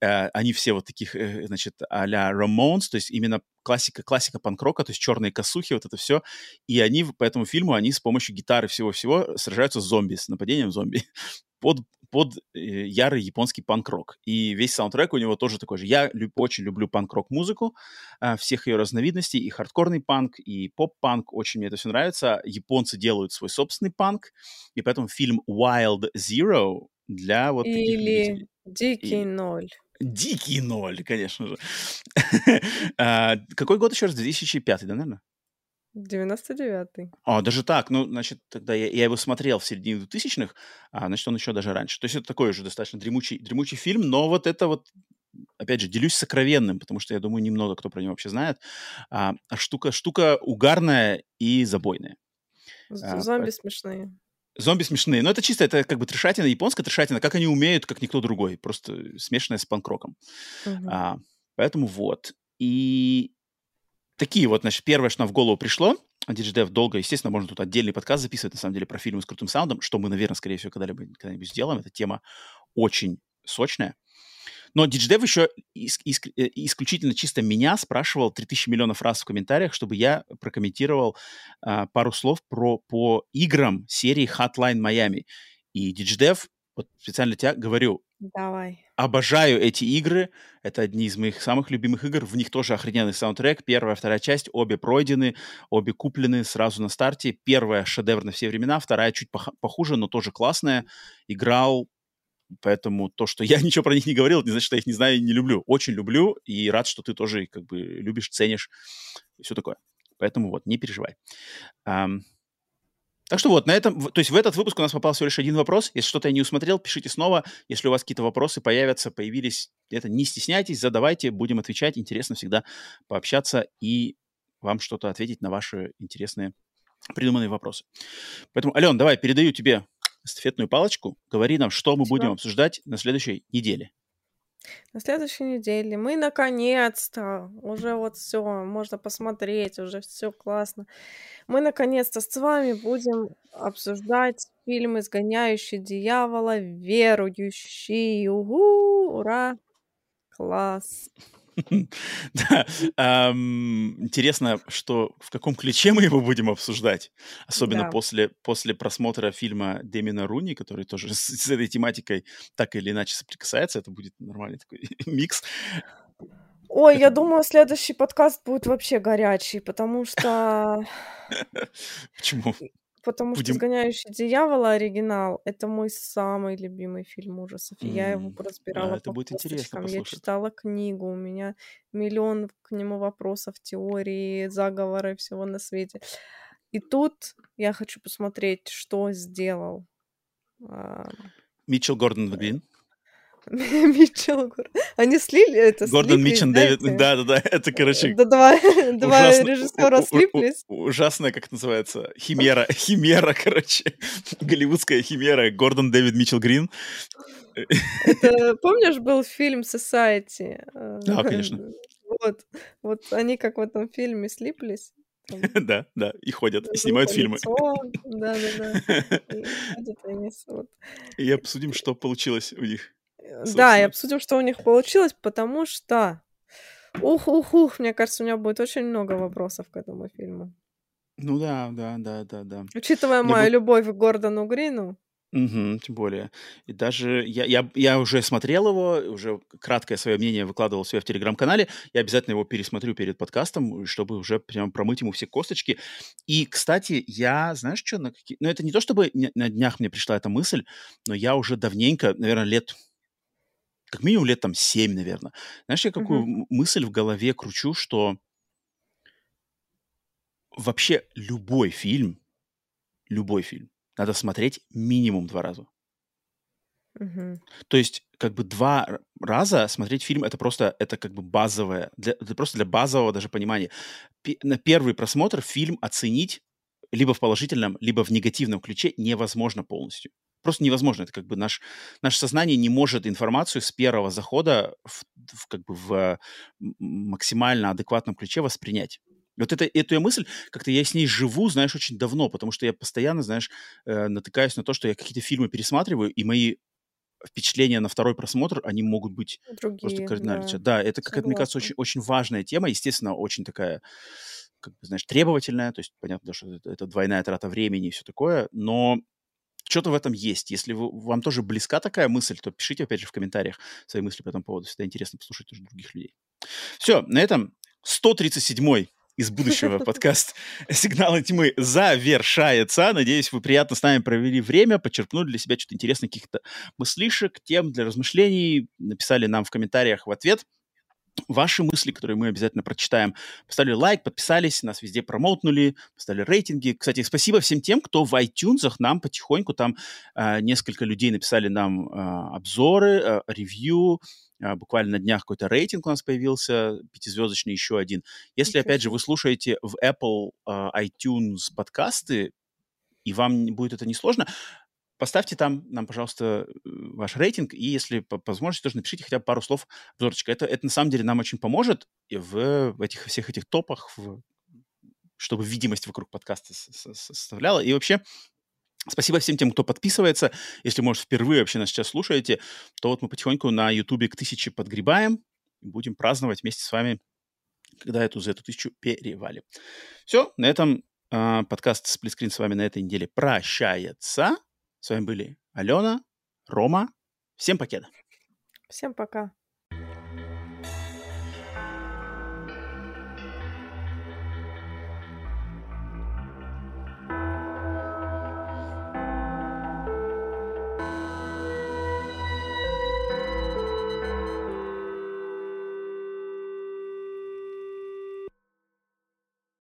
Э, они все вот таких, э, значит, а-ля Ramones, то есть именно классика, классика панк-рока, то есть черные косухи, вот это все. И они по этому фильму, они с помощью гитары всего-всего сражаются с зомби, с нападением зомби [laughs] под, под э, ярый японский панк-рок. И весь саундтрек у него тоже такой же. Я люб- очень люблю панк-рок музыку, а, всех ее разновидностей, и хардкорный панк, и поп-панк, очень мне это все нравится. Японцы делают свой собственный панк, и поэтому фильм Wild Zero для вот таких. Или Дикий И- ноль. Дикий ноль, конечно же. [laughs] А, Какой год еще раз? 2005, да, наверное? 99-й. А, даже так, ну, значит, тогда я, я его смотрел в середине 2000-х, а, значит, он еще даже раньше. То есть это такой уже достаточно дремучий, дремучий фильм, но вот это вот, опять же, делюсь сокровенным, потому что я думаю, немного кто про него вообще знает. А, а штука, штука угарная и забойная. З- А, Зомби поэт- смешные. Зомби смешные, но это чисто, это как бы трешатина, японская трешатина, как они умеют, как никто другой, просто смешанная с панкроком. Мгм. А, поэтому вот. И такие вот, значит, первое, что нам в голову пришло, DigiDev долго, естественно, можно тут отдельный подкаст записывать, на самом деле, про фильмы с крутым саундом, что мы, наверное, скорее всего, когда-либо когда-нибудь сделаем. Эта тема очень сочная. Но DigiDev еще ис- иск- э, исключительно чисто меня спрашивал 3000 миллионов раз в комментариях, чтобы я прокомментировал а, пару слов про, по играм серии Hotline Miami. И DigiDev, вот специально тебя говорю, Давай. Обожаю эти игры. Это одни из моих самых любимых игр. В них тоже охрененный саундтрек. Первая, вторая часть. Обе пройдены, обе куплены сразу на старте. Первая шедевр на все времена, вторая чуть пох- похуже, но тоже классная. Играл, поэтому то, что я [laughs] ничего про них не говорил, не значит, что я их не знаю и не люблю. Очень люблю и рад, что ты тоже как бы любишь, ценишь и все такое. Поэтому вот, не переживай. Ам, так что вот, на этом, то есть в этот выпуск у нас попал всего лишь один вопрос. Если что-то я не усмотрел, пишите снова. Если у вас какие-то вопросы появятся, появились, это не стесняйтесь, задавайте, будем отвечать. Интересно всегда пообщаться и вам что-то ответить на ваши интересные придуманные вопросы. Поэтому, Ален, давай, передаю тебе эстафетную палочку. Говори нам, что мы Спасибо. будем обсуждать на следующей неделе. На следующей неделе мы наконец-то уже вот все можно посмотреть, уже все классно. Мы наконец-то с вами будем обсуждать фильм «Изгоняющий дьявола. Верующий». Угу, ура! Класс. [laughs] Да, Интересно, что в каком ключе мы его будем обсуждать, особенно после, после просмотра фильма Демина Руни, который тоже с, этой тематикой так или иначе соприкасается. Это будет нормальный такой [laughs] микс. Ой, я думаю, следующий подкаст будет вообще горячий, потому что [laughs] Почему? Потому что Будем- «Изгоняющий дьявола» оригинал — это мой самый любимый фильм ужасов. И я его разбирала это по будет интересно. Я читала книгу, у меня миллион к нему вопросов, теории, заговоры, всего на свете. И тут я хочу посмотреть, что сделал А, Митчелл Гордон Грин. [laughs] Митчелл Гордон. Они слили это, Гордон да, Дэвид. Да, да, да. Это, короче, Да, два, [laughs] два режиссера слиплись. ужасная, как называется, химера, [laughs] химера, короче, голливудская химера, Гордон Дэвид Митчелл Грин. Это, помнишь, был фильм Society? Э, Да, конечно. Вот, вот они как в этом фильме слиплись. Да, да, и ходят, и снимают фильмы. они с- вот. И обсудим, что получилось у них. Э, Да, Собственно. и обсудим, что у них получилось, потому что... Ух-ух-ух, мне кажется, у меня будет очень много вопросов к этому фильму. Ну да, да, да, да, да. Учитывая мою будет- любовь к Гордону Грину, Мгм, тем более. И даже я, я, я уже смотрел его, уже краткое свое мнение выкладывал у себя в телеграм-канале. Я обязательно его пересмотрю перед подкастом, чтобы уже прям промыть ему все косточки. И, кстати, я, знаешь, что, на какие... Ну, это не то, чтобы на днях мне пришла эта мысль, но я уже давненько, наверное, лет как минимум лет там 7, наверное. Знаешь, я какую м- мысль в голове кручу, что вообще любой фильм, любой фильм надо смотреть минимум два раза. мгм, То есть, как бы два раза смотреть фильм это просто это как бы базовое, для, это просто для базового даже понимания. Пе- на первый просмотр фильм оценить либо в положительном, либо в негативном ключе невозможно полностью. Просто невозможно. Это как бы наш, наше сознание не может информацию с первого захода в, в как бы в максимально адекватном ключе воспринять. Вот это, эту я мысль, как-то я с ней живу, знаешь, очень давно, потому что я постоянно, знаешь, э, натыкаюсь на то, что я какие-то фильмы пересматриваю, и мои впечатления на второй просмотр, они могут быть просто другие, кардинально. да. Да, это какая-то, мне кажется, очень, очень важная тема, естественно, очень такая, как бы, знаешь, требовательная, то есть понятно, что это, это двойная трата времени и все такое, но что-то в этом есть. Если вы, вам тоже близка такая мысль, то пишите, опять же, в комментариях свои мысли по этому поводу. Всегда интересно послушать тоже других людей. Все, на этом 137-й из будущего [laughs] подкаст [laughs] «Сигналы тьмы» завершается. Надеюсь, вы приятно с нами провели время, почерпнули для себя что-то интересное, каких-то мыслишек, тем для размышлений, написали нам в комментариях в ответ ваши мысли, которые мы обязательно прочитаем. Поставили лайк, подписались, нас везде промоутнули, поставили рейтинги. Кстати, спасибо всем тем, кто в iTunes нам потихоньку, там э, несколько людей написали нам э, обзоры, э, ревью, э, буквально на днях какой-то рейтинг у нас появился, пятизвездочный еще один. Если, Ничего опять же, вы слушаете в Apple э, iTunes подкасты, и вам будет это несложно, поставьте там нам, пожалуйста, э, ваш рейтинг, и если по возможности, тоже напишите хотя бы пару слов обзорчика. Это, это на самом деле нам очень поможет в, этих всех этих топах, в- чтобы видимость вокруг подкаста составляла. И вообще, спасибо всем тем, кто подписывается. Если, может, впервые вообще нас сейчас слушаете, то вот мы потихоньку на Ютубе к тысяче подгребаем и будем праздновать вместе с вами, когда эту за эту тысячу перевалим. Все, на этом а, подкаст «Сплитскрин» с вами на этой неделе прощается. С вами были Алена, Рома. Всем покеда. Всем пока.